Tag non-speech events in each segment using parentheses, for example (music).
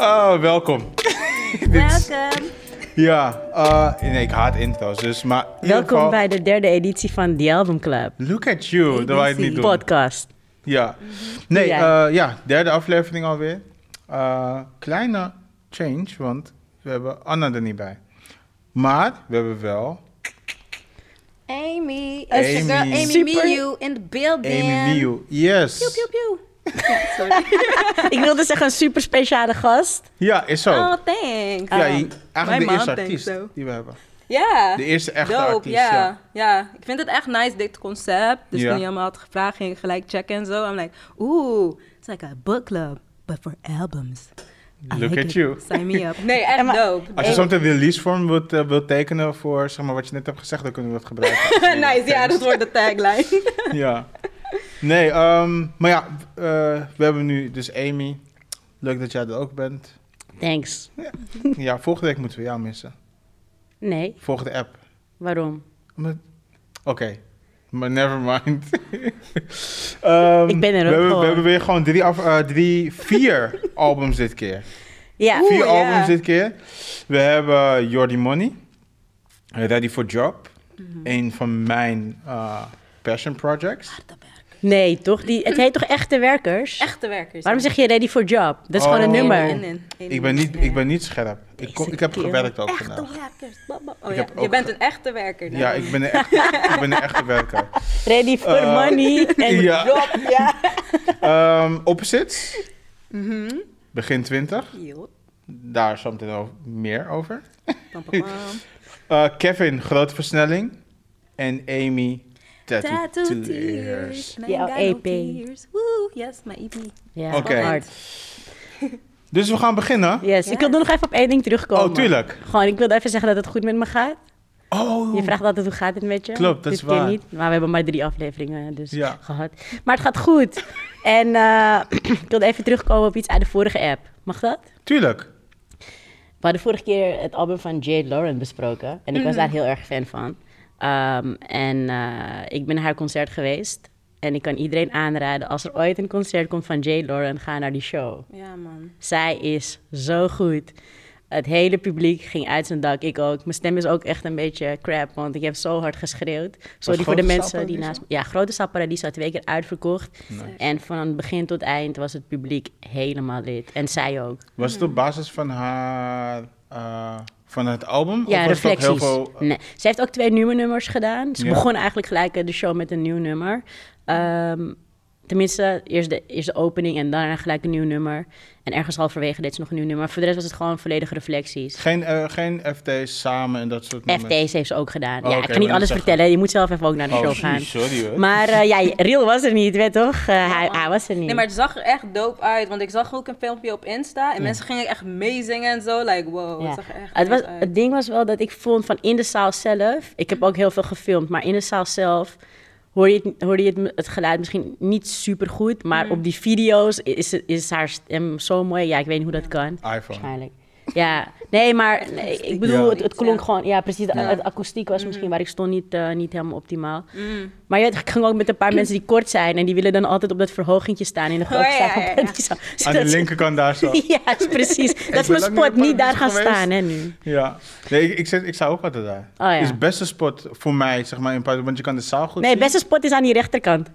Oh, welkom. (laughs) Welkom. Ja, eh, nee, ik haat intro's, dus maar... in ieder Welkom geval- bij de derde editie van The Album Club. Look at you, dat wou je het niet doen. Podcast. Ja. Nee, Ja. eh, ja, derde aflevering alweer. Eh, kleine change, want we hebben Anna er niet bij. Maar we hebben wel Amy. Amy. Amy Super- Miu in the building. Amy Miu. Yes. Pew, pew, pew. (laughs) Sorry. (laughs) Ik wilde zeggen een super speciale gast. Ja, is zo. Oh, thanks. ja, je- eigenlijk de eerste thinks artiest so. die we hebben. Ja. De eerste echte Dope, artiest, ja. ja. ja. Ik vind het echt nice, dit concept. Dus Ja. toen je me had gevraagd, ging ik gelijk checken en zo. I'm like, oeh, it's like a book club, but for albums. I Look like at it. you. Sign me up. Nee, (laughs) echt maar- dope. Als je zometeen release form wilt, eh, wilt tekenen voor zeg maar, wat je net hebt gezegd, dan kunnen we dat gebruiken. nice, ja, dat wordt de tagline. ja. Nee, ehm, maar ja, eh, we hebben nu dus Amy. Leuk dat jij er ook bent. Thanks. Ja, volgende week moeten we jou missen. Nee, Volgende app. waarom? Oké, maar never mind. (laughs) Ehm, Ik ben er we ook hebben, voor. We hebben weer gewoon drie, af, eh, drie vier (laughs) albums dit keer. Ja, vier Oeh, ja. albums dit keer. We hebben Jordi Money, Ready for Job. Mhm. Een van mijn eh, passion projects. Nee toch? Die, het heet toch Echte Werkers? Echte werkers. Waarom zeg je Ready for Job? Dat is Oh. gewoon een nummer. In, in, in, in. Ik ben niet, Ja. ik ben niet scherp. Ik, kom, ik heb gewerkt ook Echte vandaag. werkers. Oh ja, je bent een echte werker. Ja, ik ben een, echt, ik ben een echte werker. (laughs) Ready for Eh, money (laughs) en ja. job. Ja. (laughs) Ehm opposites, Mhm. begin 20. Yo. Daar zometeen over, meer over. Pam, pam, pam. Eh, Kevin, grote versnelling. En Amy, Tattoo, Tattoo Tears. tears. Jouw no EP. tears. Woo, yes, my EP. Ja, Oké. hard. Dus we gaan beginnen. Yes, ik wilde nog even op één ding terugkomen. Oh, tuurlijk. Gewoon, ik wilde even zeggen dat het goed met me gaat. Oh, Je vraagt altijd hoe gaat het met je. Klopt, dat Dit is waar. niet. Maar we hebben maar drie afleveringen dus Ja. gehad. Maar het gaat goed. (laughs) en eh, ik wilde even terugkomen op iets uit de vorige app. Mag dat? tuurlijk. We hadden vorige keer het album van Jade Lauren besproken. En ik was daar heel erg fan van. Ehm, en eh, ik ben naar haar concert geweest. En ik kan iedereen aanraden, als er ooit een concert komt van Jade Lauren, ga naar die show. Ja, man. Zij is zo goed. Het hele publiek ging uit zijn dak, ik ook. Mijn stem is ook echt een beetje crap, want ik heb zo hard geschreeuwd. Sorry voor de mensen die naast me... Ja, Grote Zaal Paradiso, twee keer uitverkocht. Nice. En van begin tot eind was het publiek helemaal lid. En zij ook. Was het op basis van haar, eh, van het album? Ja, reflecties. heel veel... Nee. Ze heeft ook twee nieuwe nummers gedaan. Ze Ja. begon eigenlijk gelijk eh, de show met een nieuw nummer. Ehm, tenminste, eerst de, eerst de opening en daarna gelijk een nieuw nummer. En ergens halverwege deed ze nog een nieuw nummer. Voor de rest was het gewoon volledige reflecties. Geen, eh, geen FT's samen en dat soort nummers? FT's heeft ze ook gedaan. Oh, ja, ik kan niet alles vertellen. Je moet zelf even ook naar de Oh, show gaan. sorry hoor. Maar eh, ja, Real was er niet, weet toch? Eh, hij, hij was er niet. Nee, maar het zag er echt dope uit. Want ik zag ook een filmpje op Insta. En mensen gingen echt meezingen en zo. Like, wow, Ja. het zag er echt Het, was, uit. het ding was wel dat ik vond van in de zaal zelf. Ik heb ook heel veel gefilmd, maar in de zaal zelf hoorde je het, hoorde je het, het geluid misschien niet super goed. Maar Mm. op die video's is, het- is haar stem zo mooi. Ja, ik weet niet hoe dat kan. iPhone. Waarschijnlijk. Ja, nee, maar (laughs) nee, ik bedoel, Ja. het, het klonk Ja. gewoon, ja, precies. De, Ja. Het akoestiek was misschien waar ik stond niet, eh, niet helemaal optimaal. Mm. Maar ja, ik ging ook met een paar mensen die kort zijn en die willen dan altijd op dat verhogingje staan in de grote Oh, van ja. Paradiso. (laughs) Aan de linkerkant daar zo. (laughs) Ja, precies. Dat is mijn spot. Niet daar gaan staan, hè, nu. Ja. Nee, ik, ik, ik sta ook altijd daar. Oh, is het beste spot voor mij, zeg maar, in Paradiso, want je kan de zaal goed Nee, zien. beste spot is aan die rechterkant.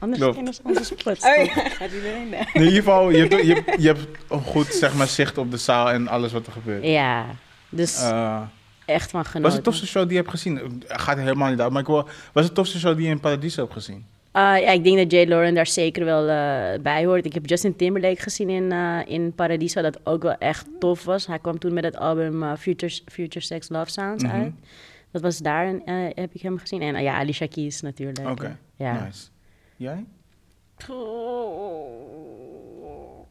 Anders Klopt. kennen ze onze spot. Oh ja, gaat iedereen daar. In ieder geval, je hebt, je, hebt- je hebt een goed zeg maar, zicht op de zaal en alles wat er gebeurt. Ja, dus Eh, echt van was genoten. het tofste show die je hebt gezien? Gaat er helemaal niet uit, maar ik wil, was het tofste show die je in Paradiso hebt gezien? Ah, ja, ik denk dat Jade Lauren daar zeker wel eh, bij hoort. Ik heb Justin Timberlake gezien in, eh, in Paradiso, dat ook wel echt tof was. Hij kwam toen met het album eh, Future, Future Sex Love Sounds Mhm. uit. Dat was daar, eh, heb ik hem gezien. En eh, ja, Alicia Keys natuurlijk. Oké, Ja. nice. Jij?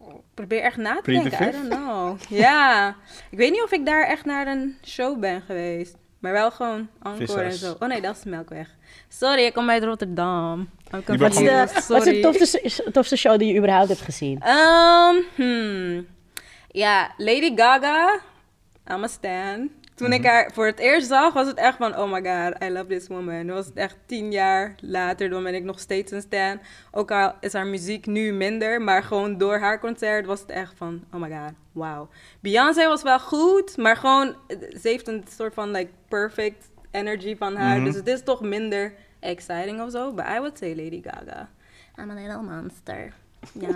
Ik probeer echt na te denken. I don't know. (laughs) Ja. Ik weet niet of ik daar echt naar een show ben geweest. Maar wel gewoon encore en zo. Oh nee, dat is de Melkweg. Sorry, ik kom uit Rotterdam. Wat is, de, wat is de Sorry. tofste, tofste show die je überhaupt hebt gezien? Ehm, hmm. Ja, Lady Gaga. I'm a stan. Toen ik haar voor het eerst zag, was het echt van, oh my god, I love this woman. Dan was het echt tien jaar later, dan ben ik nog steeds een stan. Ook al is haar muziek nu minder, maar gewoon door haar concert was het echt van, oh my god, wauw. Beyoncé was wel goed, maar gewoon, ze heeft een soort van, like, perfect energy van haar. Mhm. Dus het is toch minder exciting of zo. But I would say Lady Gaga. I'm a little monster. (laughs) Yes,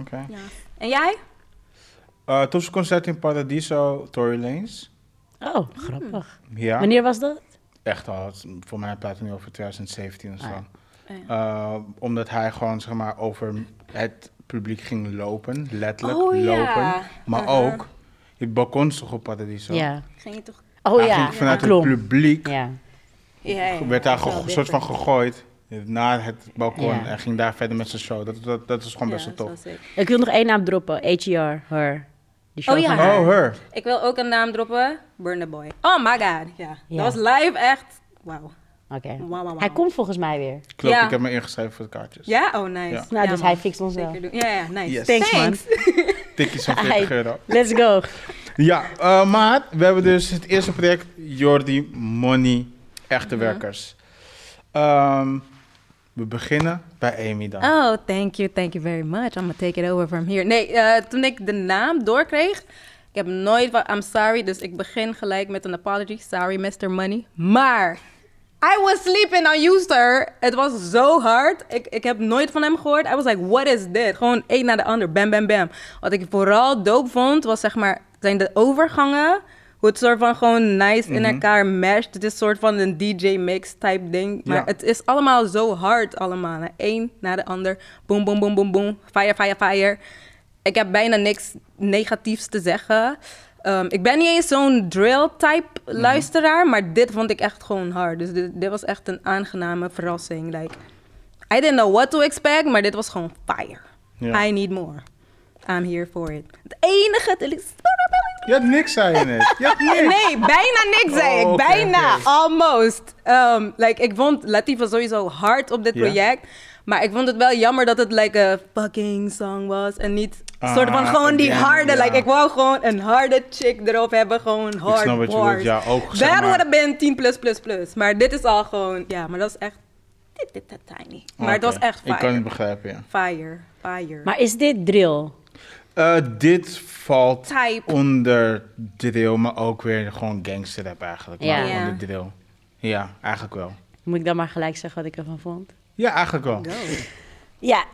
Oké. yes. En jij? Eh, Tofste concert in Paradiso, Tory Lanez. Oh, grappig. Ja, Wanneer was dat? echt al. Voor mij praat het nu over 2017 of zo. Ah, ja. Ja. Eh, omdat hij gewoon, zeg maar, over het publiek ging lopen. Letterlijk Oh, ja. lopen. Maar Uh-huh. ook, het balkon toch op Paradiso. Ja. Ging je toch... Oh hij ja, ging vanuit het publiek, Ja. Ja, ja, werd daar een soort van gegooid naar het balkon. Ja. En ging daar verder met zijn show. Dat, dat, dat is gewoon best Ja, wel tof. Ik wil nog één naam droppen. H.E.R. Her. Die show Oh, ja. van haar. Oh, her. Ik wil ook een naam droppen. Burn the Boy. Oh my god. Ja. Ja. Dat was live echt... Wauw. Oké. Wauw, wauw, wauw. Hij komt volgens mij weer. Klopt, Ja. ik heb me ingeschreven voor de kaartjes. Ja? Oh, nice. Ja. Nou, Ja, dus man. hij fixt ons wel. Zeker doen. Ja, ja, nice. Yes. Thanks, man. (laughs) Tikjes van 40 Ai. euro. Let's go. Ja, eh, maar we hebben dus het eerste project, Jordi Money, Echte Mhm. Werkers. Ehm, we beginnen bij Amy dan. Oh, thank you, thank you very much. I'm gonna take it over from here. Nee, eh, toen ik de naam doorkreeg, ik heb nooit van I'm sorry, dus ik begin gelijk met een apology. Sorry, Mr. Money. Maar I was sleeping on you, sir. Het was zo hard. Ik, ik heb nooit van hem gehoord. I was like, what is dit? Gewoon één na de ander. Bam, bam, bam. Wat ik vooral dope vond, was zeg maar, zijn de overgangen. Hoe het soort van gewoon nice in Mhm. elkaar mesht. Het is soort van een DJ-mix type ding. Maar Ja. het is allemaal zo hard allemaal. hè. Eén na de ander. Boom, boom, boom, boom, boom. Fire, fire, fire. Ik heb bijna niks negatiefs te zeggen. Ehm, ik ben niet eens zo'n drill-type luisteraar, maar dit vond ik echt gewoon hard. Dus dit, dit was echt een aangename verrassing. Like, I didn't know what to expect, maar dit was gewoon fire. I need more. I'm here for it. Het enige... Je had niks, zei je net. Je had (laughs) niks. Nee, bijna niks zei ik. Oh, bijna, almost. Um, like, ik vond Latifa sowieso hard op dit project. Maar ik vond het wel jammer dat het like een fucking song was. En niet Ah, soort van gewoon die harde. Like, ik wou gewoon een harde chick erop hebben. Gewoon hard snap wat je bedoelt, ja, ook, maar- would have been 10 plus plus plus. Maar dit is al gewoon... Ja, maar dat is echt... Dit, dit, dit, tiny. Maar het was echt Ik kan fire. het begrijpen, ja. Fire. Fire. Maar is dit drill? Eh, dit valt Type. onder drill, maar ook weer gewoon gangster rap eigenlijk. Ja. Maar Ja. onder drill. Ja, eigenlijk wel. Moet ik dan maar gelijk zeggen wat ik ervan vond? Ja, eigenlijk wel. Go. Ja,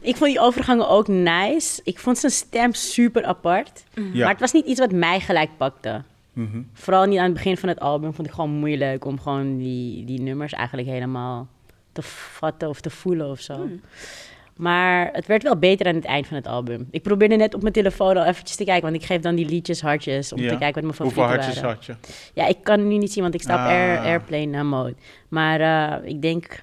ik vond die overgangen ook nice. Ik vond zijn stem super apart. Ja. Maar het was niet iets wat mij gelijk pakte. Mhm. Vooral niet aan het begin van het album vond ik gewoon moeilijk om gewoon die, die nummers eigenlijk helemaal te vatten of te voelen of zo. Maar het werd wel beter aan het eind van het album. Ik probeerde net op mijn telefoon al eventjes te kijken, want ik geef dan die liedjes hartjes om Ja. te kijken wat mijn Hoeveel favorieten hartjes waren. had je? Ja, ik kan het nu niet zien, want ik sta op air, Ah. airplane mode. Maar eh, ik denk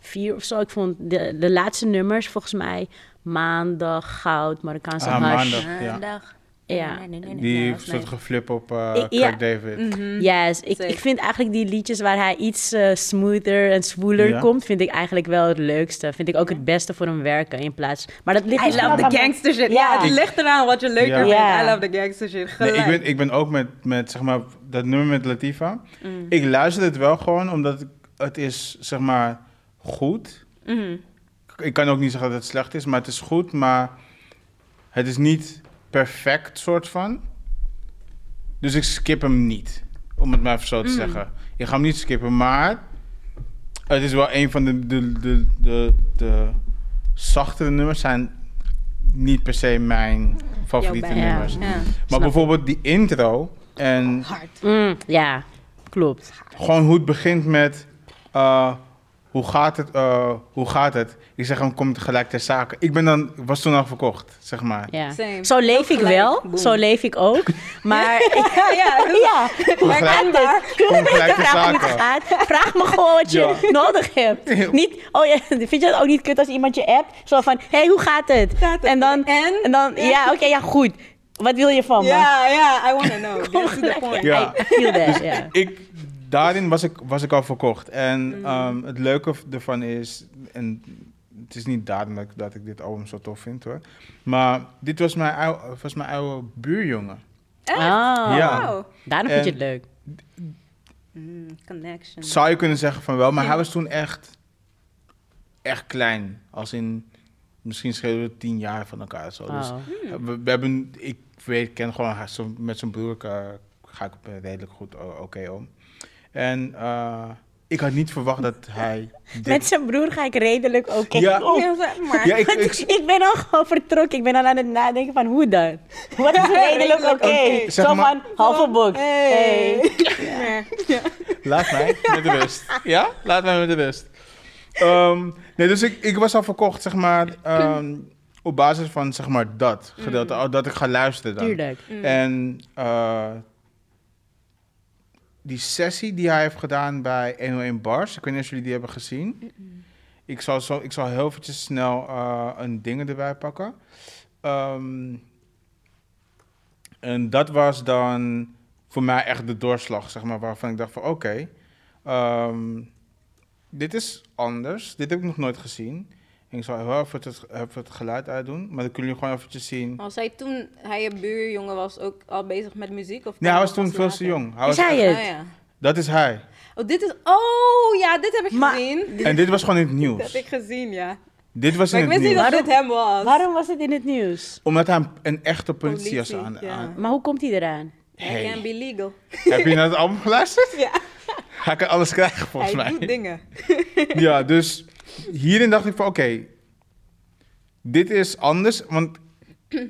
vier of zo. Ik vond de, de laatste nummers volgens mij maandag, goud, Marokkaanse Ah, hash. maandag. Ja. Maandag. Ja. Die soort geflip op uh, Ik- ja. Kirk David. Yes, ik, Zeker. ik vind eigenlijk die liedjes waar hij iets eh, smoother en zwoeler Ja. komt, vind ik eigenlijk wel het leukste. Vind ik ook het beste voor hem werken in plaats. Maar dat ligt I misschien love the aan- gangster shit. Ja. Het Ik- ligt eraan wat je leuker vindt. Ja. I love the gangster shit. Nee, ik, ben, ik ben ook met, met zeg maar, dat nummer met Latifa. Mm. Ik luister het wel gewoon omdat het is, zeg maar, goed. Mhm. Ik kan ook niet zeggen dat het slecht is, maar het is goed. Maar het is niet perfect, soort van. Dus ik skip hem niet, om het maar even zo te Mm. zeggen. Ik ga hem niet skippen, maar het is wel een van de, de, de, de, de zachtere nummers zijn niet per se mijn favoriete nummers. Ja. Maar Snap bijvoorbeeld die intro en Hard. Mm, ja, klopt. gewoon hoe het begint met uh, hoe, gaat het, uh, hoe gaat het? Ik zeg gewoon, komt gelijk ter zake. Ik ben dan, was toen al verkocht, zeg maar. Ja. Same. Zo leef ik gelijk. wel, Boom. zo leef ik ook. (laughs) Maar ja, ja. ja, (laughs) Kom gelijk, (laughs) kom gelijk ter vraag me niet zake. gaat. Vraag me gewoon wat je Ja. nodig hebt. Niet, oh ja, vind je dat ook niet kut als iemand je appt? Zo van, hé, hey, hoe gaat het? Gaat het? En dan, En? dan ja, oké, ja, goed. Wat wil je van me? Ja, ja, I want to know. Kom Get to the gelijk. point. Ja. I feel that, ja. Ik, daarin was ik, was ik al verkocht. En Mm. ehm, het leuke ervan is, en het is niet daarom dat ik, dat ik dit album zo tof vind hoor. Maar dit was mijn, oude, was mijn oude buurjongen. Echt? Ah, Ja. Wow. daarom vind je het leuk. Mm, connection. Zou je kunnen zeggen van wel, maar hij was toen echt, echt klein. Als in, misschien schelen we tien jaar van elkaar. Zo. Dus Oh. we, we hebben, ik weet, ken gewoon haar, met zijn broer eh, ga ik redelijk goed oké om. En eh, ik had niet verwacht dat hij. dit- Met zijn broer ga ik redelijk oké Ja. zeg maar. Ja, ik, ik, ik ben al gewoon vertrokken. Ik ben al aan het nadenken van hoe dan? Wat is redelijk oké? Zeg Zo maar- van halve box. Hey. Hey. Ja. Laat mij met de rust. Ja? Laat mij met de rust. Ehm, nee, dus ik, ik was al verkocht, zeg maar, ehm, op basis van, zeg maar, dat gedeelte. oh, Dat ik ga luisteren dan. Tuurlijk. En eh, die sessie die hij heeft gedaan bij 101 Bars, ik weet niet of jullie die hebben gezien. Ik zal, zo, ik zal heel eventjes snel eh, een ding erbij pakken. Ehm, en dat was dan voor mij echt de doorslag, zeg maar, waarvan ik dacht van oké, ehm, dit is anders. Dit heb ik nog nooit gezien. En ik zal heel even het, even het geluid uitdoen, maar dan kunnen jullie gewoon eventjes zien. Was hij toen hij je buurjongen was ook al bezig met muziek? Of Nee, hij was dat toen veel te jong. Hij Is was hij echt- het? Oh, ja. Dat is hij. Oh, dit is... Oh, ja, dit heb ik Maar- gezien. En dit was gewoon in het Dit heb nieuws. ik gezien, ja. Dit was Maar in ik het wist niet nieuws. dat dit hem was. Waarom was het in het nieuws? Omdat hij een, een echte Politie, aan... ja. aan- Maar hoe komt hij eraan? Hey. That can be legal. Heb je naar het album geluisterd? (laughs) Ja, Hij kan alles krijgen volgens hij mij. doet dingen. Ja, dus hierin dacht ik van oké, dit is anders, want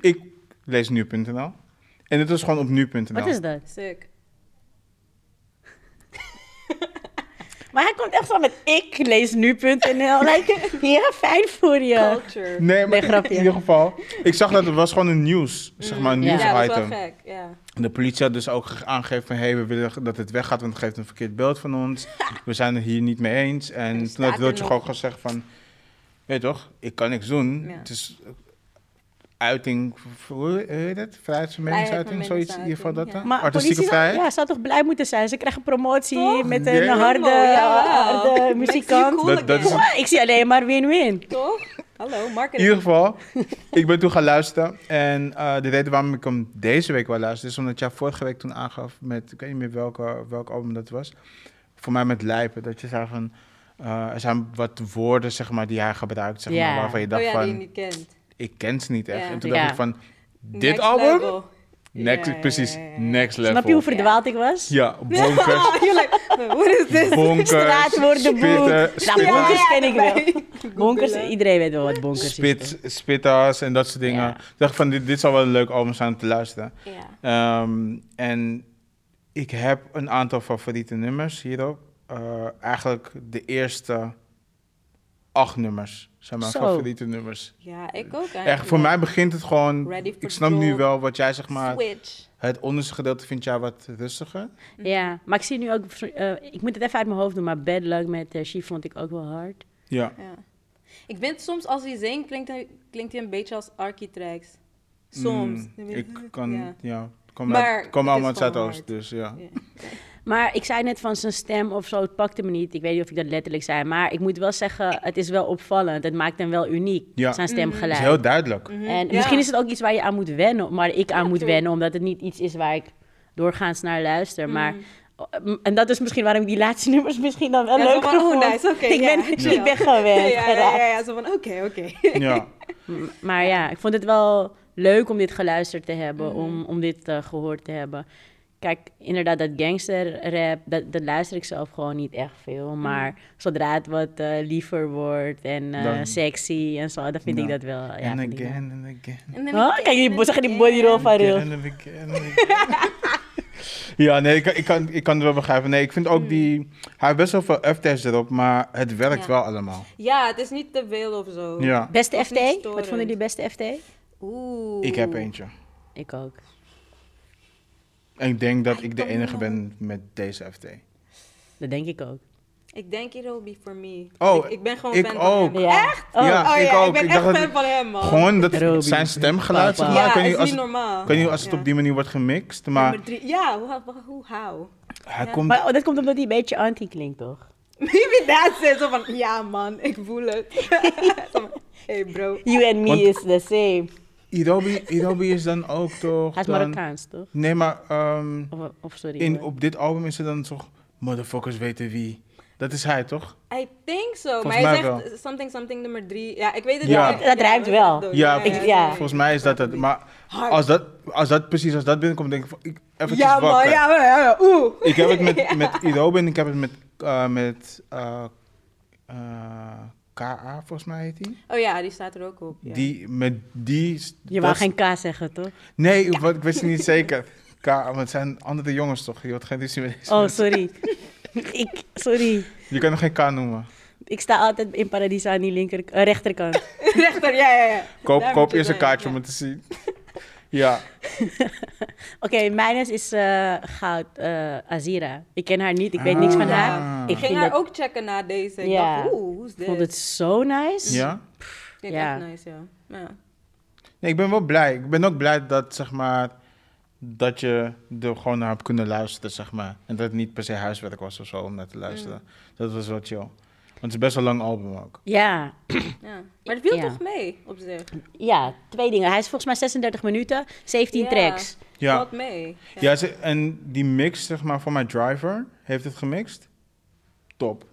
ik lees nu.nl en dit was gewoon op nu.nl. Wat is dat? Sick. Maar hij komt echt zo met ik lees nu.nl. (laughs) Like, ja, fijn voor je. Culture. Nee, maar Nee, grapje. in ieder geval, ik zag dat het was gewoon een nieuws, zeg maar een Ja. nieuwsitem. Ja, dat is wel gek, ja. De politie had dus ook ge- aangegeven van... hé, hey, we willen dat het weggaat, want het geeft een verkeerd beeld van ons. (laughs) We zijn het hier niet mee eens. En Er toen had Wiltje nog. gewoon gezegd van... weet je toch, ik kan niks doen. Ja. Het is uiting... Hoe heet het? Vrijheid van meningsuiting? van Zoiets in ieder geval dat dan? Maar Artistieke politie, vrijheid? ja, zou toch blij moeten zijn. Ze krijgen promotie Toch? met een Ja. harde, harde muzikant. cool Dat- dat is-. Ik zie alleen maar win-win. Toch? Hallo, In marketing. ieder geval, ik ben toen gaan luisteren. En eh, de reden waarom ik hem deze week wil luisteren... is omdat jij vorige week toen aangaf met... ik weet niet meer welke, welk album dat was. Voor mij met Lijpen. Dat je zei van... eh, er zijn wat woorden, zeg maar, die hij gebruikt, zeg Ja. maar, waarvan je Oh dacht ja, van... die je niet kent. Ik ken ze niet echt. Ja. En toen Ja. dacht ik van, dit Next album? level. Next, Ja, ja, precies, ja, ja, ja. next level. Snap je hoe verdwaald ik was? Ja, (laughs) bonkers, You're like, what is this? bonkers, Straatwoordenboek. spitten, Nou, spitten, bonkers ken ik wel. Bonkers, iedereen weet wel wat bonkers is. spit, spittas en dat soort dingen. Ja. Ik dacht van, dit, dit zal wel een leuk album zijn om te luisteren. Ja. Ehm, en ik heb een aantal favoriete nummers hierop. Eh, eigenlijk de eerste acht nummers zijn mijn Zo. favoriete nummers. ja, ik ook eigenlijk. Echt, voor mij begint het gewoon... Ready for Ik snap nu wel wat jij zeg maar... Switch. Het onderste gedeelte vind jij wat rustiger. Ja, maar ik zie nu ook... eh, ik moet het even uit mijn hoofd doen, maar Bad Luck met uh, She vond ik ook wel hard. Ja. Ja. Ik vind soms als hij zingt, klinkt hij, klinkt hij een beetje als Architrax. Soms. Mm, ik kan, Ja. ja. kom, Maar uit, kom allemaal uit Zuidoost, dus ja. Ja. (laughs) Maar ik zei net van zijn stem of zo, het pakte me niet. Ik weet niet of ik dat letterlijk zei. Maar ik moet wel zeggen, het is wel opvallend. Het maakt hem wel uniek, Ja. zijn Het is stemgeluid. heel duidelijk. Mhm. En Ja. misschien is het ook iets waar je aan moet wennen, maar ik aan moet true. wennen, omdat het niet iets is waar ik doorgaans naar luister. Mhm. Maar, en dat is misschien waarom ik die laatste (laughs) nummers misschien dan wel Ja, van, oh, vond. nice, ik, ja, ben, chill. ik ben (laughs) gewend, ja, ja, ja, ja, zo van, oké, oké. Ja. (laughs) M- Maar ja, ik vond het wel leuk om dit geluisterd te hebben, Mhm. om, om dit eh, gehoord te hebben. Kijk, inderdaad, dat gangsterrap, dat, dat luister ik zelf gewoon niet echt veel. Mhm. Maar zodra het wat eh, liever wordt en eh, Dan- sexy en zo, dan vind ik dat wel. Ja, wel. again and again. En dan Oh, kijk, je die bodyroll van Ril. Again and again and (laughs) again. ja, nee, ik, ik, kan, ik kan het wel begrijpen. Nee, ik vind ook die... Hij heeft best wel veel F-tests erop, maar het werkt Ja. wel allemaal. Ja, het is niet te veel of zo. Ja. Beste Of FT? Wat vonden jullie beste FT? Oeh. Ik heb eentje. Ik ook. En ik denk dat I ik de enige know. ben met deze FT. Dat denk ik ook. Ik denk it will be for me. Oh, ik, ik ben gewoon ik fan ook. van hem. Echt? Oh, Ja. Oh ik ja, ook. ik ben Ik echt fan van hem, man. Gewoon dat Roby. zijn stemgeluid, zeg maar. ja, is niet als normaal. ik weet niet als het Ja. op die manier wordt gemixt, maar drie. Ja, hoe, hoe, hoe, how? hij Ja. komt... Maar oh, dat komt omdat hij een beetje anti klinkt, toch? (laughs) Maybe that's it. Zo van, ja man, ik voel het. (laughs) Hey bro. You and me Want- is the same. Irobi, Irobi is dan ook toch... Hij is dan- Marokkaans, toch? Nee, maar ehm, Of, of sorry. in, op dit album is er dan toch... Motherfuckers weten wie. Dat is hij, toch? I think so. Volgens maar hij mij zegt something something nummer drie. Ja, ik weet het Ja. niet. Dat rijmt wel. Ja, Ik- ja. Volgens mij is dat het. Maar als dat, als dat precies als dat binnenkomt, denk ik eventjes Ja, man. Ja, man. Ja, man. Oeh. Ik heb het met, (laughs) met Irobi en ik heb het met... eh, met eh, eh, KA, volgens mij heet die. Oh ja, die staat er ook op. Ja. Die, met die... Je wou geen K zeggen, toch? Nee, ik, wat- ik wist het niet zeker. KA, want het zijn andere jongens toch? Je wordt geen ruzie met deze Oh, mensen. sorry. ik, sorry. Je kan nog geen K noemen. Ik sta altijd in Paradiso aan die linker, eh, rechterkant. (laughs) Rechter, ja, ja, ja. Koop, Daar koop eerst een kaartje ja. om het te zien. Ja, (laughs) Oké, mijn is eh, goud. eh, Azira. Ik ken haar niet, ik weet niks van Ah. haar. Ik Ik ging haar het- ook checken na deze. Ik Ja. dacht, oeh, hoe is Ik dit? vond het zo nice. ja. Ik vind Ja. echt nice, ja. ja. Nee, ik ben wel blij. Ik ben ook blij dat, zeg maar, dat je er gewoon naar hebt kunnen luisteren, zeg maar. En dat het niet per se huiswerk was of zo om naar te luisteren. Dat was wel chill. Want het is best wel een lang album ook. Ja. ja. Maar het viel Ja. toch mee, op zich? ja, twee dingen. Hij is volgens mij 36 minuten, 17 Ja. tracks. Ja, Valt mee. ja ze, en die mix, zeg maar, van mijn driver, heeft het gemixt. Top.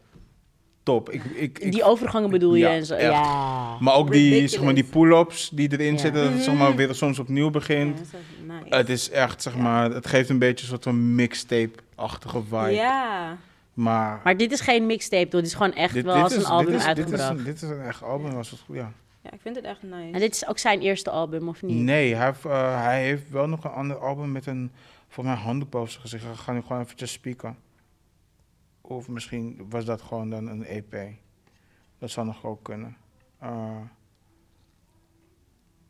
Top. Ik, ik, ik, Die overgangen bedoel je Ja, en zo. echt. Ja. maar ook die, zeg maar, die pull-ups die erin Ja. zitten, dat het zeg maar, weer soms opnieuw Ja, begint. dat is wel nice. Het is echt, zeg maar, het geeft een beetje een soort van mixtape-achtige vibe. Ja. Maar, Maar dit is geen mixtape, toch? Dit is gewoon echt dit, wel dit als is, een album dit is, dit is, uitgebracht. een, dit is een echt album, was het goed, ja. ja, ik vind het echt nice. En dit is ook zijn eerste album, of niet? Nee, hij heeft, eh, hij heeft wel nog een ander album met een, voor mij handdoek boven zijn gezicht. Ik ga nu gewoon eventjes spieken. Of misschien was dat gewoon dan een EP. Dat zou nog ook kunnen. Eh,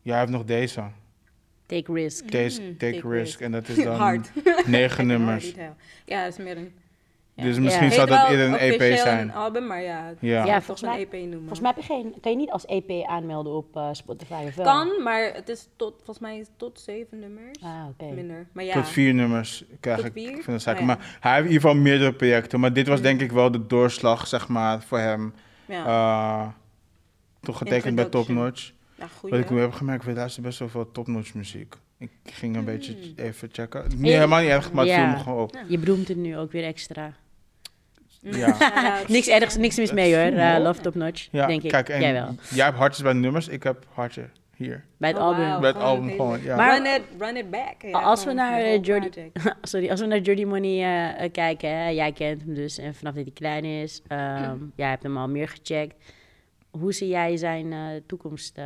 ja, hij heeft nog deze. Take Risk. Deze Mm, Take, Take Risk. Risk. En dat is dan (laughs) Hard. negen (laughs) nummers. Ja, dat is meer een... Ja. Dus misschien Ja. zou dat eerder een EP zijn. een album, maar ja, Ja. volgens een mij- EP noemen. Volgens mij heb je geen, kan je niet als EP aanmelden op eh, Spotify of wel? Kan, maar het is tot, volgens mij is tot zeven nummers. Ah, oké. Minder. Maar ja. Tot vier nummers krijg Tot ik vier? van de zaken. Ja. Maar hij heeft in ieder geval meerdere projecten. Maar dit was denk ik wel de doorslag, zeg maar, voor hem. Ja, Eh toch getekend bij Top. Notch. ja goed. Wat ik nu heb gemerkt, we luisteren best wel veel Top Notch muziek. Ik ging een beetje Hmm. even checken. Niet helemaal niet erg, maar het Ja. viel me gewoon op. Je beroemt het nu ook weer extra. Ja. niks ergs, niks mis mee hoor. Eh, op. Love Top Notch, Ja, denk ik. kijk, en Jij wel. jij hebt hartjes bij de nummers, ik heb hartje hier. Bij het Oh, album. bij het gewoon album gewoon, ja. Maar- run, it, run it back. Ja, als we naar eh, whole Jordi, project. (laughs) sorry, als we naar Jordi Money eh, kijken, hè, jij kent hem dus en vanaf dat hij klein is, ehm, (clears throat) jij hebt hem al meer gecheckt. Hoe zie jij zijn eh, toekomst eh,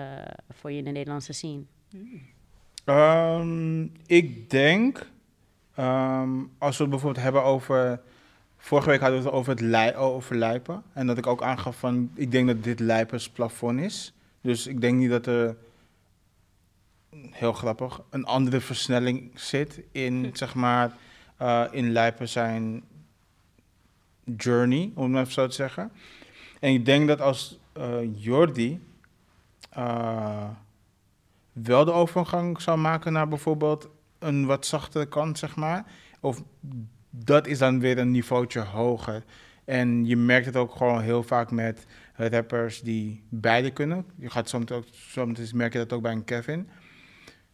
voor je in de Nederlandse scene? Ehm, ik denk, ehm, als we het bijvoorbeeld hebben over... Vorige week hadden we het over het lij, over lijpen. En dat ik ook aangaf van, ik denk dat dit lijpers plafond is. Dus ik denk niet dat er, heel grappig, een andere versnelling zit in, zeg maar, eh, in lijpen zijn journey, om het maar even zo te zeggen. En ik denk dat als eh, Jordi eh, wel de overgang zou maken naar bijvoorbeeld een wat zachtere kant, zeg maar. Of dat is dan weer een niveautje hoger. En je merkt het ook gewoon heel vaak met rappers die beide kunnen. Je gaat soms ook, soms merk je dat ook bij een Kevin.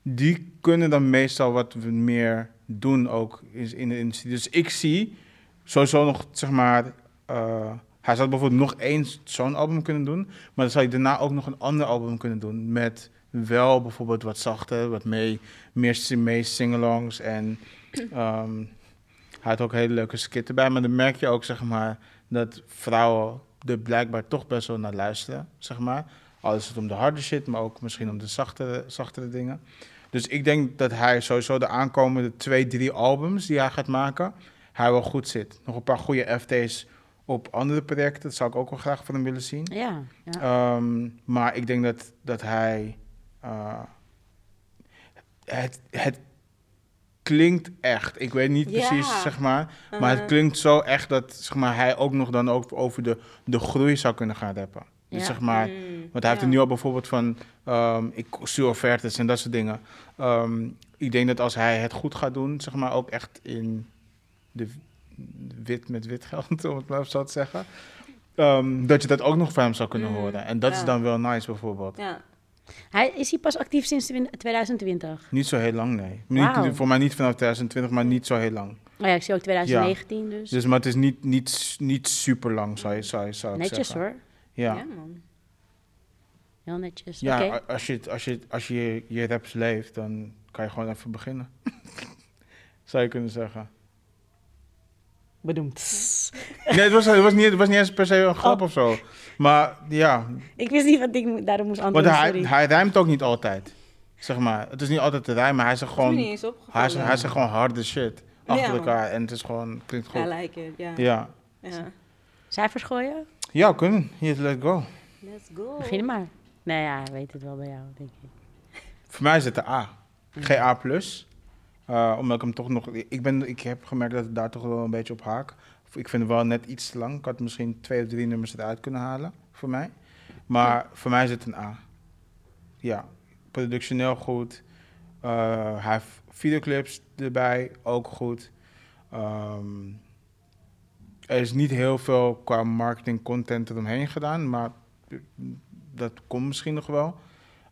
Die kunnen dan meestal wat meer doen ook in, de industrie. Dus ik zie sowieso nog, zeg maar... eh, hij zou bijvoorbeeld nog eens zo'n album kunnen doen. Maar dan zou je daarna ook nog een ander album kunnen doen. Met wel bijvoorbeeld wat zachter, wat mee, meer si- mee singalongs. En ehm, hij had ook hele leuke skitten bij. Maar dan merk je ook, zeg maar, dat vrouwen er blijkbaar toch best wel naar luisteren, zeg maar. Al is het om de harde shit, maar ook misschien om de zachtere, zachtere dingen. Dus ik denk dat hij sowieso de aankomende twee, drie albums die hij gaat maken, hij wel goed zit. Nog een paar goede FT's op andere projecten, dat zou ik ook wel graag van hem willen zien. Ja, ja. Ehm, maar ik denk dat, dat hij. eh, het, het klinkt echt. Ik weet niet Ja. precies, zeg maar. Maar het Uh-huh. klinkt zo echt dat zeg maar, hij ook nog dan ook over de, de groei zou kunnen gaan rappen. Dus Ja. zeg maar. Mm, Want hij heeft er nu al bijvoorbeeld van. ehm, ik stuur offertes en dat soort dingen. Ehm, ik denk dat als hij het goed gaat doen, zeg maar ook echt in de wit met wit geld, (laughs) om het maar zo te zeggen. ehm, dat je dat ook nog van hem zou kunnen Mm, horen. En dat is dan wel nice bijvoorbeeld. Ja. Hij, is hij pas actief sinds 2020? Niet zo heel lang, nee. Niet, voor mij niet vanaf 2020, maar niet zo heel lang. Oh ja, ik zie ook 2019 dus. Dus, maar het is niet, niet, niet super lang, zou, je, zou, je- zou ik Netjes zeggen. hoor. Ja, Ja, man. Heel netjes. ja als, je, als, je, als je je raps leeft, dan kan je gewoon even beginnen. (laughs) zou je kunnen zeggen. Bedoemd. (laughs) Nee, het was, het was, niet, het was niet eens per se een grap Oh. of zo. Maar ja, Ik wist niet wat ik daarom moest want antwoorden, hij, hij rijmt ook niet altijd. Zeg maar, het is niet altijd te rijmen. Hij zegt niet gewoon, eens opgevallen. hij zegt, hij zegt gewoon harde shit achter Ja, elkaar. En het is gewoon, klinkt I goed. like it, ja. Ja, Ja. Cijfers gooien? ja kunnen. Hier, let's go. Let's go. Begin maar. Nee, ja, hij weet het wel bij jou, denk ik. Voor mij is het de A. Geen A+. Eh, omdat ik hem toch nog... Ik, ben, ik heb gemerkt dat ik daar toch wel een beetje op haak. Ik vind het wel net iets te lang. Ik had misschien twee of drie nummers eruit kunnen halen, voor mij. Maar voor mij is het een A. Ja, productioneel goed. Eh, hij heeft videoclips erbij, ook goed. Ehm, er is niet heel veel qua marketing content eromheen gedaan, maar dat komt misschien nog wel.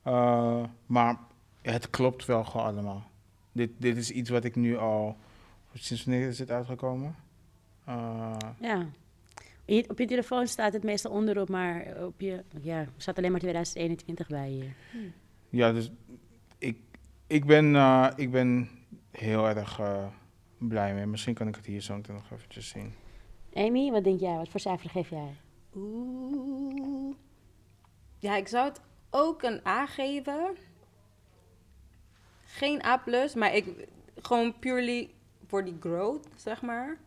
Uh, maar het klopt wel gewoon allemaal. Dit, dit is iets wat ik nu al... Sinds wanneer is het uitgekomen? Uh, Ja. Je- Op je telefoon staat het meestal onderop, maar op je... Ja, er staat alleen maar 2021 bij hier. ja, dus ik, ik, ben, uh, ik ben heel erg uh, blij mee. Misschien kan ik het hier zo meteen nog eventjes zien. Amy, wat denk jij? Wat voor cijfer geef jij? Oeh. Ja, ik zou het ook een A geven. Geen A+, maar ik gewoon purely voor die growth, zeg maar.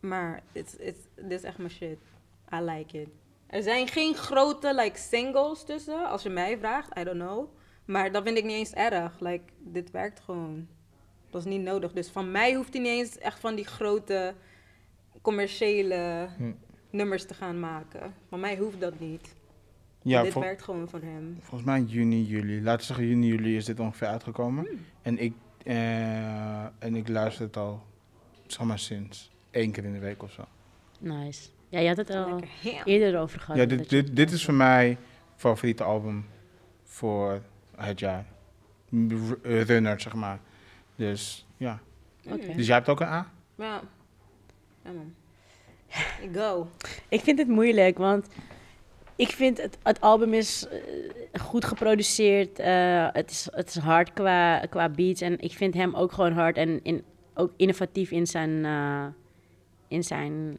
Maar it's, it's, dit is echt mijn shit. I like it. Er zijn geen grote like, singles tussen, als je mij vraagt. I don't know. Maar dat vind ik niet eens erg. Like, dit werkt gewoon. Dat is niet nodig. Dus van mij hoeft hij niet eens echt van die grote commerciële Hm. nummers te gaan maken. Van mij hoeft dat niet. Ja, dit werkt gewoon voor hem. volgens mij juni, juli. Laten we zeggen juni, juli is dit ongeveer uitgekomen. En, ik, uh, en ik luister het al, zeg maar sinds één keer in de week of zo. Nice. Ja, je had het al Lekker eerder over gehad. Ja, dit, dit, dit is voor mij favoriete album voor het jaar. R- Runner, zeg maar. Dus ja. Oké. Dus jij hebt ook een A? Ja. Ja, man. Ik go. Ik vind het moeilijk, want ik vind het, het album is eh, goed geproduceerd. eh, het, is, het is hard qua, qua beats. En ik vind hem ook gewoon hard en in, ook innovatief in zijn, eh, in zijn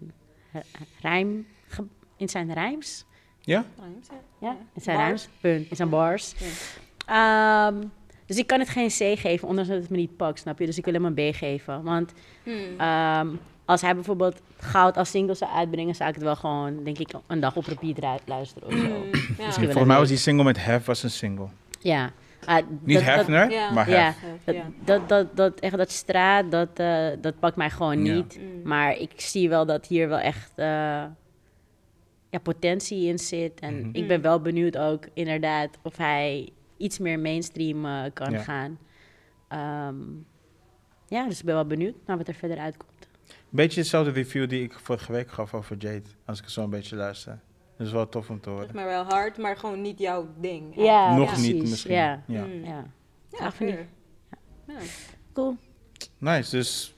rijm, in zijn rijms. Ja? Ja, in zijn Bars. rijms. Punt. In zijn bars. Ja. Ehm, dus ik kan het geen C geven, ondanks dat het me niet pakt, snap je? Dus ik wil hem een B geven. Want Hmm. Ehm, als hij bijvoorbeeld goud als single zou uitbrengen, zou ik het wel gewoon, denk ik, een dag op repeat luisteren of zo. Hmm. Ja. Misschien Volgens mij was die single met Hef was een single. Ja. Ah, Niet dat- dat- Hefner, ja. maar Ja, Hef. dat, Ja. dat, dat, dat, echt dat straat, dat, eh, dat pakt mij gewoon niet. Mm. Maar ik zie wel dat hier wel echt eh, ja, potentie in zit. En Mhm. ik ben wel benieuwd ook inderdaad of hij iets meer mainstream eh, kan Ja. gaan. Ehm, ja, dus ik ben wel benieuwd naar wat er verder uitkomt. Beetje hetzelfde review die ik vorige week gaf over Jade. Als ik zo een beetje luister. Dat is wel tof om te horen. maar wel hard, maar gewoon niet jouw ding. Ja, Nog precies. niet misschien. Ja, Ja. Mm. ja. Ja. Cool. Nice, dus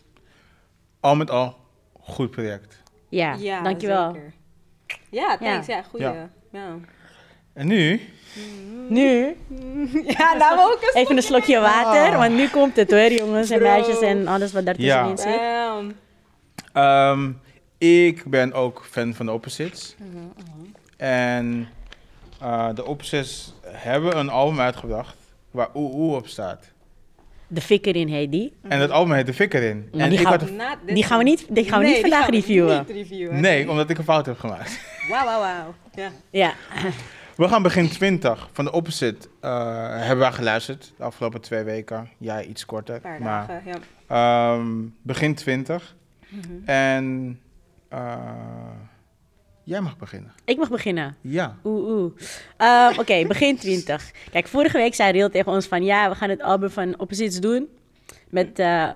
al met al, goed project. Ja, Ja, dankjewel. zeker. Ja, thanks. Ja, goeie. Ja. Ja. En nu, Nu (laughs) Ja, nou ook eens. even een slokje water, Ah. want nu komt het hoor, jongens en meisjes en alles wat daartussenin Ja. zit. Ehm, ik ben ook fan van de Opposites. En eh, de Opposites hebben een album uitgebracht waar Oeh Oeh op staat. De fikker in heet die. En dat album heet De Fikker in. Maar en die ik gaan- had, Not this Die gaan we niet, die gaan we Nee, niet vandaag gaan we reviewen. niet reviewen. nee, omdat ik een fout heb gemaakt. Wauw, wauw, wauw. Ja. Ja, We gaan begin 20 van de Opposite. eh, hebben we geluisterd de afgelopen twee weken. Ja, iets korter. Een paar maar dagen, ja. ehm, begin 20. Mhm. En eh, jij mag beginnen. ik mag beginnen. Ja. Oeh, oeh. Ehm, Oké, (laughs) begin 20. Kijk, vorige week zei Real tegen ons van... Ja, we gaan het album van Opposites doen. Met eh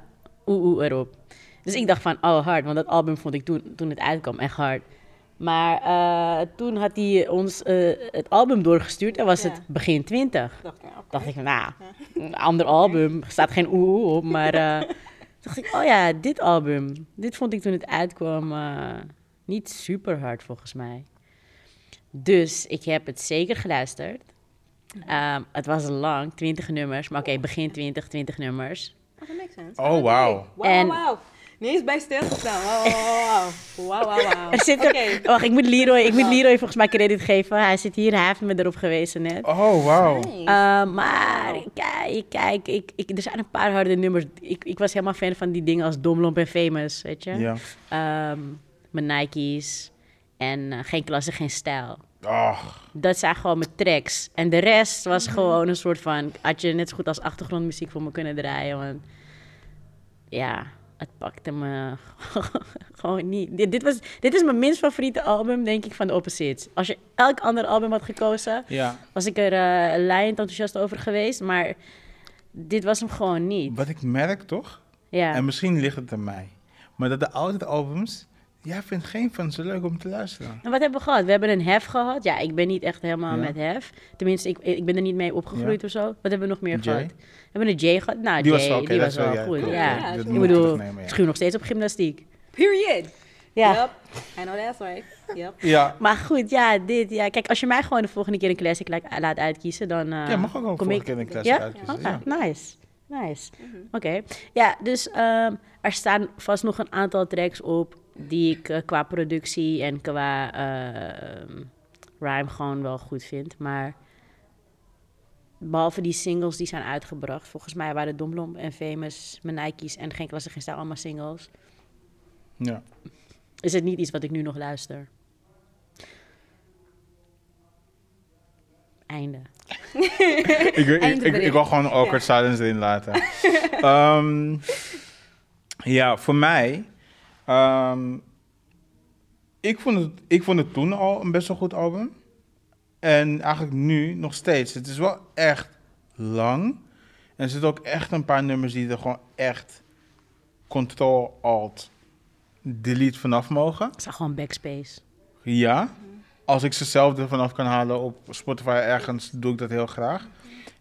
oeh, oeh erop. Dus ik dacht van, oh hard. Want dat album vond ik toen, toen het uitkwam echt hard. Maar eh, toen had hij ons eh, het album doorgestuurd en was Ja. het begin 20. Dacht ik, oké. Dacht ik, nou, een ander album. Er staat geen oeh op, maar (laughs) eh, dacht ik, oh ja, dit album. Dit vond ik toen het uitkwam eh, niet super hard volgens mij. Dus ik heb het zeker geluisterd. Ehm, het was lang, 20 nummers. Maar oké, begin 20, 20 nummers. Oh, sense. Oh, wauw. Wauw, En- wauw. Niet eens bij stilgestaan. Wauw, wauw, wauw. Wauw, wauw, wauw. Er zit Oké. er, wacht, ik moet, Leroy, ik moet Leroy volgens mij credit geven. Hij zit hier, hij heeft me erop gewezen net. Oh, wauw. Nice. Uh, maar kijk, kijk ik, ik, er zijn een paar harde nummers. Ik, ik was helemaal fan van die dingen als Domlomp en Famous, weet je? Ja. Ehm, mijn Nike's en eh, Geen Klasse, Geen Stijl. Ach, Dat zijn gewoon mijn tracks. En de rest was gewoon een soort van... Had je net zo goed als achtergrondmuziek voor me kunnen draaien. Want ja, het pakte me (laughs) gewoon niet. Dit, dit, was, dit is mijn minst favoriete album, denk ik, van de Opposites. Als je elk ander album had gekozen, ja. was ik er lijend enthousiast over geweest. Maar dit was hem gewoon niet. Wat ik merk toch, Ja. en misschien ligt het aan mij, maar dat de oude albums, jij vindt geen van ze leuk om te luisteren. En wat hebben we gehad? We hebben een hef gehad. Ja, ik ben niet echt helemaal Ja. met hef. Tenminste, ik, ik ben er niet mee opgegroeid Ja. of zo. Wat hebben we nog meer Jay? gehad? We hebben een Jay gehad. Nou, Die was Jay, wel oké, die was wel- wel ja, goed. klopt, Ja, ik bedoel, schuw nog steeds op gymnastiek. Period. Ja. Yep. I know that's right. Yep. Ja, Maar goed, ja, dit. Ja. Kijk, als je mij gewoon de volgende keer een classic laat, uitkiezen, dan. eh, ja mag ook wel kom volgende ik. keer een classic Ja? uitkiezen. Ja. nice. Nice. Oké. Ja, dus ehm, er staan vast nog een aantal tracks op die ik eh, qua productie en qua ehm, rhyme gewoon wel goed vind. Maar behalve die singles die zijn uitgebracht, volgens mij waren Domlomp en Famous, mijn Nike's en Geen Klasse Geen Stijl allemaal singles, Ja. is het niet iets wat ik nu nog luister. Einde. (laughs) ik, ik, ik, wil gewoon een awkward silence erin laten. Ehm, ja, voor mij... ehm, ik, vond het, ik vond het toen al een best wel goed album. En eigenlijk nu nog steeds. Het is wel echt lang. En er zitten ook echt een paar nummers die er gewoon echt... Control-Alt-Delete vanaf mogen. Ik zag gewoon backspace. Ja. Als ik ze zelf er vanaf kan halen op Spotify ergens, doe ik dat heel graag.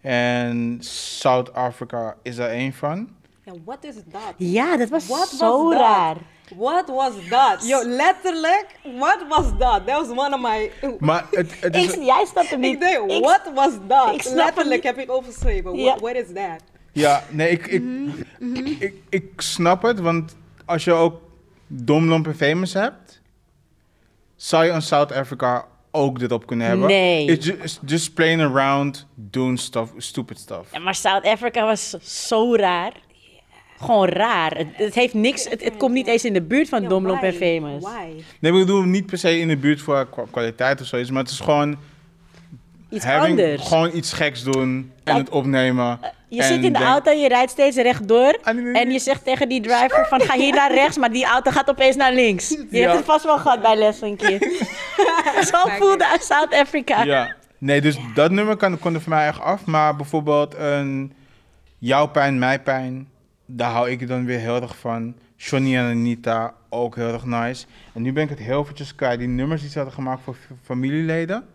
En South Africa is daar één van. Yeah, what is that? Ja, dat was What zo was that? raar. What was that? Yo, letterlijk, what was that? That was one of my... Maar het, het is... Ik, jij snapt hem niet. Ik denk, Ik- what was that? ik snap hem letterlijk niet. heb ik overschreven. Ja. What, what is that? Ja, nee, ik, ik, ik, ik snap het, want als je ook Domlomp en Famous hebt, zou je aan South Africa ook dit op kunnen hebben. Nee. It's just, it's just playing around, doing stuff, stupid stuff. Ja, maar South Africa was zo raar. Gewoon raar. Het, het heeft niks. Het, het komt niet eens in de buurt van Ja, Domlomp en? Famous. Why? Nee, ik bedoel niet per se in de buurt voor kwa- kwaliteit of zoiets, maar het is gewoon Iets having- anders. Gewoon iets geks doen en het opnemen. Je en zit in de denk- auto en je rijdt steeds rechtdoor. Ah, nee, nee, nee. En je zegt tegen die driver van ga hier naar rechts, maar die auto gaat opeens naar links. Je Ja. hebt het vast wel gehad bij les een keer. (laughs) Zo voelde uit South Africa. Ja. Nee, dus dat nummer kan, kon er voor mij echt af. Maar bijvoorbeeld een Jouw Pijn, Mijn Pijn, daar hou ik dan weer heel erg van. Johnny en Anita, ook heel erg nice. En nu ben ik het heel eventjes kwijt. Die nummers die ze hadden gemaakt voor familieleden.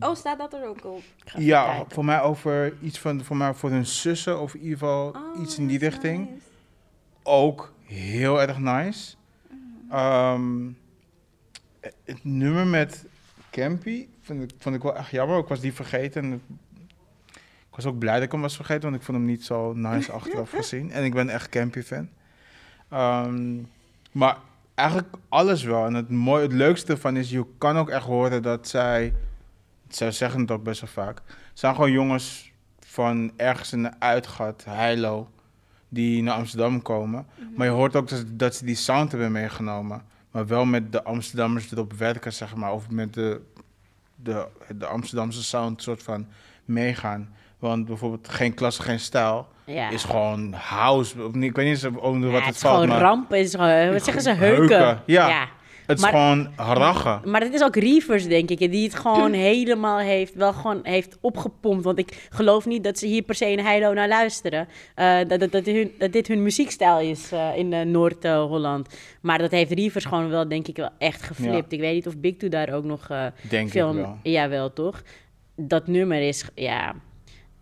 Oh, staat dat er ook op? Ja, kijken. voor mij over iets van, voor mij voor hun zussen of in ieder geval Oh, iets in die richting. nice. Ook heel erg nice. Ehm, het nummer met Campy vond ik, vond ik wel echt jammer. Ik was die vergeten. En het- ik was ook blij dat ik hem was vergeten, want ik vond hem niet zo nice (laughs) achteraf gezien. En ik ben echt Campy-fan. Ehm, maar eigenlijk alles wel. En het, mooie, het leukste ervan is, je kan ook echt horen dat zij... Zij zeggen het ook best wel vaak. Zijn gewoon jongens van ergens in een uitgat, Heilo, die naar Amsterdam komen. Maar je hoort ook dat, dat ze die sound hebben meegenomen. Maar wel met de Amsterdammers erop werken, zeg maar. Of met de, de, de Amsterdamse sound soort van meegaan. Want bijvoorbeeld Geen Klasse, Geen Stijl Ja. is gewoon house. Of niet, Ik weet niet eens onder Ja, wat het het is valt, gewoon maar... rampen. Het is gewoon, wat zeggen ze, heuken. Heuken, ja. Het is Maar- gewoon rachen. Maar het is ook Reavers, denk ik, die het gewoon helemaal heeft, wel gewoon heeft opgepompt. Want ik geloof niet dat ze hier per se in Heilo naar luisteren. Eh, dat, dat, dat, hun, dat dit hun muziekstijl is eh, in eh, Noord-Holland. maar dat heeft Reavers gewoon wel, denk ik, wel echt geflipt. Ik weet niet of Big Two daar ook nog eh Denk film... ik wel. Ja, wel, toch? Dat nummer is, ja...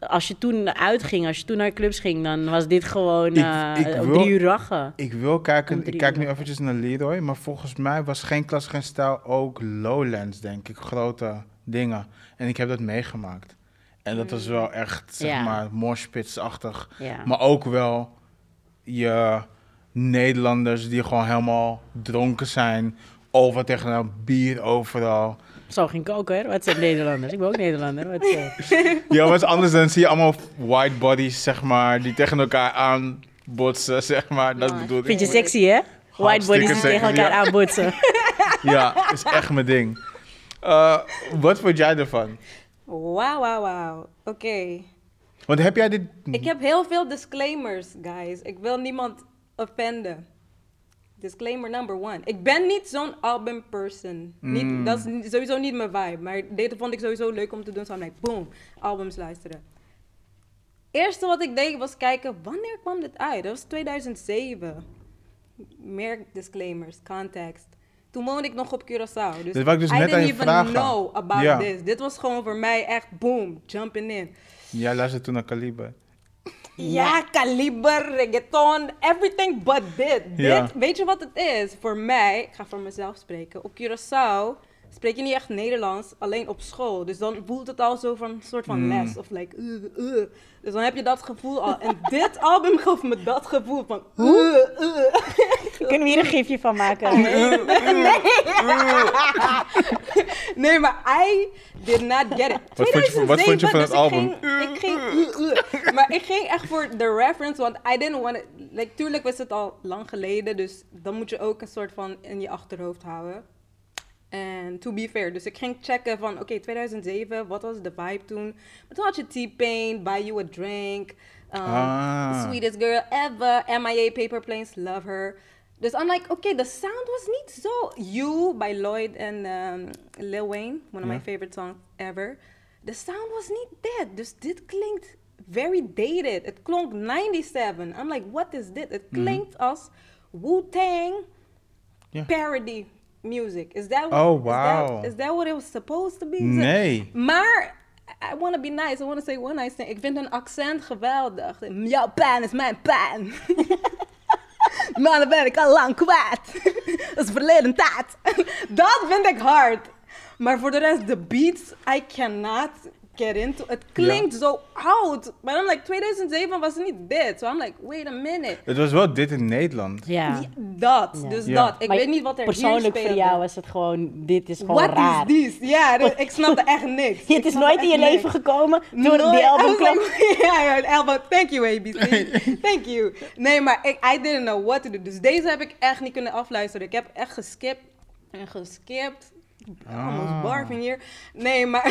Als je toen uitging, als je toen naar clubs ging, dan was dit gewoon Ik- eh, ik op wil- drie uur rachen. Ik wil kijken, ik kijk nu eventjes naar Leroy, maar volgens mij was geen klas, geen stijl ook Lowlands, denk ik. Grote dingen. En ik heb dat meegemaakt. En dat was wel echt, zeg Ja. maar, moshpitsachtig. Ja. Maar ook wel je Nederlanders die gewoon helemaal dronken zijn. Over tegen een bier overal. Zo ging ik ook, hoor. Wat zijn Nederlanders? Ik ben ook Nederlander. Wat is (laughs) Ja, wat is anders dan zie je allemaal white bodies, zeg maar, die tegen elkaar aanbotsen, zeg maar. Dat bedoel ik. Vind je sexy, hè? White bodies die tegen elkaar ja. aanbotsen. (laughs) Ja, is echt mijn ding. Eh, wat vond jij ervan? Wauw, wauw, wauw. Oké. Want heb jij dit... Ik heb heel veel disclaimers, guys. Ik wil niemand offenden. Disclaimer number one. Ik ben niet zo'n album person. Mm. Niet, dat is sowieso niet mijn vibe. Maar deze vond ik sowieso leuk om te doen. Zo ik, boom, albums luisteren. Eerste wat ik deed was kijken, wanneer kwam dit uit? Dat was 2007. Meer disclaimers, context. Toen woonde ik nog op Curaçao. Dus Dit ik dus I net aan didn't je even vragen. know about Ja. this. Dit was gewoon voor mij echt boom, jumping in. Jij luisterde toen naar Kaliber. Ja, kaliber, reggaeton, everything but dit. Ja. dit. Weet je wat het is? Voor mij, ik ga voor mezelf spreken. Op Curaçao spreek je niet echt Nederlands, alleen op school. Dus dan voelt het al zo van een soort van Mm. les. Of like, uh, uh. Dus dan heb je dat gevoel al. En dit album gaf me dat gevoel van, uh, uh. (laughs) Kunnen we hier een gifje van maken? (laughs) Nee, maar I did not get it. Wat vond je- wat vond je van het 2007, album? dus Ik ging, ik ging, (laughs) maar ik ging echt voor de reference, want I didn't want it. Like, tuurlijk was het al lang geleden, dus dan moet je ook een soort van in je achterhoofd houden. En to be fair, dus ik ging checken van, oké, 2007, wat was de vibe toen? Maar toen had je T-Pain, Buy You a Drink, um, Ah. Sweetest Girl Ever, MIA, Paper Planes, Love Her. Dus I'm like, oké, de sound was niet zo... You by Lloyd en um, Lil Wayne, one of my favorite songs ever. De sound was niet dit, dus dit klinkt very dated. Het klonk 97. I'm like, what is dit? Het klinkt als Wu-Tang parody music. Is that, Oh, is that- wow. Is that what it was supposed to be? Nee. maar I want to be nice. I want to say one nice thing. Ik vind een accent geweldig. Jouw pijn is mijn pijn. (laughs) Maar dan ben ik al lang kwijt. (laughs) Dat is verleden tijd. (laughs) Dat vind ik hard. Maar voor de rest, de beats, I cannot get into. Het klinkt zo oud. Maar dan like 2007 was het niet dit. So I'm like, wait a minute. Het was wel dit in Nederland. Ja. Ja, dat, Ja. dus Ja. dat. Ik Maar weet niet wat er Persoonlijk hier voor jou is het gewoon, dit is gewoon What raar. is this? Ja, dus (laughs) ik snapte echt niks. (laughs) Het is nooit in je niks. leven gekomen toen Nooit. die album kwam. (laughs) ja, ja, album. Thank you, ABC. Thank you. Nee, maar ik, I didn't know what to do. Dus deze heb ik echt niet kunnen afluisteren. Ik heb echt geskipt en geskipt. Almost Ah. barfing hier. Nee, maar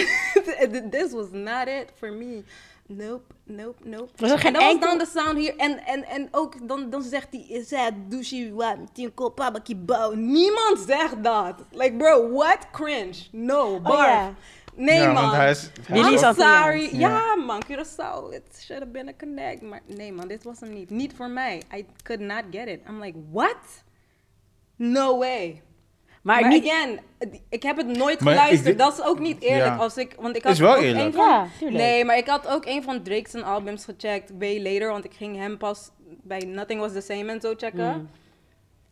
(laughs) this was not it for me. Nope, nope, nope. Was er geen en dat enkel- was dan de sound hier. En, en, en ook dan, dan zegt hij, is het douche wat, babaki bouw. Niemand zegt dat. Like, bro, what cringe? No, barf. Oh, ja. Nee, ja, man. hij is... hij sorry. Ja. Ja, man, Curaçao. It should have been a connect. Maar nee, man, dit was hem niet. Niet voor mij. I could not get it. I'm like, what? No way. Maar, Maar, niet... again, ik heb het nooit ik geluisterd. Dat is ook niet eerlijk. Ja. Als ik, want ik had Is wel ook eerlijk. een van, Ja. Nee, maar ik had ook een van Drake's albums gecheckt. Way later, want ik ging hem pas bij Nothing Was The Same en zo checken. Mm.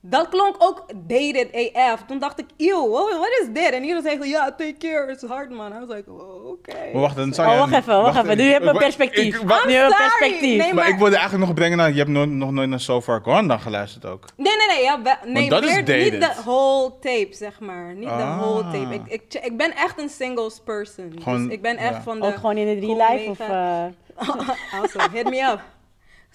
Dat klonk ook dated AF. Toen dacht ik, eeuw, what, is dit? En iedereen zei, ja, take care, it's hard, man. I was like, oh, oké. Maar wacht, dan zou Oh, jij- wacht even, wacht even. Nu heb je een perspectief. ik- Nu heb je een perspectief. Nee, maar maar- ik wilde eigenlijk nog brengen naar... Je hebt nooit, nog nooit naar So Far Gone dan geluisterd ook. Nee, nee, nee. Ja, we- nee dat is meer- niet dated. de whole tape, zeg maar. Niet de Ah. whole tape. Ik, ik, ben echt een singles person. Gewoon, dus ik ben echt ja. van de... Ook gewoon in de drie cool live of... eh, (laughs) also, hit me up.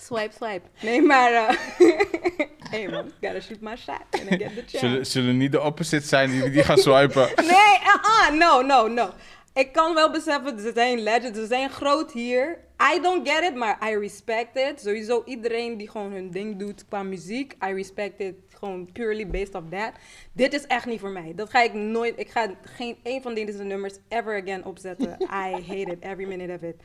Swipe, swipe. Nee, maar... eh (laughs) hey man, gotta shoot my shot. And I get the chance. Zullen, zullen niet de opposite zijn die, die gaan swipen? (laughs) Nee, uh-uh, no, no, no. ik kan wel beseffen, ze zijn legends, ze zijn groot hier. I don't get it, maar I respect it. Sowieso iedereen die gewoon hun ding doet qua muziek, I respect it gewoon purely based off that. Dit is echt niet voor mij. Dat ga ik nooit, ik ga geen een van deze nummers ever again opzetten. (laughs) I hate it, every minute of it.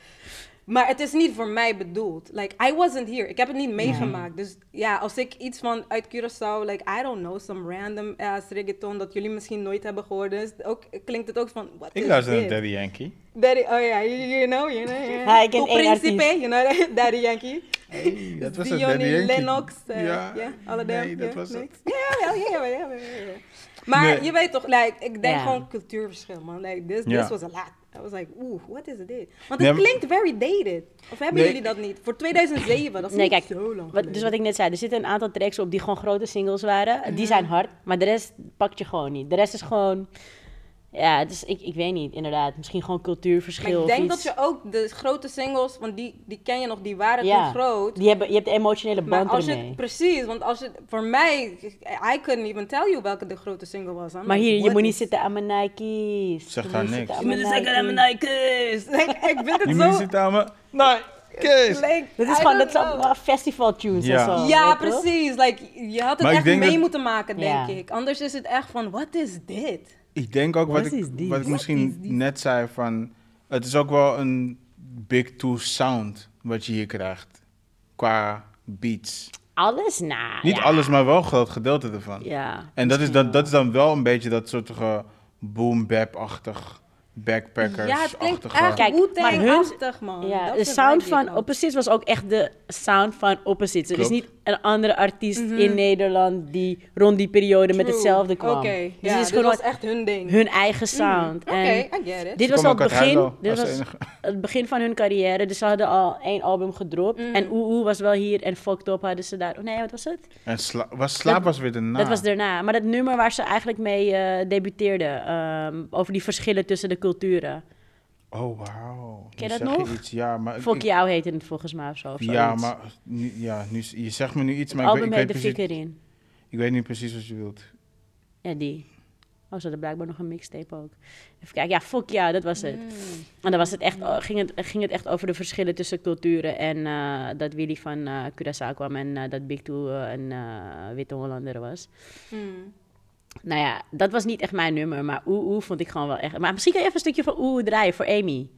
Maar het is niet voor mij bedoeld. Like, I wasn't here. Ik heb het niet meegemaakt. Dus ja, als ik iets van uit Curaçao, like, I don't know, some random ass reggaeton dat jullie misschien nooit hebben gehoord, dus ook, klinkt het ook van, what Ik is luister naar? Daddy Yankee. Daddy, oh ja, you, you know, you know. (laughs) Yeah. Ja, ik ken Principe, artiest. you know, (laughs) Daddy Yankee. Hey, dat was Diony Daddy Yankee. Lennox, eh, ja, alle nee, dat ja, was het. Ja, ja, ja, ja. Maar Nee. je weet toch, like, ik denk gewoon cultuurverschil, man. Like, this, this was a lot. I was like, oeh, what is dit? Want het klinkt very dated. Of hebben Nee. jullie dat niet? Voor 2007, dat is Nee, niet kijk, zo lang wat, dus wat ik net zei, er zitten een aantal tracks op die gewoon grote singles waren. Die zijn hard, maar de rest pakt je gewoon niet. De rest is gewoon, ja, het is, ik, ik weet niet, inderdaad. Misschien gewoon Maar cultuurverschil ik of denk iets. dat je ook de grote singles, want die, die ken je nog, die waren ja, toen groot. Die hebben, je hebt de emotionele Maar band als je, ermee. precies, want als je, voor mij, I couldn't even tell you welke de grote single was. I'm Maar like, hier, je what moet niet zitten aan mijn Nike's. Je moet niet niks. zitten Je moet mijn zeggen aan mijn Nike's. Like, ik vind het zo... muziek aan me. Nee, Kees. Like, Dit is I gewoon, dat allemaal festival tunes Ja. en zo. Ja, je precies. Like, je had het Maar ik echt mee dat- moeten maken, denk ik. Anders is het echt van, wat is dit? Ik denk ook wat ik, wat ik misschien net zei van... Het is ook wel een big two sound wat je hier krijgt. Qua beats. Alles, nou. Niet ja. alles, maar wel een groot gedeelte ervan. Ja. En dat is, dan, wel. dat is dan wel een beetje dat soort boom bap-achtig, backpackers-achtige... Ja, het klinkt echt Kijk, maar hun- Wu-Tang-achtig, man. Ja, Dat de is sound vibe die ik van had. Opposites was ook echt de sound van Opposites. Er is Klopt. niet een andere artiest in Nederland die rond die periode met True. hetzelfde kwam. Oké, dus ja, het is dit gewoon was echt hun ding. hun eigen sound. Oké, En I get it. dit was al het ook uit begin, dit als was enige. het begin van hun carrière. Dus ze hadden al één album gedropt. Mhm. En Oeh Oeh was wel hier en Fucked Up hadden ze daar. Oh nee, wat was het? En sla was, slaap Dat- was weer daarna. Dat was daarna. Maar dat nummer waar ze eigenlijk mee eh debuteerden. ehm, over die verschillen tussen de culturen. Oh, wauw. Ken je dat zeg nog? Je iets. Ja, maar... ik- jou heette het volgens mij of zo. Of Ja, zoiets. maar nu, ja, nu, je zegt me nu iets, maar ik, ik, weet De precies, Fik erin. ik weet niet precies wat je wilt. Ja, die. Oh, ze hadden blijkbaar nog een mixtape ook. Even kijken. Ja, fuck ja, dat was het. En dan was het echt, ging, het, ging het echt over de verschillen tussen culturen. En eh, dat Willy van eh Curaçao kwam en eh, dat Big Two eh, een witte Hollander was. Hmm. Nou ja, dat was niet echt mijn nummer. Maar Oeh Oeh vond ik gewoon wel echt... Maar misschien kan je even een stukje van Oeh draaien voor Amy.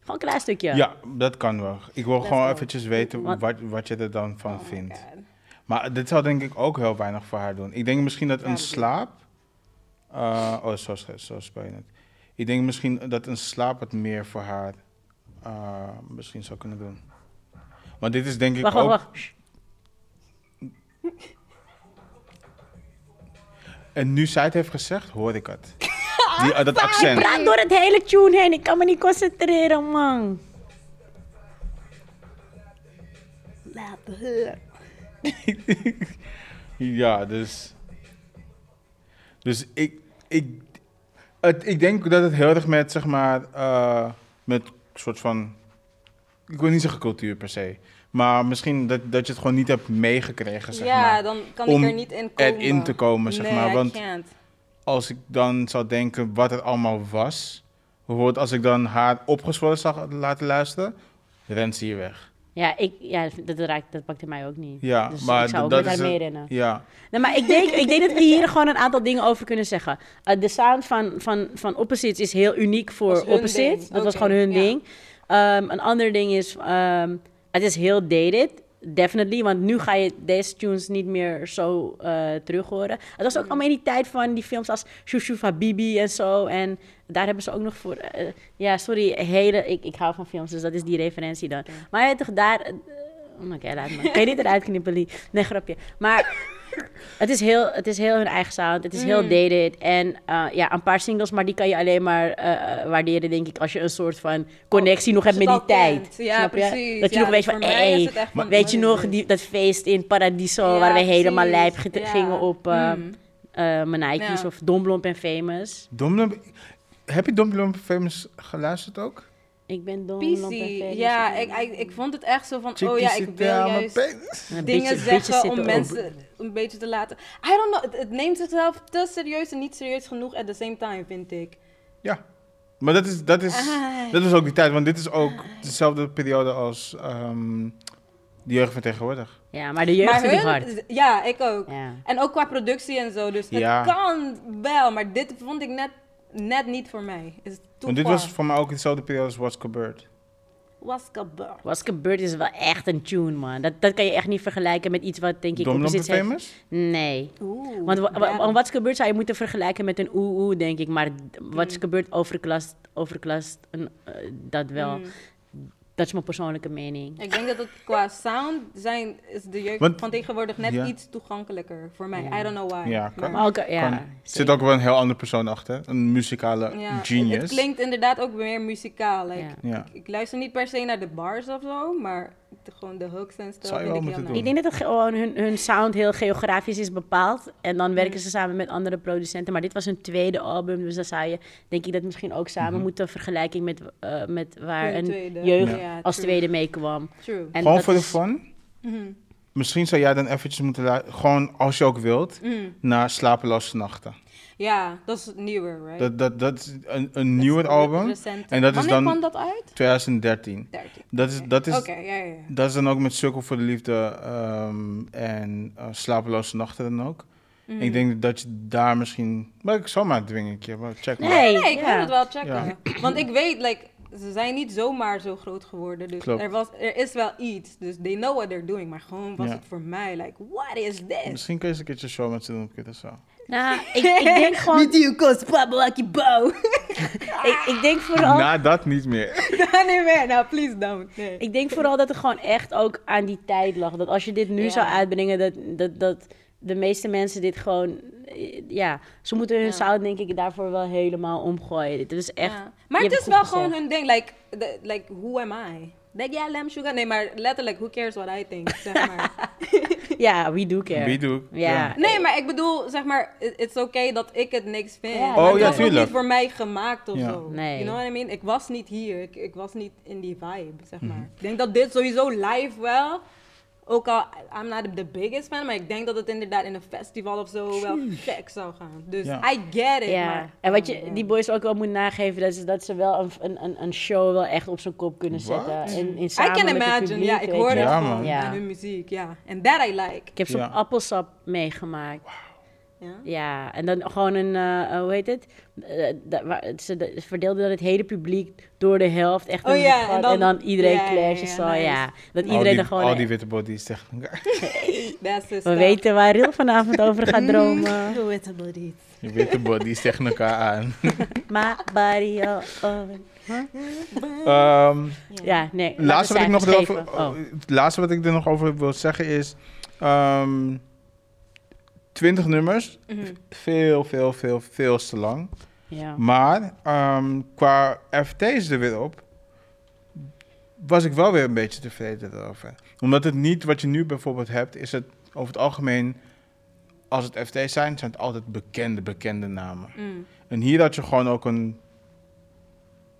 Gewoon een klein stukje. Ja. dat kan wel. Ik wil Let's gewoon go. eventjes weten wat, wat je er dan van Oh vindt. Maar dit zou denk ik ook heel weinig voor haar doen. Ik denk misschien dat een slaap... eh, oh, zo, zo speel je het. Ik denk misschien dat een slaap het meer voor haar eh, misschien zou kunnen doen. Maar dit is denk ik Wacht, ook... wacht, wacht. En nu zij het heeft gezegd, hoor ik het. (laughs) Die, eh, dat accent. Praat door het hele tune heen. Ik kan me niet concentreren, man. (laughs) Ja, dus. Dus ik. Ik, het, ik denk dat het heel erg met, zeg maar. eh, met een soort van. Ik wil niet zeggen cultuur per se. Maar misschien dat, dat je het gewoon niet hebt meegekregen, zeg ja, maar. dan kan Om ik er niet in komen. erin te komen, zeg nee, maar, want-. Als ik dan zou denken wat het allemaal was. Bijvoorbeeld als ik dan haar opgezwollen zag laten luisteren. rent ze hier weg. Ja, ik, ja dat, raakt, dat pakte mij ook niet. Ja, dus maar ik zou ook dat meerennen. Ja, Nee, maar ik denk, ik denk dat we hier gewoon een aantal dingen over kunnen zeggen. Uh, de sound van, van, van Opposites is heel uniek voor Opposites. Dat was gewoon hun ja. ding. Um, een ander ding is, um, het is heel dated. Definitely, want nu ga je deze tunes niet meer zo uh, terug horen. Het was ook allemaal in die tijd van die films als Shushu Habibi en zo. En daar hebben ze ook nog voor... uh, ja, sorry, hele... Ik, ik hou van films, dus dat is die referentie dan. Maar je weet toch, daar... Uh, Oké, okay, laat maar. Kan je dit eruit knippen, Lee? Nee, grapje. Maar het is heel, het is heel hun eigen sound. Het is heel Mm. dated. En uh, ja, een paar singles, maar die kan je alleen maar uh, waarderen, denk ik, als je een soort van connectie nog hebt met die tijd. Ja, Snap je? precies. Dat je ja, nog weet van, weet je nog die, dat feest in Paradiso, Ja, waar we helemaal lijp Ja. gingen op uh, Mm. mijn Nike's Ja. of Domblomp en Famous. Domblomp, heb je Domblomp Famous geluisterd ook? Ik ben. Famous. Ja, ik, ik, ik vond het echt zo van, oh ja, ik wil juist dingen beetje- beetje zeggen om mensen een beetje te laten... I don't know, het, het neemt zichzelf te serieus en niet serieus genoeg at the same time, vind ik. Ja, Maar dat is, dat is, Ah. dat is ook die tijd, want dit is ook dezelfde periode als ehm, de jeugd van tegenwoordig. Ja, maar de jeugd Maar hun, hard. ja, ik ook. Ja. En ook qua productie en zo. Dus Ja. het kan wel, maar dit vond ik net, net niet voor mij. Is too Want dit far. was voor mij ook dezelfde periode als What's Bird. What's Gebeurd is wel echt een tune, man. Dat, dat kan je echt niet vergelijken met iets wat, denk ik, sex- Famous? Nee. Oeh. Want wa-. What's Gebeurd zou je moeten vergelijken met een oeh oeh, denk ik. Maar What's Mm. Gebeurd overklast, overklast een, eh, dat wel. Mm. Dat is mijn persoonlijke mening. Ik denk dat het qua sound zijn, is de jeugd Want- van tegenwoordig net iets toegankelijker voor mij. I don't know why. Ja, kan. Maar ja, Kan. Er zit ook wel een heel andere persoon achter. Een muzikale Ja, het- genius. Het, klinkt inderdaad ook meer muzikaal. Like, Ja. Ja. ik, ik luister niet per se naar de bars of zo, maar de, gewoon de hooks en stuff. Zou je vind wel ik moeten denk dat het gewoon hun, hun sound heel geografisch is bepaald. En dan werken Mm. ze samen met andere producenten. Maar dit was hun tweede album. Dus dan zou je, denk ik, dat misschien ook samen Mhm. moeten vergelijken met, eh, met waar Hun een tweede. jeugd Ja, als true. tweede meekwam. True. En Gewoon voor de is- fun. Mhm. Misschien zou jij dan eventjes moeten luisteren, gewoon als je ook wilt, Mm. naar Slapeloze Nachten. Ja, dat is nieuwer, right? Dat, dat, dat is een, een Dat nieuwer is album, recent. En dat is Wanneer dan- kwam dat uit? 2013. 13. Dat is, dat is, Oké, ja, ja, ja. dat is dan ook met Cirkel voor de Liefde ehm, en eh, Slapeloze Nachten dan ook. Mhm. Ik denk dat je daar misschien... Maar ik zal maar dwingen een keer, maar check maar. Nee, Nee, ik ja. wil het wel checken. Ja. Want ik weet, like, ze zijn niet zomaar zo groot geworden. Dus Klopt. er, was, er is wel iets. Dus they know what they're doing. Maar gewoon was Ja. het voor mij, like, what is this? Misschien kun je eens een keertje show met ze doen op Curaçao. Nou, ik, ik denk (laughs) gewoon... Met you, cause Pablo Akibo. Ik, ik denk vooral... Na dat niet meer. (laughs) nee, meer. Nou, please don't. Nee. Ik denk vooral dat het gewoon echt ook aan die tijd lag. Dat als je dit nu Ja. zou uitbrengen, dat, dat, dat de meeste mensen dit gewoon... eh, Ja, ze moeten hun Ja. sound denk ik daarvoor wel helemaal omgooien. Dit is echt... Ja. Maar het is wel gewoon hun ding. Like, the, like, who am I? Like, ja, Lem Sugar. Nee, maar letterlijk, who cares what I think, zeg maar. (laughs) Ja, we do care. Wie doe Ja. Nee, maar ik bedoel, zeg maar, it- it's okay dat ik het niks vind. Ja. Maar Oh, het ja, was ook tuurlijk. niet voor mij gemaakt of zo. Nee. You know what I mean? Ik was niet hier. Ik, ik was niet in die vibe, zeg maar. Mhm. Ik denk dat dit sowieso live wel, ook al, I'm not the biggest fan, maar ik denk dat het inderdaad in een festival of zo wel gek zou gaan. Dus Ja. I get it, Ja, maar... en wat je oh, die boys ook wel moet nageven, dat is dat ze wel een, een, een, een show wel echt op zijn kop kunnen zetten. In, in I samen can imagine, publiek, ja, ik hoor het Ja, aan hun muziek, ja. En that I like. Ik heb op appelsap meegemaakt. Ja? Ja, en dan gewoon een, eh, hoe heet het? Eh, da- waar, ze de- ze verdeelden dan het hele publiek door de helft. Echt Oh ja, en dan- en dan iedereen ja, ja, clashen ja, nice. ja. Dat iedereen die, er gewoon... al die witte bodies tegen (laughs) elkaar. We weten waar Ril vanavond (laughs) over gaat dromen. (laughs) Hoe het about it. Die witte bodies tegen elkaar aan. My body, oh, oh. Ehm, Ja, nee. Het laatste, wat ik nog geven. Oh. het laatste wat ik er nog over wil zeggen is... ehm 20 nummers. Mhm. Veel, veel, veel, veel te lang. Ja. Maar ehm, qua FT's er weer op... was ik wel weer een beetje tevreden erover. Omdat het niet wat je nu bijvoorbeeld hebt... is het over het algemeen... als het FT's zijn, zijn het altijd bekende, bekende namen. Mm. En hier had je gewoon ook een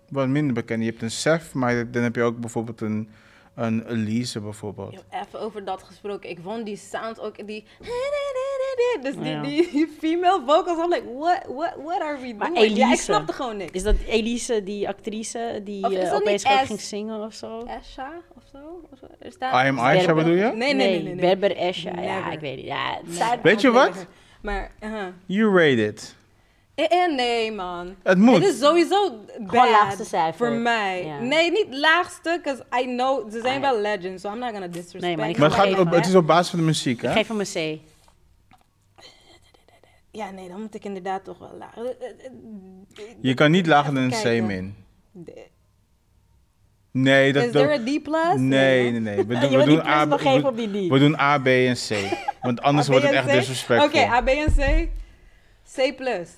wat minder bekende. Je hebt een Sef, maar dan heb je ook bijvoorbeeld een, een Elise bijvoorbeeld. Even over dat gesproken. Ik vond die sound ook, die... Dus die, Ja. die, die female vocals, I'm like, what, what, what are we Maar doing? Ja, ik Elise- snapte gewoon niks. Is dat Elise, die actrice, die is eh, dat opeens ook ging zingen of zo? Esha of zo? Er staat... I am Aisha Berber. bedoel je? Nee, nee, nee, nee. nee. Berber Esha, ja, ik weet niet. Ja, Weet je wat? Maar, uh You rate it. Eh, eh, nee man. Het Het moet. is sowieso bad laagste cijfer. voor mij. Ja. Nee, niet laagste, because I know, ze zijn Ah, wel legends, so I'm not gonna disrespect. Nee, maar ik Maar het, gaat op, het is op basis van de muziek, Ik hè? geef hem een C. Ja, nee, dan moet ik inderdaad toch wel laag. Eh, Je kan niet lager dan een C min. Nee, dat... Is dat there a D plus? nee, nee, nee. We (laughs) Je doen, we moet die doen, A, we, op die D. we doen A, B en C. Want (laughs) anders A, B wordt het echt C? disrespectful. Oké, A, B en C. C plus.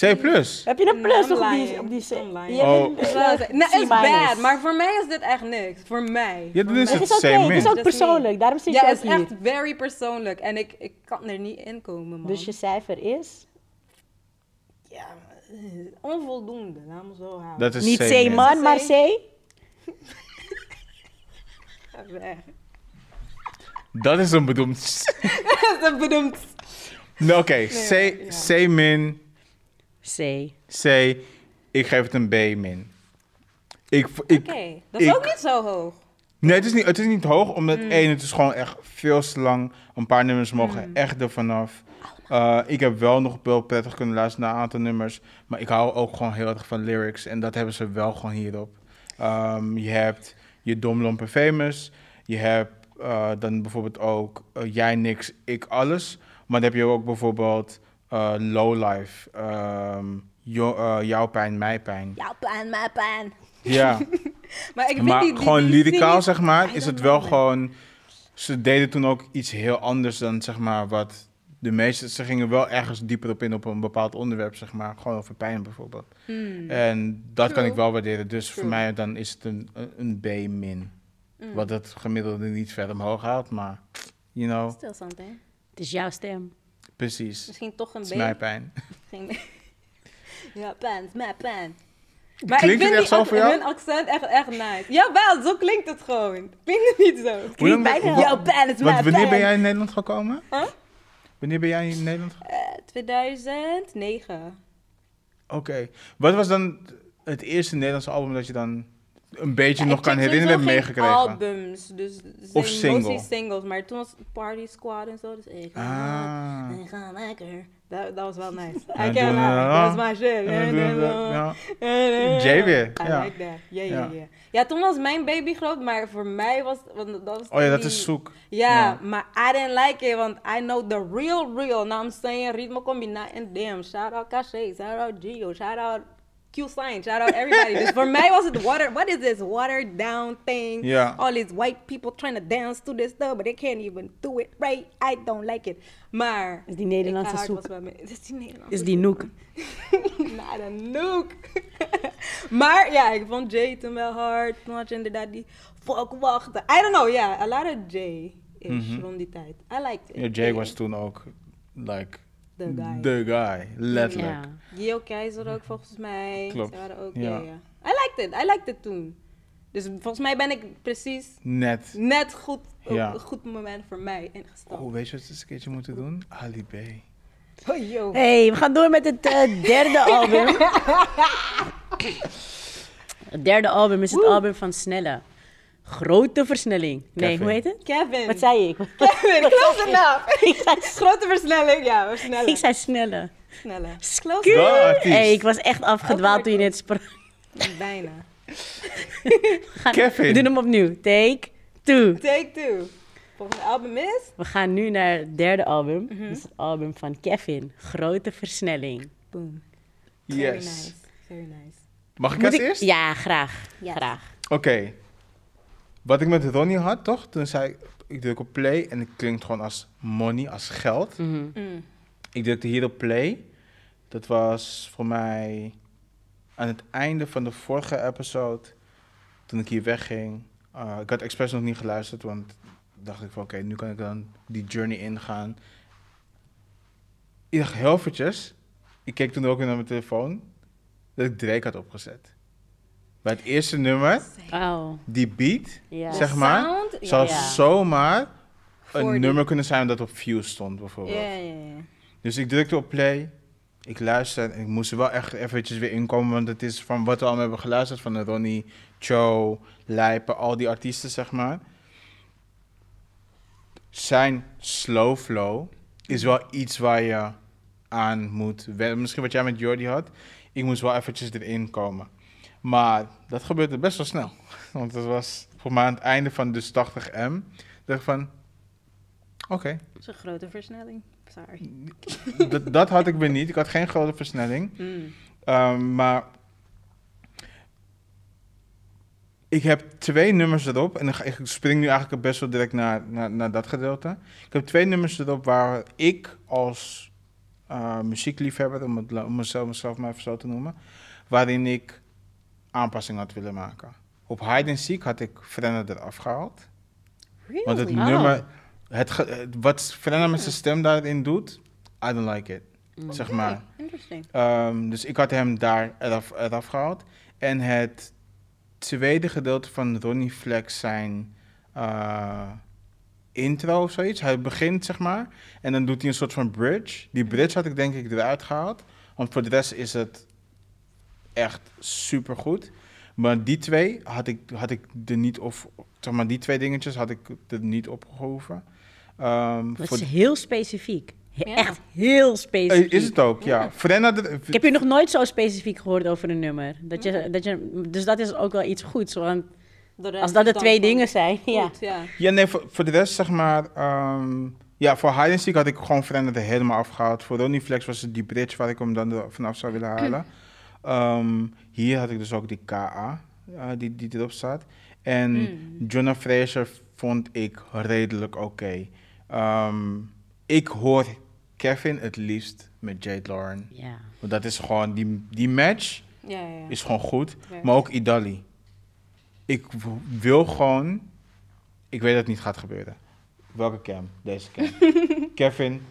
C plus? Heb je een plus I'm nog op die, op die C? Je Oh. bent- Is is bad, maar voor mij is dit echt niks. Voor mij. Ja, is. Het het is oké, het is ook persoonlijk. Daarom zit Ja, je het ook is hier. echt very persoonlijk. En ik, ik kan er niet in komen, man. Dus je cijfer is? Ja, onvoldoende. Laat me zo houden. Dat is Niet C man, maar C. C? (laughs) Ga weg. Dat is een bedoeld... (laughs) (laughs) Dat bedoelt... Nee, Oké, C, Nee, ja. C min, C. C. Ik geef het een B min. Ik, ik, Oké, dat is ik- ook niet zo hoog. Nee, het is niet, het is niet hoog, omdat Mm. één, het is gewoon echt veel te lang. Een paar nummers mogen Mm. echt er vanaf. Eh, ik heb wel nog wel prettig kunnen luisteren naar een aantal nummers, maar ik hou ook gewoon heel erg van lyrics en dat hebben ze wel gewoon hierop. Ehm, je hebt je Dom Lompe Famous, je hebt eh, dan bijvoorbeeld ook eh, Jij Niks, Ik Alles, maar dan heb je ook bijvoorbeeld eh Lowlife, ehm, Jo- eh, Jouw Pijn, Mijn Pijn. Jouw pijn, mijn pijn. Ja. (laughs) Maar ik vind Maar die, die, gewoon lyricaal, zeg maar, is het wel know, gewoon... Ze deden toen ook iets heel anders dan, zeg maar, wat de meeste... Ze gingen wel ergens dieper op in op een bepaald onderwerp, zeg maar. Gewoon over pijn bijvoorbeeld. Hmm. En dat kan ik wel waarderen. Dus voor mij dan is het een, een B min. Mm. Wat het gemiddelde niet verder omhoog haalt, maar... You know, Still something. Het is jouw stem. precies. Misschien toch een Het B. is mijn pijn. Geen- (laughs) ja, pijn, is mijn pijn. Klinkt het echt die zo voor jou? hun accent echt, echt nice. Jawel, zo klinkt het gewoon. Klinkt het niet zo? Het klinkt bijna... Jouw pijn is mijn Want wanneer ben jij in Nederland gekomen? Huh? Wanneer ben jij in Nederland gekomen? Eh, 2009. Oké. Wat was dan het eerste Nederlandse album dat je dan een beetje Ja, nog kan herinneren meegekregen? albums, dus Of single? singles. Maar toen was Party Squad en zo, dus ik ga, Ah. ik ga lekker. Dat, dat was wel nice. Ja, I can't dat. is my shit. Jay weer, I ja. like that. Ja, ja, Ja. ja. Toen was mijn baby groot, maar voor mij was... Want dat was Oh ja, dat is zoek. Ja, Ja. maar I didn't like it, want I know the real, real. Now I'm saying ritmo combinado en damn. Shout out Cache, shout out Gio, shout out Q-Sign, shout out everybody. dus voor mij was het water, what is this watered down thing? Yeah. All these white people trying to dance to this stuff, but they can't even do it right. I don't like it. Maar... Is die Nederlandse ik ga hard zoek? was Is die Nederlandse Is die noek? Not a nook. maar ja, ik vond Jay toen wel hard. Toen had je inderdaad die fuck wachten. I don't know, ja. A lot of Jay is Mhm. rond die tijd. I liked it. Ja, Jay was toen ook, like, The guy. the guy. Letterlijk. Ja. Gio Keizer ook volgens mij. Klopt, Ze waren ook, ja. ja. ja. I liked it. I liked it toen. Dus volgens mij ben ik precies Net. net goed op Ja. een goed moment voor mij ingestapt. Oh, weet je wat we eens een keertje moeten doen? Ali B. Oh, yo. hey, we gaan door met het eh, derde album. (laughs) Het derde album is het album van Snelle. Grote versnelling. Nee, Kevin. hoe heet het? Kevin. Wat zei ik? Kevin, close enough. (laughs) ik, zei, Grote versnelling, ja. Versnellen. ik zei Snelle. Sneller. De artiest. Hey, ik was echt afgedwaald toen je net sprak. Bijna. We (laughs) gaan- Kevin. We doen hem opnieuw. Take two. Take two. Volgende album is? We gaan nu naar het derde album. Mhm. Dat is het album van Kevin. Grote versnelling. Boom. Very Yes. nice. Very nice. Mag ik Moet als ik- eerst? Ja, graag. Yes. Graag. Oké. Wat ik met Ronnie had, toch? Toen zei ik, ik druk op play en het klinkt gewoon als money, als geld. Mhm. Mm. Ik drukte hier op play. Dat was voor mij aan het einde van de vorige episode, toen ik hier wegging. Uh, ik had expres nog niet geluisterd, want dacht ik van oké, nu kan ik dan die journey ingaan. Ik dacht heel eventjes, ik keek toen ook weer naar mijn telefoon, dat ik Drake had opgezet. Bij het eerste nummer, Oh, die beat, zeg maar, Sound? zou zomaar een die- nummer kunnen zijn dat op view stond bijvoorbeeld. Ja, ja, ja. Dus ik drukte op play. Ik luisterde en ik moest er wel echt eventjes weer inkomen. Want het is van wat we allemaal hebben geluisterd. Van de Ronnie, Cho, Lijpen, al die artiesten, zeg maar. Zijn slow flow is wel iets waar je aan moet. Misschien wat jij met Jordi had. Ik moest wel eventjes erin komen. Maar dat gebeurde best wel snel. (laughs) Want het was voor mij aan het einde van dus 80M. dacht ik van, oké. Dat is een grote versnelling. Sorry. (laughs) dat, dat had ik weer niet. Ik had geen grote versnelling. Mm. Ehm, maar ik heb twee nummers erop. En ik spring nu eigenlijk best wel direct naar, naar, naar dat gedeelte. Ik heb twee nummers erop waar ik als eh, muziekliefhebber, om, het, om mezelf, mezelf maar even zo te noemen, waarin ik aanpassingen had willen maken. Op Hide and Seek had ik Frenna eraf gehaald. Really? Want het nummer, het, wat Frenna met zijn stem daarin doet, I don't like it. Zeg maar. Okay, Interesting. Ehm, dus ik had hem daar eraf, eraf gehaald. En het tweede gedeelte van Ronnie Flex zijn eh, intro of zoiets. Hij begint, zeg maar. En dan doet hij een soort van bridge. Die bridge had ik denk ik eruit gehaald. Want voor de rest is het echt super goed. Maar die twee had ik, had ik er niet op, zeg maar, die twee dingetjes had ik er niet opgehoven. Ehm, Dat voor- is heel specifiek. Ja. Echt heel Eh, specifiek. is het ook, ja. Frenna, de- Ik heb je nog nooit zo specifiek gehoord over een nummer. Dat je, dat je, dus dat is ook wel iets goeds. Want als dat de twee dingen zijn, ja. goed, ja. Ja, nee, voor, voor de rest zeg maar... ehm, ja, voor Hide and Seek had ik gewoon Frenna er helemaal afgehaald. Voor Ronnie Flex was het die bridge waar ik hem dan vanaf zou willen halen. Ehm, hier had ik dus ook die KA eh, die, die erop staat. En Mm. Jonah Fraser vond ik redelijk oké. Ehm, ik hoor Kevin het liefst met Jade Lauren. ja. Want dat is gewoon, die, die match Ja, ja, is gewoon goed. Maar ook Idali. Ik wil gewoon, ik weet dat het niet gaat gebeuren. Welke cam? Deze cam. (laughs) Kevin,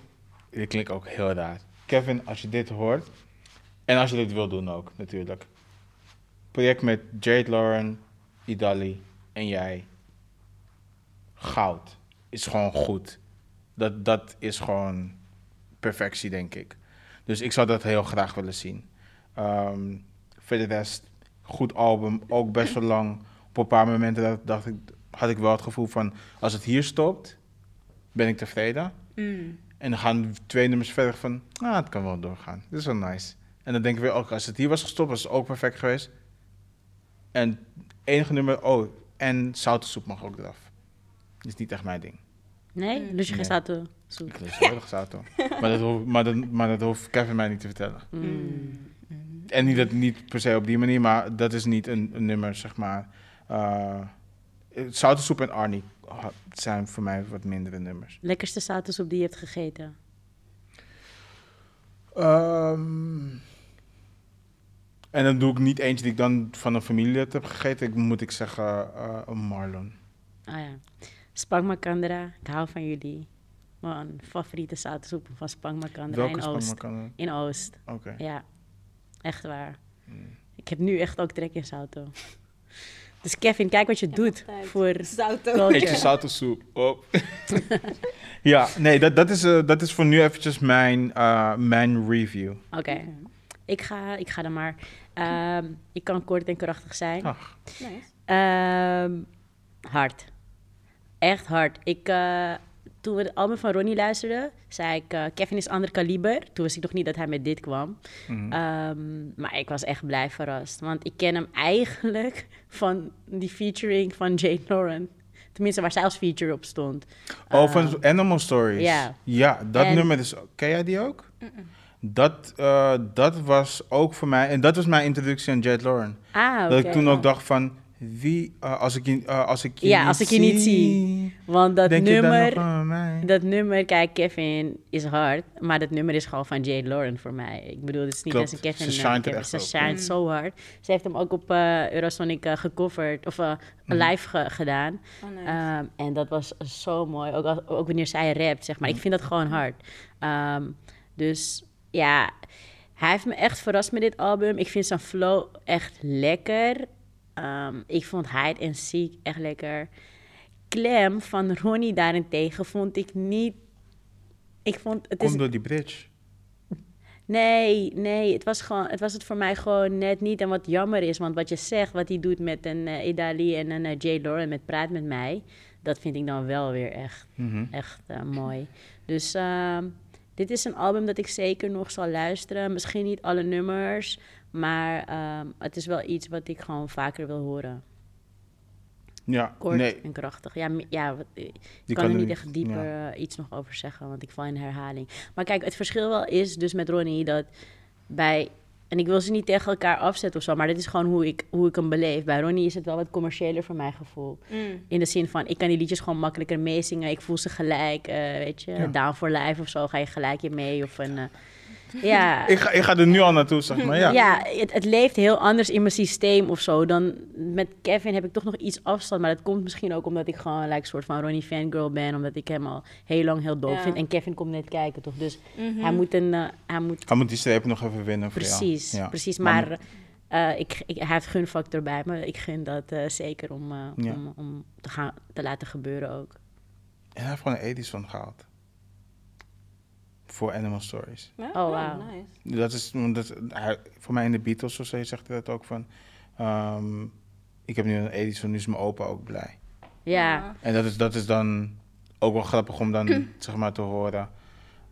dit klinkt ook heel raar. Kevin, als je dit hoort, en als je dit wil doen ook, natuurlijk. Project met Jade Lauren, Idali en jij. Goud. Is gewoon goed. Dat, dat is gewoon perfectie, denk ik. Dus ik zou dat heel graag willen zien. Ehm voor de rest, goed album, ook best wel lang. Op een paar momenten dat, dacht ik, had ik wel het gevoel van, als het hier stopt, ben ik tevreden. Mm. En dan gaan twee nummers verder van, ah, het kan wel doorgaan. Dit is wel nice. En dan denk ik weer, ook als het hier was gestopt, was het ook perfect geweest. En enige nummer, oh, en zoute soep mag ook eraf. is niet echt mijn ding. Nee? Mm. Lus je geen Nee. zoute soep? Ik lust heel erg (laughs) maar, dat hoeft, maar, dat, maar dat hoeft Kevin mij niet te vertellen. Mm. En niet, dat, niet per se op die manier, maar dat is niet een, een nummer, zeg maar. Uh, Zoute soep en Arnie zijn voor mij wat mindere nummers. Lekkerste zoute soep die je hebt gegeten? Ehm, en dan doe ik niet eentje die ik dan van een familielid heb gegeten. Ik moet ik zeggen, eh, een Marlon. Ah ja. Spang Makandra, ik hou van jullie. Mijn favoriete zoute soep van Spang Makandra Welke in Oost. In Oost, Oké. ja. Echt waar. Mm. Ik heb nu echt ook trek in zouten. (laughs) Dus Kevin, kijk wat je Ja, doet voor. Eetje zoute soep. Op. (laughs) ja, nee, dat, dat, is, eh, dat is voor nu eventjes mijn, eh, mijn review. Oké, ik, ga, ik ga dan maar. Ehm, ik kan kort en krachtig zijn. Ach, Nice. Ehm, hard. Echt hard. Ik, eh, toen we het album van Ronnie luisterden, zei ik... eh, Kevin is ander kaliber. Toen wist ik nog niet dat hij met dit kwam. mhm. Ehm, maar ik was echt blij verrast. Want ik ken hem eigenlijk van die featuring van Jane Lauren. Tenminste, waar zij als feature op stond. oh, van Animal Stories. ja. Ja, dat En- nummer is... Ken jij die ook? Dat, eh, dat was ook voor mij... En dat was mijn introductie aan Jade Lauren. Ah, oké. Dat ik toen ook dacht van... Wie, eh, als, ik je, eh, als ik je Ja, niet als ik je niet zie. Want dat nummer... Dat nummer, kijk, Kevin is hard, maar dat nummer is gewoon van Jade Lauren voor mij. Ik bedoel, het is niet eens een Kevin. ze shined er Kevin. echt Ze op. shined Mm. zo hard. Ze heeft hem ook op eh, Eurosonic gecoverd, of eh, Mhm. live ge- gedaan. Oh, nice. Ehm, en dat was zo mooi, ook, als- ook wanneer zij rapt, zeg maar. Ik vind dat gewoon hard. Ehm, dus ja, hij heeft me echt verrast met dit album. Ik vind zijn flow echt lekker. Ehm, ik vond Hide and Seek echt lekker. Clem van Ronnie daarentegen vond ik niet... Ik vond... Het is, door die bridge. nee, nee, het was, gewoon, het was het voor mij gewoon net niet. En wat jammer is, want wat je zegt, wat hij doet met een eh Idali en een eh, Jay Lauren met Praat Met Mij... Dat vind ik dan wel weer echt Mhm. echt eh, mooi. Dus ehm, dit is een album dat ik zeker nog zal luisteren. Misschien niet alle nummers, maar ehm, het is wel iets wat ik gewoon vaker wil horen. Ja, Kort nee. en krachtig. Ja, ja wat, ik Die kan er niet echt dieper ja. eh, iets nog over zeggen, want ik val in herhaling. Maar kijk, het verschil wel is dus met Ronnie dat bij... En ik wil ze niet tegen elkaar afzetten of zo, maar dit is gewoon hoe ik, hoe ik hem beleef. Bij Ronnie is het wel wat commerciëler voor mijn gevoel. Mm. In de zin van, ik kan die liedjes gewoon makkelijker meezingen. Ik voel ze gelijk, eh, weet je. Ja. Down for Life of zo, ga je gelijk je mee. Of een, eh, ja, Ik ga, ik ga er nu al naartoe, zeg maar. Ja. ja. het, het leeft heel anders in mijn systeem of zo. Dan met Kevin heb ik toch nog iets afstand. Maar dat komt misschien ook omdat ik gewoon like, een soort van Ronnie fangirl ben. Omdat ik hem al heel lang heel doof Ja. vind. En Kevin komt net kijken, toch? Dus Mhm. hij moet een... eh, hij moet, Hij moet die streep nog even winnen voor jou. precies, Ja. precies. Maar- Maar... eh, ik, ik, hij heeft gunfactor bij me. Ik gun dat eh, zeker om, Ja. om, om te, gaan, te laten gebeuren ook. En hij heeft gewoon een Edison gehaald. Voor Animal Stories. Ja? Oh, wauw. nice. Dat is, want dat, hij, voor mij in de Beatles of zo zegt hij dat ook van... ehm, ik heb nu een Edison, nu is mijn opa ook blij. Ja. En dat is, dat is dan ook wel grappig om dan (clears throat) zeg maar te horen.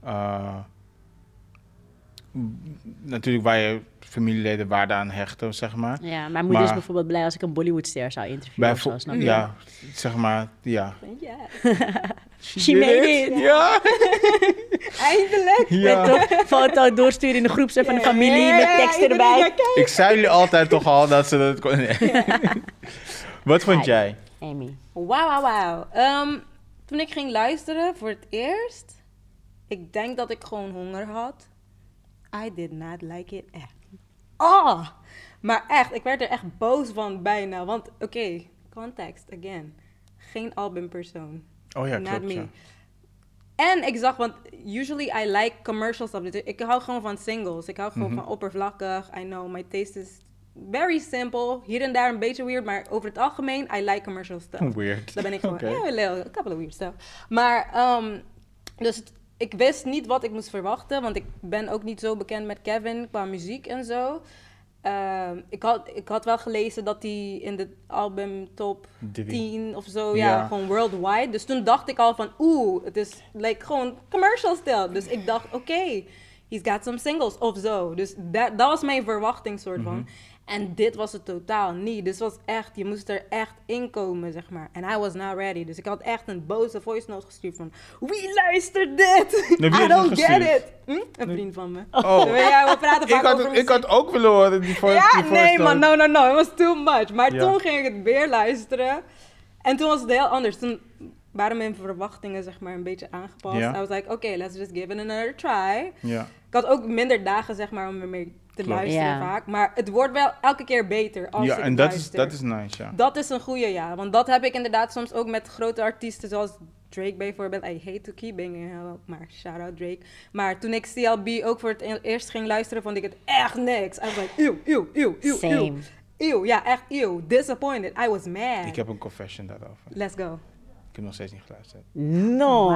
Eh, natuurlijk waar je familieleden waarde aan hechten, zeg maar. ja, mijn moeder is bijvoorbeeld blij als ik een Bollywoodster zou interviewen of zo, Bijvo- snap je? ja, zeg maar, ja. Ja. (laughs) She made it. Ja, (laughs) Eindelijk. ja. Weet toch? Foto doorsturen in de groepsapp van de familie met tekst erbij. Ik zei jullie altijd toch al dat ze dat kon. Nee. (laughs) Wat vond jij? Amy. Wauw, wauw, wauw. Ehm, toen ik ging luisteren voor het eerst, ik denk dat ik gewoon honger had. I did not like it. Oh! Maar echt, ik werd er echt boos van bijna. Want, oké, context, again. Geen albumpersoon. Oh ja, Not klopt. me. Ja. En ik zag, want usually I like commercial stuff. Dus Ik hou gewoon van singles. Ik hou gewoon Mhm. van oppervlakkig. I know, my taste is very simple. Hier en daar een beetje weird, maar over het algemeen, I like commercial stuff. Weird. Daar ben ik gewoon, ja, a little- a couple of weird stuff. Maar, ehm, dus ik wist niet wat ik moest verwachten, want ik ben ook niet zo bekend met Kevin qua muziek en zo. Ehm, ik, had, ik had wel gelezen dat hij in de album top Drie. 10 of zo, ja, Ja. gewoon worldwide. Dus toen dacht ik al van, oeh, het is like, gewoon commercial stijl. Dus ik dacht, oké, he's got some singles of zo. Dus dat, dat was mijn verwachting soort van. Mhm. En dit was het totaal niet. Dus was echt, je moest er echt in komen, zeg maar. En I was not ready. Dus ik had echt een boze voice note gestuurd van... Wie luistert dit? Wie (laughs) I don't get gestuurd? it. Hm? Een vriend van me. Oh. (laughs) Ja, we praten (laughs) Ik vaak over had, ik had ook willen horen die voice Ja, die voice nee man, no, no, no. It was too much. Maar Ja. toen ging ik het weer luisteren. En toen was het heel anders. Toen waren mijn verwachtingen zeg maar een beetje aangepast. Ja. I was like, okay, let's just give it another try. Ja. Ik had ook minder dagen zeg maar om ermee te Klopt. luisteren Ja. vaak. Maar het wordt wel elke keer beter als Ja, ik en dat is, dat is nice, ja. Dat is een goede, ja. Want dat heb ik inderdaad soms ook met grote artiesten zoals Drake bijvoorbeeld. I hate to keep him up, maar shout-out Drake. Maar toen ik CLB ook voor het e- eerst ging luisteren, vond ik het echt niks. I was like, eeuw, eeuw, eeuw, eeuw, Same. ja, echt eeuw. Disappointed. I was mad. Ik heb een confession daarover. Let's go. Ik heb nog steeds niet geluisterd. No, Wow.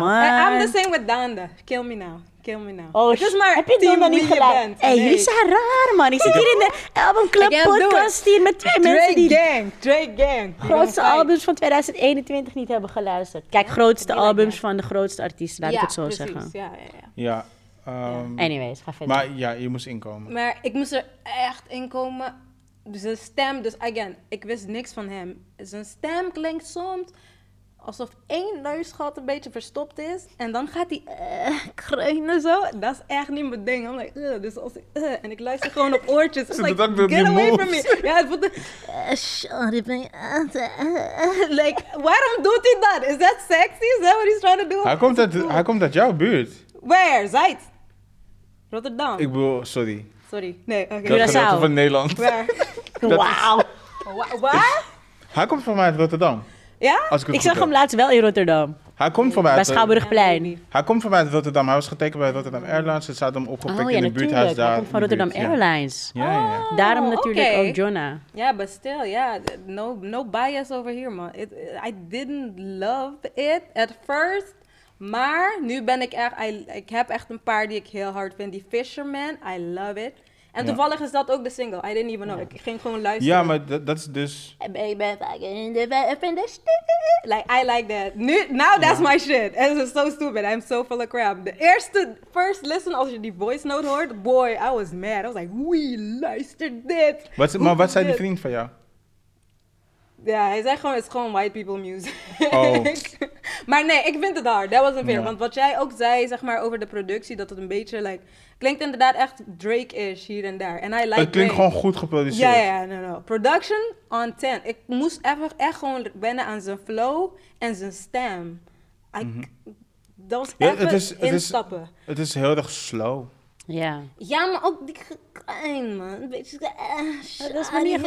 man. I'm the same with Danda. Kill me now. Kill me now. Oh, het is sh- maar heb je tien dan nog niet gelijk? Hé, Nee. jullie zijn raar, man. Ik zit hier in de Album Club podcast hier met twee mensen Drake die gang. Drake gang. Grootste albums van 2021 niet hebben geluisterd. Kijk, grootste albums van de grootste artiesten, laat ja, ik het zo precies. zeggen. Ja, ja, ja. Ja. ehm, Anyways, ga verder. maar ja, je moest inkomen. Maar ik moest er echt in komen. Zijn stem, dus again, ik wist niks van hem. Zijn stem klinkt soms alsof één neusgat een beetje verstopt is. En dan gaat hij eh, kreunen zo. Dat is echt niet mijn ding. I'm like, "Ugh." dus als ik, "Ugh," en ik luister gewoon op oortjes. Ze like, get away moves. from me. Ja, het voelt... eh, sorry, ben je... eh, eh." like, waarom doet hij dat? Is that sexy? Is that what he's trying to do? Hij komt uit, hij komt uit jouw buurt. Where? Zuid? Rotterdam? Ik bedoel, sorry. Sorry. Nee, oké. Dat Curaçao. van Nederland. Waar? (laughs) Wauw. Wa- Waar? Hij komt van mij uit Rotterdam. Ja? Als ik het zag hem laatst wel in Rotterdam. Hij komt van mij Bij Schouwburgplein. hij komt van mij uit Rotterdam. Hij was getekend bij Rotterdam Airlines. Ze zaten hem opgepikt Oh ja, in het buurthuis natuurlijk. daar. Hij komt van Rotterdam buurt, ja. Airlines. Ja, ja, ja. Daarom Oh, natuurlijk oké. ook Jonna. Ja, but still, yeah, th- no, no bias over here, man. It, I didn't love it at first, maar nu ben ik echt, I, ik heb echt een paar die ik heel hard vind. Die Fisherman, I love it. En Ja. toevallig is dat ook de single. I didn't even know. Ik ging gewoon luisteren. Ja, maar dat, dat is dus... Ik ben fucking in de web in de sti- Like, I like that. Nu, now that's Ja. my shit. And it's so stupid. I'm so full of crap. De eerste, first listen, als je die voice note hoort, boy, I was mad. I was like, wie luistert dit? Wat, maar wat zei die vriend van jou? Ja, hij zei gewoon, het is gewoon white people music. Oh. (laughs) maar nee, ik vind het hard. Dat was een fair. Ja. Want wat jij ook zei, zeg maar, over de productie, dat het een beetje, like, klinkt inderdaad echt Drake-ish hier en daar. En I like het klinkt Drake. gewoon goed geproduceerd. Ja, ja, no, no. Production on 10. Ik moest even echt gewoon wennen aan zijn flow en zijn stem. I, Dat was Mhm. Ja, even het is- het is- instappen. Het is heel erg slow. Ja. Ja, maar ook die gekrein, man. Een beetje... Uh, dat is me niet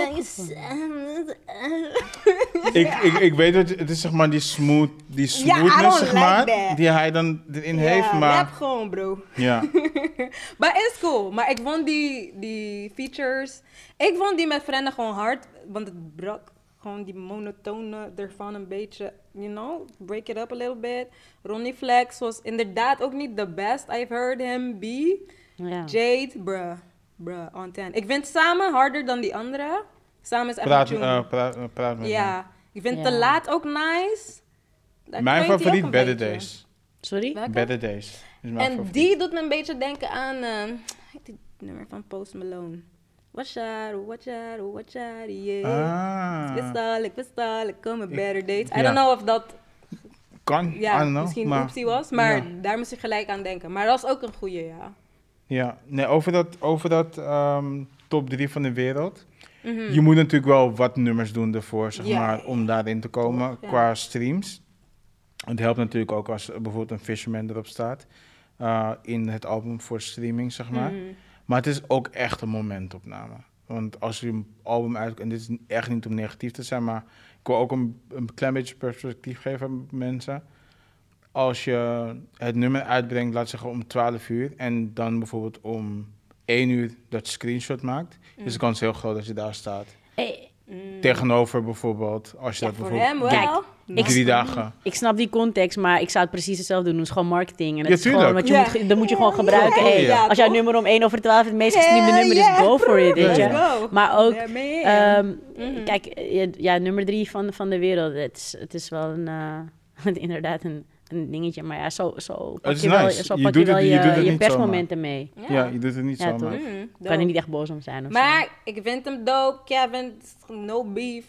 ik, ik, ik weet het, het is zeg maar die smooth, die smoothness zeg maar, die hij dan erin ja, heeft, maar rap gewoon, bro. ja. (laughs) maar is cool. Maar ik vond die, die features... Ik vond die met Frenna gewoon hard, want het brak gewoon die monotone ervan een beetje, you know, break it up a little bit. Ronnie Flex was inderdaad ook niet the best I've heard him be. Ja. Jade, bruh, bruh, on 10. Ik vind samen harder dan die andere. Samen is echt Praat, een eh, praat, praat met me. ja, ik vind Ja. te laat ook nice. Daar Mijn favoriet, een Better beetje. Days. Sorry? Welke? Better Days. Is mijn En favoriet. die doet me een beetje denken aan eh, heet die nummer van Post Malone. Watch out, watch out, watch out, yeah. Ah, Pistol, ik pistol, ik kom met Ik- better dates. I ja. don't know of dat kan, I ja, don't know. misschien maar, optie was, maar ja. daar moest ik gelijk aan denken. Maar dat was ook een goeie, ja. Ja, nee, over dat, over dat ehm, top 3 van de wereld. Mhm. Je moet natuurlijk wel wat nummers doen ervoor, zeg maar, om daarin te komen ja. qua streams. Het helpt natuurlijk ook als bijvoorbeeld een Fisherman erop staat. eh, in het album voor streaming, zeg maar. Mhm. Maar het is ook echt een momentopname. Want als je een album uit... En dit is echt niet om negatief te zijn, maar... Ik wil ook een, een klein beetje perspectief geven aan mensen. Als je het nummer uitbrengt, laat zeggen om 12 uur... en dan bijvoorbeeld om 1 uur dat screenshot maakt... is de kans heel groot dat je daar staat. Hey, Mm. Tegenover bijvoorbeeld, als je Ja, dat voor bijvoorbeeld hem wel. doet, ik- drie dagen. ik snap die context, maar ik zou het precies hetzelfde doen. Het is gewoon marketing. En het Ja, is gewoon tuurlijk. wat je Ja. moet, ge- dat moet je gewoon gebruiken. Ja, Hey, ja, als jouw nummer om 1 over 12 het meest gestreamde nummer is, yeah, go for it, weet je. Maar ook. Ehm, Mhm. Kijk, ja, nummer drie van, van de wereld. Het is, het is wel een, eh, (laughs) inderdaad een, een dingetje. Maar ja, zo, zo pak is je wel, nice. zo Je pak doet je wel het- je, je doet het je niet persmomenten mee. Ja, je doet het niet Ja, zomaar. Ik kan er niet echt boos om zijn. Of zo. Maar ik vind hem dope. Kevin, no beef.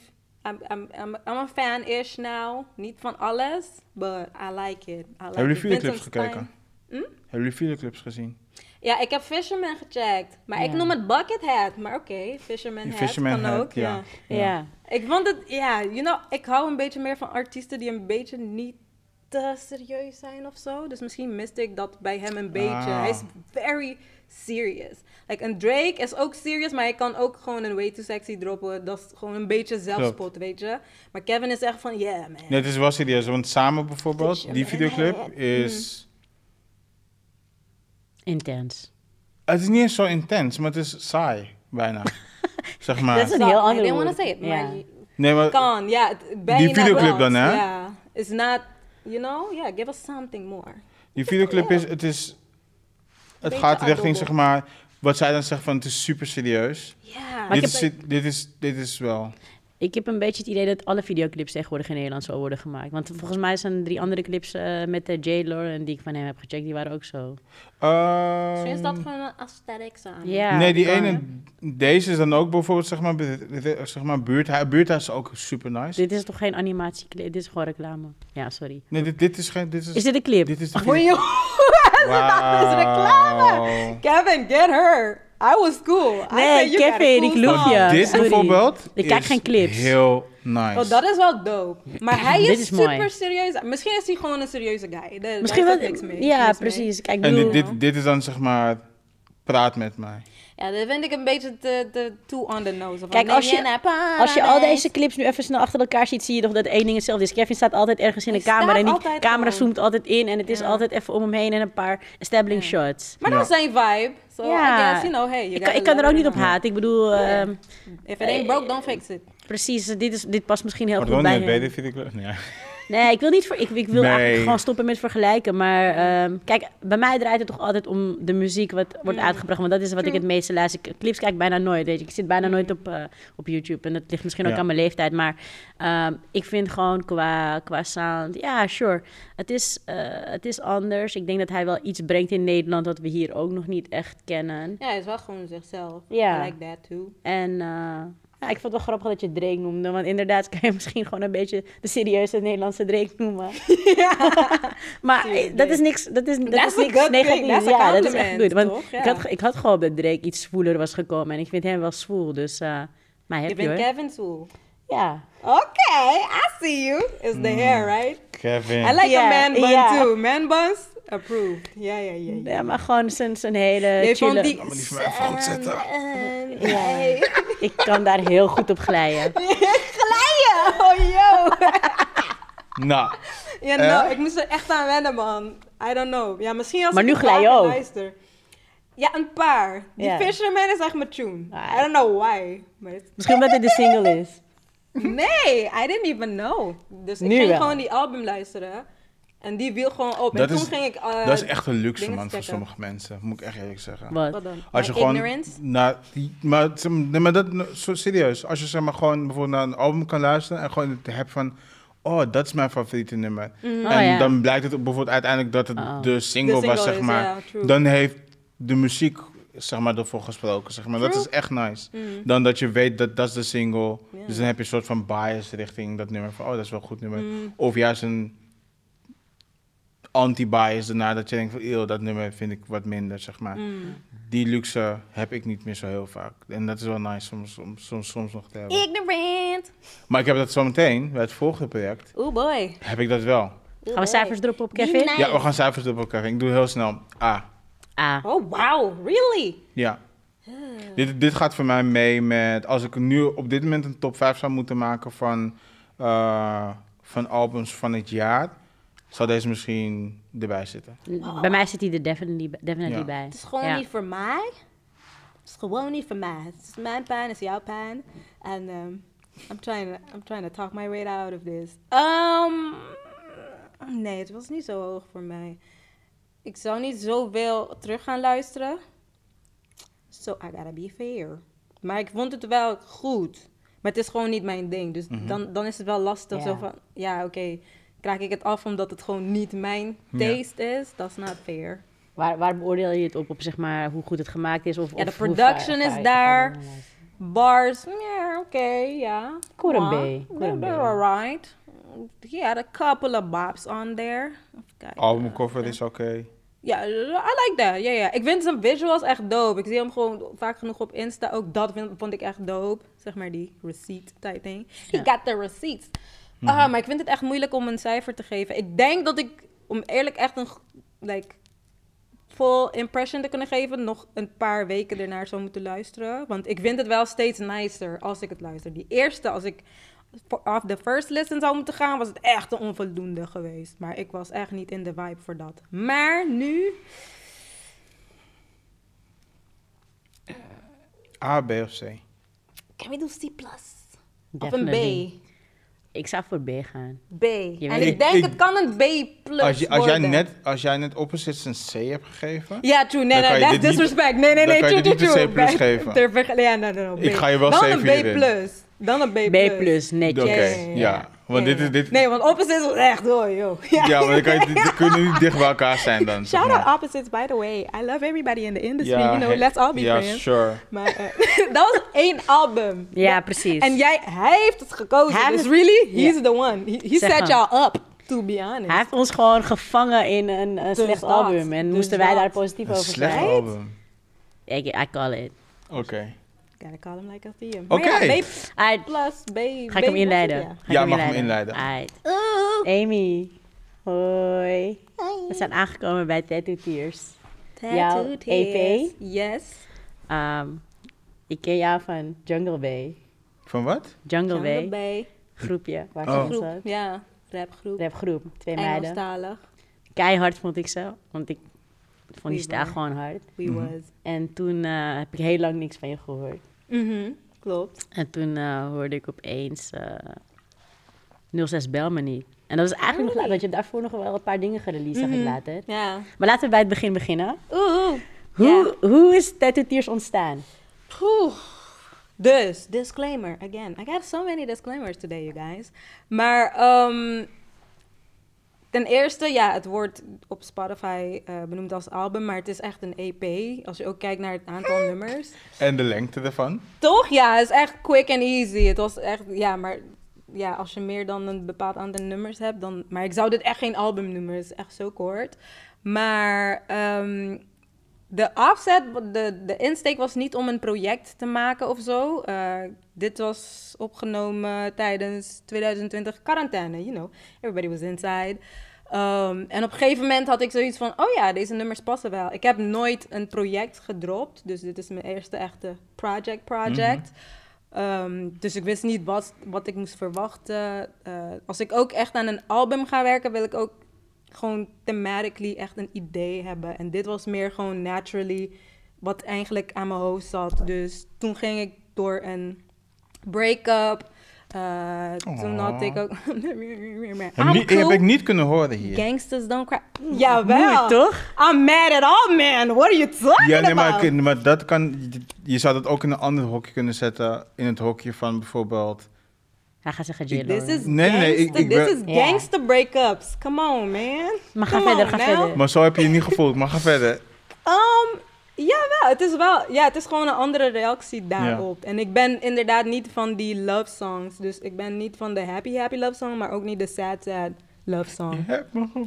I'm, I'm, I'm, I'm a fan-ish now. Niet van alles, but I like it. I like Hebben jullie videoclips gekeken? Stein. Hebben jullie videoclips gezien? Ja, ik heb Fisherman gecheckt. Maar ik noem het Buckethead. Maar oké, Fisherman Die Head Fisherman kan Head, ook. ja. Ja. ja. Ik vond het, ja, you know, ik hou een beetje meer van artiesten die een beetje niet te serieus zijn of zo. Dus misschien miste ik dat bij hem een beetje. Ah. Hij is very serious. Like, een Drake is ook serious, maar hij kan ook gewoon een way too sexy droppen. Dat is gewoon een beetje zelfspot, weet je. Maar Kevin is echt van, yeah man. Nee, het is wel serieus. Want samen bijvoorbeeld, die videoclip is... Intens. Het is niet eens zo intens, maar het is saai, bijna. (laughs) zeg maar. Dat is een heel I ander didn't woord. want to say it, Ja. maar Nee, maar kan, ja. het- bijna videoclip wel. dan, hè? Ja. It's not, you know, yeah, give us something more. die videoclip is... Het, is, het Beetje gaat richting, adobo. zeg maar... Wat zij dan zegt van, het is super serieus. Ja. Dit is, dit, is, dit is wel... Ik heb een beetje het idee dat alle videoclips tegenwoordig in Nederland zo worden gemaakt. Want volgens mij zijn drie andere clips eh, met de J. Lauren die ik van hem heb gecheckt, die waren ook zo. Misschien is dat gewoon een aesthetics aan. Ja, nee, die ene... Deze is dan ook bijvoorbeeld, zeg maar, zeg maar buurthuis. Buurthuis is ook super nice. Dit is toch geen animatieclip, dit is gewoon reclame. Ja, sorry. Nee, dit, dit is geen... Dit is, Is dit een clip? Dit is de je Wauw. (laughs) is reclame. Kevin, get her. I was cool. I Nee, Kevin, cool ik loof song. je. dit sorry. bijvoorbeeld Ik kijk geen clips. heel nice. Oh, dat is wel dope. Maar hij is, is super mooi. serieus. Misschien is hij gewoon een serieuze guy. Daar- Misschien wel. niks mee. Ja, Niks mee. precies. Kijk, en dit, dit is dan zeg maar... Praat met mij. Ja, dat vind ik een beetje te, te too on the nose. Van, Kijk, als je- ja, Als je al deze clips nu even snel achter elkaar ziet, zie je toch dat één ding hetzelfde is. Kevin staat altijd ergens in de staat en die camera gewoon. zoomt altijd in en het is Ja. altijd even om hem heen en een paar establishing shots. Maar dat Ja. is zijn vibe. So Ja. I guess, you know, hey, you Ik, kan- ik kan er ook niet op haten. Ik bedoel, Ja. ehm, If it ain't broke, don't fix it. precies, dit, is, dit past misschien heel goed bij je bij hem. de videoclip? Nee. Nee, ik wil niet voor. Ik, ik wil Nee. eigenlijk gewoon stoppen met vergelijken. Maar ehm, kijk, bij mij draait het toch altijd om de muziek wat wordt Mm. uitgebracht. Want dat is wat ik het meeste luister. Ik- Clips kijk ik bijna nooit. Weet je. Ik zit bijna nooit op, eh, op YouTube. En dat ligt misschien ook Ja. aan mijn leeftijd. Maar ehm, ik vind gewoon qua, qua sound. Ja, sure. Het is, eh, het is anders. Ik denk dat hij wel iets brengt in Nederland. wat we hier ook nog niet echt kennen. Ja, hij is wel gewoon zichzelf. Ja. I like that too. En eh, ja, ik vond het wel grappig dat je Drake noemde. Want inderdaad kan je (laughs) misschien gewoon een beetje de serieuze Nederlandse Drake noemen. (laughs) (laughs) maar eh, Tuurlijk. dat is niks, dat is, dat That's is niks negatiefs. A Ja, dat is echt goed. Want toch? ik, Ja. had, ik had gewoon dat Drake iets zwoeler was gekomen. En ik vind hem wel zwoel. Dus uh, maar Je heb je bent. Kevin Soel. Ja. Okay, I see you. It's the hair, right? Kevin. I like Ja, a man bun ja. too. Man buns, approved. Ja, ja, ja. ja. ja, maar gewoon zijn, zijn hele Je chille... vond die... Laat me die voor mij even goed zetten. Ja. (laughs) Ik kan daar heel goed op glijden. (laughs) Glijden! Oh, yo! (laughs) Nou, Ja, Eh? nou, ik moest er echt aan wennen, man. I don't know. Ja, misschien als Maar ik nu glij je ook. luister. Ja, een paar. Die. Fisherman is echt mijn tune. Ah. I don't know why. Maar het- Misschien omdat het de single is. Nee, I didn't even know. Dus ik Nu ging wel. gewoon die album luisteren. En die viel gewoon op. Dat en is- toen ging ik... eh, dat is echt een luxe, man, voor sommige mensen. Moet ik echt eerlijk zeggen. Wat? Als je gewoon... ignorance? die, maar, maar- nee, maar dat, zo serieus. Als je zeg maar gewoon bijvoorbeeld naar een album kan luisteren en gewoon het hebt van... Oh, dat is mijn favoriete nummer. Mhm. Oh, en ja. dan blijkt het bijvoorbeeld uiteindelijk dat het Oh. de single, De single was, zeg is, maar. dan heeft de muziek zeg maar ervoor gesproken, zeg maar. Dat is echt nice. Mhm. Dan dat je weet dat dat is de single. Dus dan heb je een soort van bias richting dat nummer. Van, oh, dat is wel een goed nummer. Mhm. Of juist een anti-bias daarna dat je denkt van, eeuw, dat nummer vind ik wat minder, zeg maar. Mm. Die luxe heb ik niet meer zo heel vaak. En dat is wel nice soms, soms, soms, soms nog te hebben. Ignorant. Maar ik heb dat zometeen, bij het volgende project, Oh boy. heb ik dat wel. Gaan we cijfers droppen op Kevin? Nice. Ja, we gaan cijfers dubbel krijgen. Ik doe heel snel. Ah, Ah. Oh wow, really? ja. Dit, dit gaat voor mij mee met, als ik nu op dit moment een top 5 zou moeten maken van, eh, van albums van het jaar, zou deze misschien erbij zitten. Bij mij zit hij er definitely, definitely Ja. bij. Het is gewoon Ja. niet voor mij. Het is gewoon niet voor mij. Het is mijn pijn, het is jouw pijn. En um, I'm, trying to, I'm trying to talk my way out of this. Um, nee, het was niet zo hoog voor mij. Ik zou niet zoveel terug gaan luisteren. So I gotta be fair. Maar ik vond het wel goed. Maar het is gewoon niet mijn ding. Dus dan, dan is het wel lastig. Zo van, ja, oké. Krijg ik het af omdat het gewoon niet mijn Ja. taste is? Dat is not fair. Waar, waar beoordeel je het op? Op zeg maar hoe goed het gemaakt is? Of, Ja, of de production is daar. Bars, ja, oké, ja. Could Ja, could They're, they're alright. He had a couple of bops on there. Albumcover is oké. Ja, I like that. Ja, ja. Ik vind zijn visuals echt dope. Ik zie hem gewoon vaak genoeg op Insta. Ook dat vind, vond ik echt dope. Zeg maar die receipt type thing. He got the receipts. Ah, maar ik vind het echt moeilijk om een cijfer te geven. Ik denk dat ik, om eerlijk echt een like, full impression te kunnen geven, nog een paar weken ernaar zou moeten luisteren. Want ik vind het wel steeds nicer als ik het luister. Die eerste, als ik off the first listen zou moeten gaan, was het echt een onvoldoende geweest. Maar ik was echt niet in de vibe voor dat. Maar nu, A, B of C? can we do C+? Of Definitely. een Ik zou voor B gaan. B. B. En ik Ik- denk ik- het kan een B plus Als, je, als, jij net, als jij net Opposites een C hebt gegeven, Ja, true. Nee, Dan kan nee, that's disrespect. Nee, nee, dan nee, kan je true, dit true, niet een true. C plus Bij- geven. ter ja, nee, nee, nee, Ik B. ga je wel Dan zeven een B plus. Dan een B B plus. plus, netjes. Oké, ja. Want dit is dit. Nee, want opposites was echt hoor, joh. (laughs) Ja. Ja, maar dan kan je, die kunnen niet dicht bij elkaar zijn dan. Shout maar. out opposites, by the way. I love everybody in the industry. Ja, you know, let's all be ja, friends. sure. Maar eh, (laughs) dat was één album. Ja, precies. En jij, hij heeft het gekozen. Hij dus really, Ja. he's the one. He, set y'all up, to be honest. Hij heeft ons gewoon gevangen in een, een slecht dat, album. En dus moesten wij dat. daar positief Een over slecht zijn. album. Ik, I call it. Oké. Gotta call him like I see him. Oké. Ja, Aight, plus, B. ga ik hem inleiden? Ja. Ga ik Ja, hem mag hem inleiden. Aight. Amy. Hoi. We zijn aangekomen bij Tattoo Tears. Jouw Tattoo EP? tears. Yes. Ehm, ik ken jou van Jungle Bay. Van wat? Jungle, Jungle Bay, Bay. groepje waar Oh. Groep, zat. ja. Rapgroep. Rapgroep, twee meiden. Engelstalig. Keihard vond ik ze, want ik vond die were. gewoon hard. We Mhm. was. En toen eh, heb ik heel lang niks van je gehoord. Mhm, Klopt. En toen eh, hoorde ik opeens eh 06 Bel me niet. En dat was eigenlijk nog laat, want je hebt daarvoor nog wel een paar dingen gereleased, zag ik Mhm. later. Ja. Maar laten we bij het begin beginnen. Oeh. Hoe, hoe is Tattoo Tears ontstaan? Oeh. Dus, disclaimer, again. I got so many disclaimers today, you guys. Maar ehm, ten eerste, ja, het wordt op Spotify eh, benoemd als album, maar het is echt een EP. Als je ook kijkt naar het aantal nummers. En de lengte ervan? Toch? Ja, het is echt quick and easy. Het was echt, ja, maar ja, als je meer dan een bepaald aantal nummers hebt, dan... Maar ik zou dit echt geen album noemen, het is echt zo kort. Maar ehm, de offset, de, de insteek was niet om een project te maken of zo. Eh, dit was opgenomen tijdens 2020 quarantaine, you know. Everybody was inside. Ehm, en op een gegeven moment had ik zoiets van, oh ja, deze nummers passen wel. Ik heb nooit een project gedropt, dus dit is mijn eerste echte project project. Ehm, dus ik wist niet wat, wat ik moest verwachten. Eh, als ik ook echt aan een album ga werken, wil ik ook gewoon thematically echt een idee hebben. En dit was meer gewoon naturally wat eigenlijk aan mijn hoofd zat. Dus toen ging ik door een break-up. Eh, Toen had ik ook... (laughs) Heb, niet, heb ik niet kunnen horen hier. Gangsters don't cry. Jawel. Moeilijk, toch? I'm mad at all men. What are you talking Ja, nee, maar, about? maar dat kan... Je zou dat ook in een ander hokje kunnen zetten. In het hokje van bijvoorbeeld... Hij gaat zeggen J. This is Nee, nee, nee, ik- gangster, this is breakups. Come on, man. Maar ga Come verder, ga now. verder. Maar zo heb je je niet gevoeld. Maar ga verder. Um, ja, wel. Het is wel, ja, het is gewoon een andere reactie daarop. En ik ben inderdaad niet van die love songs. Dus ik ben niet van de happy happy love song, maar ook niet de sad sad love song.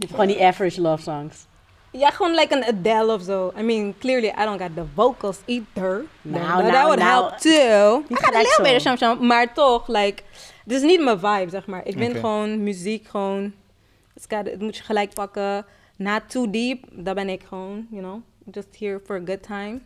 Gewoon die average love songs. Ja, gewoon like een Adele of zo. I mean, clearly I don't got the vocals either. Nou, that, that nou, would nou. help too. I got a little bit of maar toch, like, dit is niet mijn vibe, zeg maar. Ik vind Oké. gewoon muziek gewoon, het moet je gelijk pakken. Not too deep, daar ben ik gewoon, you know, just here for a good time.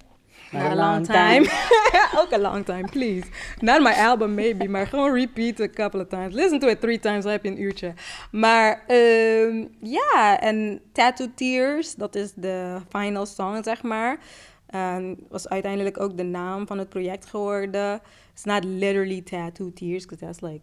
Not a long time. (laughs) Ook a long time, please. Not my album, maybe, maar gewoon repeat a couple of times. Listen to it three times, dan heb je een uurtje. Maar ehm, ja, en Tattoo Tears, dat is de final song, zeg maar. Ehm, was uiteindelijk ook de naam van het project geworden. It's not literally Tattoo Tears, because that's like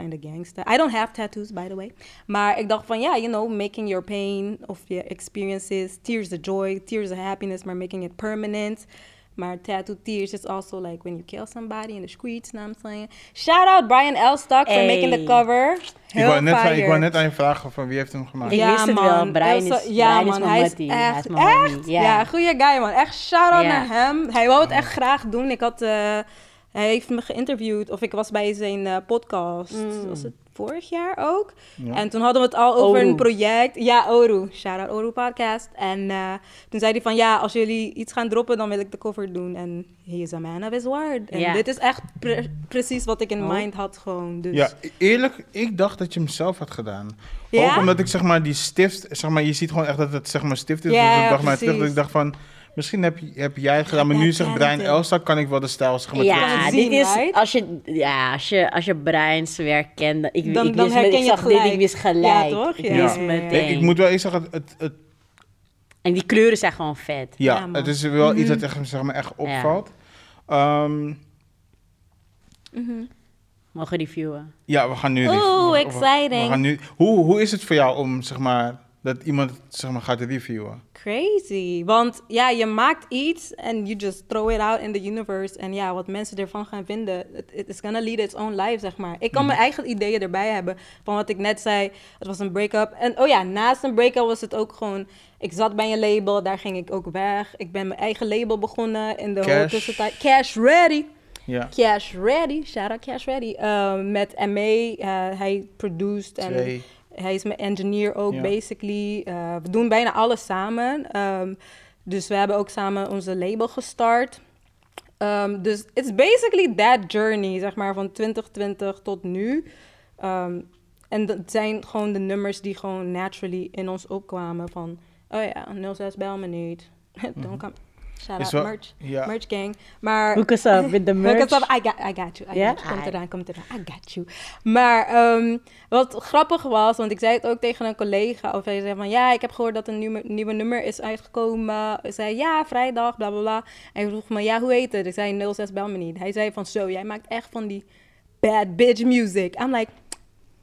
kind of gangster. I don't have tattoos, by the way. Maar ik dacht van, ja, you know, making your pain of your experiences, tears of joy, tears of happiness, maar making it permanent. Maar tattoo tears is also like when you kill somebody in the streets, know what I'm saying? Shout out Brian Elstock for Hey. making the cover. Ik wou, net, aan- ik fire. wou net aan je vragen van wie heeft hem gemaakt. Ik wist het wel, Brian is- ja, Brian man, hij is. Hij is echt, echt, ja. ja, goede guy, man. Echt shout-out Ja. naar hem. Hij wou het echt graag doen. Ik had, eh, hij heeft me geïnterviewd, of ik was bij zijn eh, podcast. Mm. Was het vorig jaar ook? Ja. En toen hadden we het al over Oru. een project. Ja, Oru. Shout-out Oru Podcast. En eh, toen zei hij van, ja, als jullie iets gaan droppen, dan wil ik de cover doen. En he is a man of his word. En Ja. dit is echt pre- precies wat ik in Oh. mind had gewoon. Dus. Ja, eerlijk, ik dacht dat je hem zelf had gedaan. Ja? Ook omdat ik zeg maar die stift, zeg maar, je ziet gewoon echt dat het zeg maar stift is. Ja, dus ik dacht maar terug dat precies. ik dacht van, misschien heb, je, heb jij het gedaan, maar nu zegt Brian talented. Elstak, kan ik wel de stijl zeg maar Ja, dit zien, is als je, ja, als je, als je Brian's werk kent, dan- ik, Dan- ik, dan wist met- herken ik je zag het dit, ik gelijk. wist gelijk. Ja, toch? Ik Ja, wist ja, ja, ja. meteen. Ik, ik moet wel eens zeggen, het, het, het- En die kleuren zijn gewoon vet. ja, Ja, het is wel iets Mhm. dat echt, zeg maar, echt opvalt. Ehm, Mogen reviewen. ja, we gaan nu... Oeh, exciting. We gaan nu, hoe, hoe is het voor jou om, zeg maar, dat iemand zeg maar, gaat reviewen? Crazy. Want ja, je maakt iets en you just throw it out in the universe. En ja, wat mensen ervan gaan vinden, it, it's gonna lead its own life, zeg maar. Ik kan Mhm. mijn eigen ideeën erbij hebben. Van wat ik net zei, het was een break-up. En oh ja, naast een break-up was het ook gewoon... Ik zat bij een label, daar ging ik ook weg. Ik ben mijn eigen label begonnen in de Cash. tussentijd. Cash Ready. Cash Ready, shout out Cash Ready. Uh, met MA, uh, hij produced en. Hij is mijn engineer ook, Ja. basically. Uh, we doen bijna alles samen. Ehm, dus we hebben ook samen onze label gestart. Ehm, dus it's basically that journey, zeg maar, van 2020 tot nu. Ehm, en dat zijn gewoon de nummers die gewoon naturally in ons opkwamen. Van, oh ja, 06 bel me niet. (laughs) Don't come. Shout Is out wel- merch, merch gang. Maar Hook us up with the Hook merch. us up. I got, I got you. I got you. Komt eraan, komt eraan. I got you. Maar ehm, wat grappig was, want ik zei het ook tegen een collega. Of hij zei van, ja, ik heb gehoord dat een nieuwe, nieuwe nummer is uitgekomen. Ik zei, ja, vrijdag, bla, bla, bla. En hij vroeg me, ja, hoe heet het? Ik zei, 06 bel me niet. Hij zei van, zo, jij maakt echt van die bad bitch music. I'm like,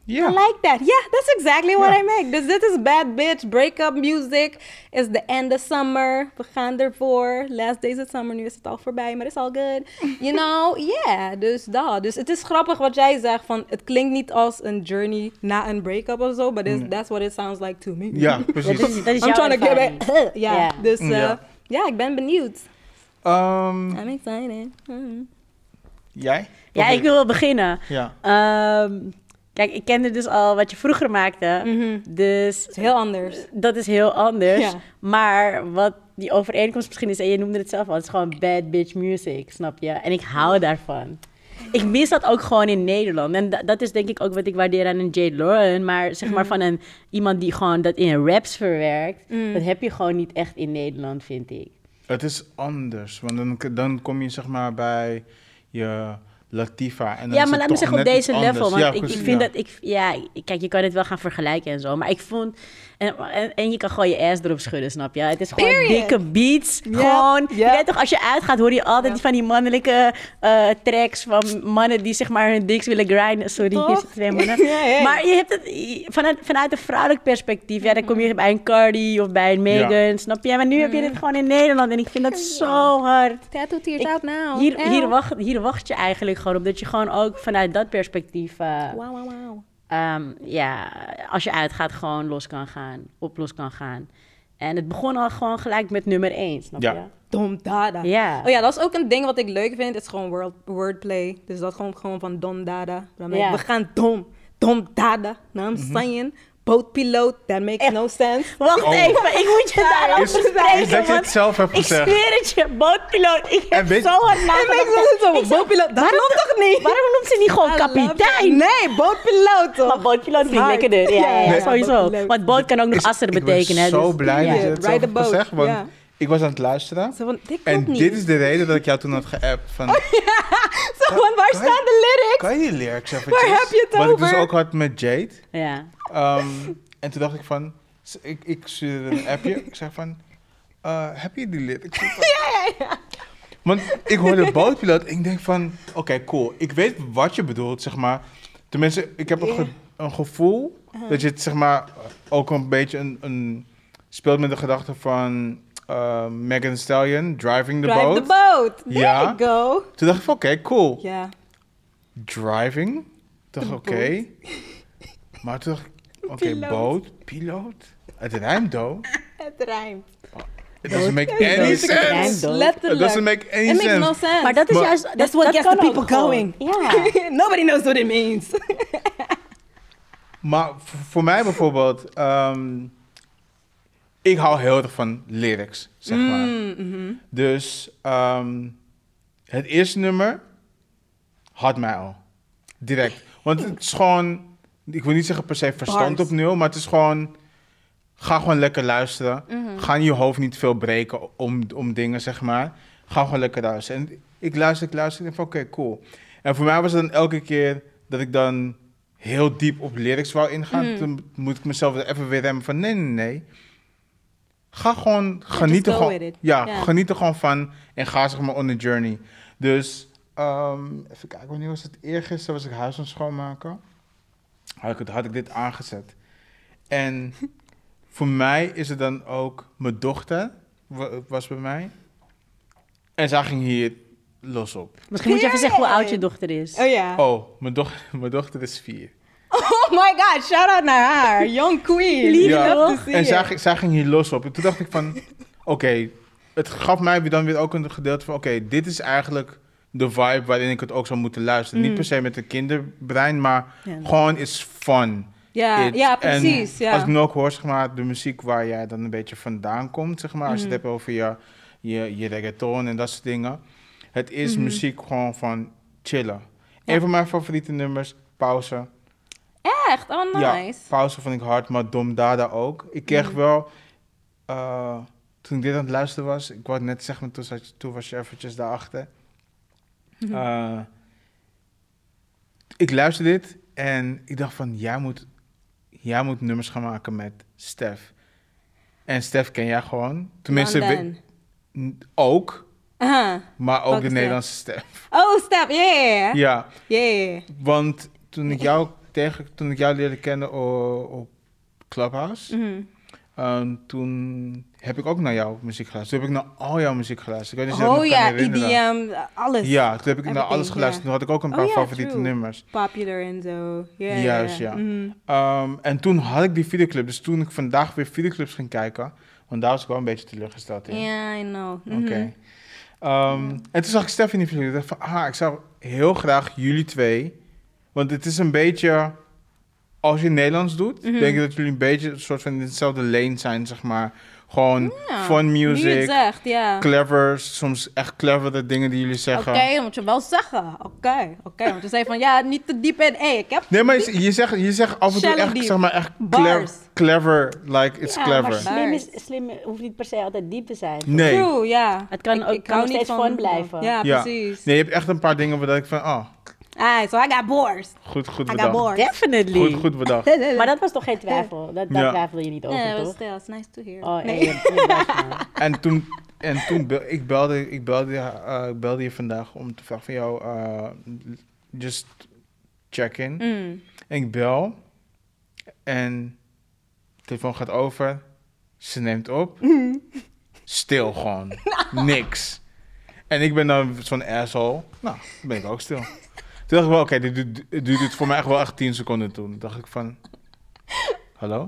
Ja. I like that. Yeah, that's exactly what. I make. Dus dit is bad bitch, breakup music. Is the end of summer. We gaan ervoor. Last days of summer. Nu is het al voorbij, maar it's all good. You (laughs) know, yeah. Dus dat. Dus het is grappig wat jij zegt van... Het klinkt niet als een journey na een breakup of zo. But that's what it sounds like to me. Ja, (laughs) Dat precies. is, dat is I'm trying to get it. ja. (laughs) Ja. Dus eh, Ja. ja. ik ben benieuwd. Ehm, I'm excited. Mm. jij? Ja, Of ik wil wel beginnen. Ja. Ehm, kijk, ik kende dus al wat je vroeger maakte. Mhm. Dus Het is heel anders. dat is heel anders. Ja. Maar wat die overeenkomst misschien is, en je noemde het zelf al, het is gewoon bad bitch music, snap je? En ik hou daarvan. Ik mis dat ook gewoon in Nederland. En da- dat is denk ik ook wat ik waardeer aan een Jade Lauren. Maar zeg maar van een, iemand die gewoon dat in raps verwerkt. Mm. Dat heb je gewoon niet echt in Nederland, vind ik. Het is anders, want dan, dan kom je zeg maar bij je Latifa. En dan Ja, maar laat me zeggen op deze level. Want Ja, ik, ik vind dat ik, ja, kijk, je kan het wel gaan vergelijken en zo. Maar ik vond, en, en, en je kan gewoon je ass erop schudden, snap je? Het is gewoon Period. dikke beats. Gewoon, je weet toch, als je uitgaat hoor je altijd van die mannelijke eh, tracks van mannen die zeg maar hun diks willen grinden. Sorry, hier zitten twee mannen. (laughs) Ja, ja. Maar je hebt het vanuit, vanuit een vrouwelijk perspectief. Ja, dan kom je bij een Cardi of bij een Megan, snap je? Maar nu heb je dit gewoon in Nederland en ik vind dat zo hard. Tattoo tears out now. Hier, hier, wacht, hier wacht je eigenlijk gewoon op dat je gewoon ook vanuit dat perspectief, eh. Ehm, ja, als je uitgaat, gewoon los kan gaan, op los kan gaan. En het begon al gewoon gelijk met nummer 1, snap Ja. je? Dom Dada. Ja. Oh ja, dat is ook een ding wat ik leuk vind. Het is gewoon word, wordplay. Dus dat gewoon, gewoon van Don Dada. Ja. We gaan Dom. Dom Dada. I'm saying. Bootpiloot. That makes no sense. Wacht Oh. even, ik moet je daarover Is, spreken, is dat je het zelf hebt ik gezegd? zweer het je, bootpiloot. Ik heb zo no sense. Ik Bootpiloot. Dat waarom- klopt toch niet? Waarom noemt ze niet gewoon kapitein? Nee, bootpiloot toch? Maar bootpiloot klinkt Hard. lekkerder. Ja, ja, sowieso. Want boot kan ook nog Is- asser ik betekenen. ben zo dus- blij dat je het zelf hebt gezegd, want ik was aan het luisteren. Zo van, dit klopt En niet. dit is de reden dat ik jou toen had geappt van... Zo van, waar staan de lyrics? Kan je die lyrics eventjes? Waar heb je het Wat ik dus over? ook had met Jade. Ja. Ehm, en toen dacht ik van... Ik, ik stuurde een appje. Ik zeg van... eh, heb je die lyrics? (laughs) ja, ja, ja. Want ik hoorde bootpiloot en ik denk van... Oké, cool. Ik weet wat je bedoelt, zeg maar. Tenminste, ik heb een, ge- een gevoel... Dat je het, zeg maar, ook een beetje een... een speelt met de gedachte van... eh, Megan Stallion, Driving the Drive Boat. the boat. There Ja. you go. Toen dacht ik van, oké, cool. Ja. Driving. Toen dacht ik, oké. Maar toen dacht ik, oké, Piloot. boot, piloot. Het rijmt, though. Het rijmt. It doesn't make any Het rijmt, sense. though. It Letterlijk. doesn't make any It makes sense. no sense. Maar dat is Maar- juist... That's what gets the people going. Ja. (laughs) Nobody knows what it means. Maar voor mij bijvoorbeeld, ehm, ik hou heel erg van lyrics, zeg maar. Mm, mhm. Dus ehm, het eerste nummer had mij al. Direct. Want het is gewoon, ik wil niet zeggen per se verstand Bars. op nul, maar het is gewoon, ga gewoon lekker luisteren. Mhm. Ga in je hoofd niet veel breken om, om dingen, zeg maar. Ga gewoon lekker luisteren. En ik luister, ik luister, ik denk van oké, cool. En voor mij was het dan elke keer dat ik dan heel diep op lyrics wou ingaan. Mhm. Toen moet ik mezelf even weer remmen van nee, nee, nee. Ga gewoon genieten. Gewoon, ja, Ja. geniet er gewoon van en ga zeg maar on the journey. Dus ehm, even kijken, wanneer was het? Eergisteren was ik huis aan schoonmaken. Had ik, het, had ik dit aangezet. En voor mij is het dan ook mijn dochter wa- was bij mij. En zij ging hier los op. Misschien moet je even zeggen hoe oud je dochter is. Oh ja. Oh, mijn, doch (laughs) mijn dochter is vier. Oh my god, shout out naar haar. Young queen. Lief, Ja, toch? to see En zij, ging- zij ging hier los op. En toen dacht ik van, oké, het gaf mij weer dan weer ook een gedeelte van, oké, dit is eigenlijk de vibe waarin ik het ook zou moeten luisteren. Niet Mm. per se met een kinderbrein, maar Ja. gewoon is fun. Ja, It- ja, precies. En ja. als ik nu ook hoor, zeg maar, de muziek waar jij dan een beetje vandaan komt, zeg maar, als je het hebt over je, je, je reggaeton en dat soort dingen. Het is Mhm. muziek gewoon van chillen. Ja. Een van mijn favoriete nummers, Pauze. Echt? Oh, Ja, nice. pauze vond ik hard, maar Dom Dada ook. Ik kreeg Mm. wel, eh, toen ik dit aan het luisteren was, ik wou net zeggen, maar toen, zat je- toen was je eventjes daarachter. Mhm. Eh, ik luisterde dit en ik dacht van, jij moet, jij moet nummers gaan maken met Stef. En Stef ken jij gewoon. Tenminste, we- ook, Aha. maar ook de Stef? Nederlandse Stef. Oh, step. Yeah. Ja, Yeah. want toen ik jou, tegen, toen ik jou leerde kennen op Clubhouse... Mhm. Ehm, toen heb ik ook naar jouw muziek geluisterd. Toen heb ik naar al jouw muziek geluisterd. Ik weet niet Oh ja. EDM, alles. Ja, toen heb ik naar alles geluisterd. ja. Toen had ik ook een Oh paar favoriete true. nummers. Popular en zo. Ja, Juist, ja. Mhm. Ehm, en toen had ik die videoclip. Dus toen ik vandaag weer videoclips ging kijken... Want daar was ik wel een beetje teleurgesteld in. Ja, I know. Oké. Mhm. Ehm, en toen zag ik Stef in die. Ik dacht van, ah, ik zou heel graag jullie twee... Want het is een beetje... Als je Nederlands doet, Mhm. denk ik dat jullie een beetje een soort van in hetzelfde lane zijn, zeg maar. Gewoon Ja, fun music, zegt, ja. clever, soms echt clevere dingen die jullie Oké, zeggen. dat moet je wel zeggen. Oké, oké. Want je zei van, ja, niet te diep in. Hé, ik heb... Nee, maar je, je zegt, je zegt af en toe echt, zeg maar, echt clever, clever, like, it's Ja, clever. maar slim, is, slim hoeft niet per se altijd diep te zijn. Nee. True, ja. Het kan ook- kan steeds fun blijven. Ja, Ja. precies. Nee, je hebt echt een paar dingen waar dat ik van, oh, Alright, so I got boars. Goed, goed I got bedacht. bored. Definitely. Goed, goed bedacht. (laughs) Maar dat was toch geen twijfel? Dat, daar Ja. twijfel je niet over, Yeah, toch? still, it's nice to hear. Oh, Nee. was (laughs) maar. En toen, en toen bel- ik belde, ik belde, eh, ik belde je vandaag om te vragen van jou, eh, just check in. Mm. En ik bel en de telefoon gaat over, ze neemt op, (laughs) stil gewoon, niks. En ik ben dan zo'n asshole, nou, dan ben ik ook stil. Toen dacht ik wel, oké, dit, duurt- dit duurt voor mij echt wel echt 10 seconden toen. Toen dacht ik van, hallo?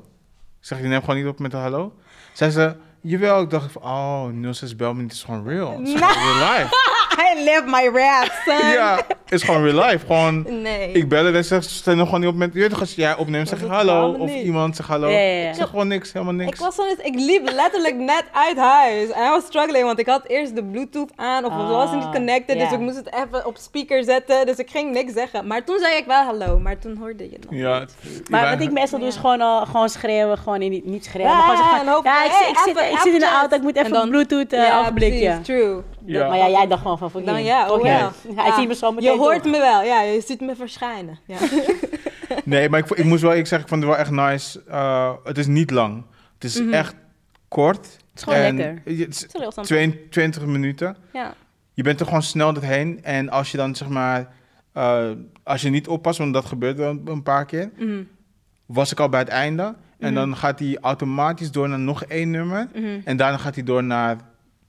Ik zeg, je neemt gewoon niet op met een hallo? Zei ze, jawel. Ik dacht van, oh, 06 bel me niet, het is gewoon real. Het is gewoon (laughs) real life. I live my rap, son. Ja, het is gewoon real life. Gewoon, Nee. ik bel en zeg, ze staan nog gewoon niet op met, je weet toch, als jij opneemt, zeg je hallo. Of niet. iemand zegt hallo. Ja, ja, ja. Ik zeg gewoon niks, helemaal niks. Ik was zo, ik liep letterlijk net uit huis. En I was struggling, want ik had eerst de bluetooth aan. Of het was niet Ah, connected, dus ja. ik moest het even op speaker zetten. Dus ik ging niks zeggen. Maar toen zei ik wel hallo, maar toen hoorde je het nog ja, niet. Maar wat ik meestal doe is gewoon, al, gewoon schreeuwen, gewoon in, niet schreeuwen, Ja, maar gewoon zeggen, ja, ik, hey, zit- ik, zit, even- ik zit in de auto, ik moet even bluetooth uh, ja, ogenblikje. precies, true. Ja. Maar ja, jij dacht gewoon van, Dan ja, oh ja. Hij Ja. ziet me zo meteen Je hoort toch. me wel, ja, je ziet me verschijnen. Ja. (laughs) Nee, maar ik, ik moest wel, ik zeg, ik vond het wel echt nice. Eh, het is niet lang. Het is echt kort. Het is gewoon lekker. Het is Mhm. is heel something. 22 minuten. ja. Je bent er gewoon snel doorheen. En als je dan zeg maar, eh, als je niet oppast, want dat gebeurt wel een, paar keer, Mhm. was ik al bij het einde. En Mhm. dan gaat hij automatisch door naar nog één nummer. Mhm. En daarna gaat hij door naar,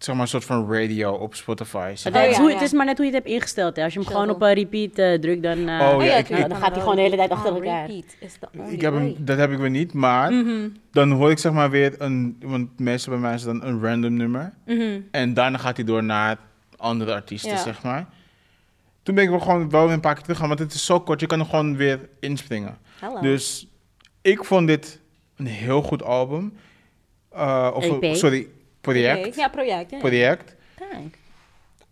zeg maar, een soort van radio op Spotify. Maar zeg dat maar. is ja, hoe, ja. Het is maar net hoe je het hebt ingesteld. Hè. Als je hem gewoon op een repeat eh, drukt, dan, uh, Oh, ja, ik- tuurlijk, dan gaat hij gewoon de hele tijd achter elkaar. repeat is Ik heb hem, dat heb ik weer niet, maar Mhm. dan hoor ik zeg maar weer een, want meestal bij mij is het dan een random nummer. Mhm. En daarna gaat hij door naar andere artiesten, Ja. zeg maar. Toen ben ik wel gewoon wel weer een paar keer teruggaan, want het is zo kort, je kan er gewoon weer inspringen. Hello. Dus ik vond dit een heel goed album. Eh, of, EP? sorry, project. Ja, project. Ja. project.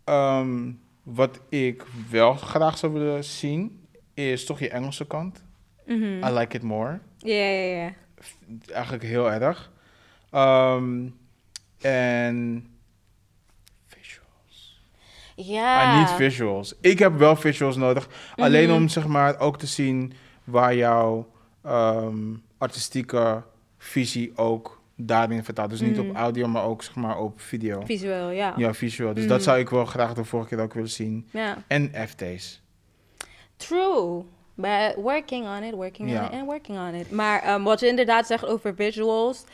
Ehm, wat ik wel graag zou willen zien, is toch je Engelse kant. Mhm. I like it more. Ja, ja, ja. Eigenlijk heel erg. Ehm, en visuals. Ja. I need visuals. Ik heb wel visuals nodig. Alleen Mhm. om zeg maar ook te zien waar jouw ehm, artistieke visie ook daarin vertaalt. Dus niet op audio, maar ook zeg maar op video. Visueel, ja. Ja, visual. Dus dat zou ik wel graag de vorige keer ook willen zien. Ja. En FT's. True. But working on it, working Ja. on it en working on it. Maar ehm, wat je inderdaad zegt over visuals.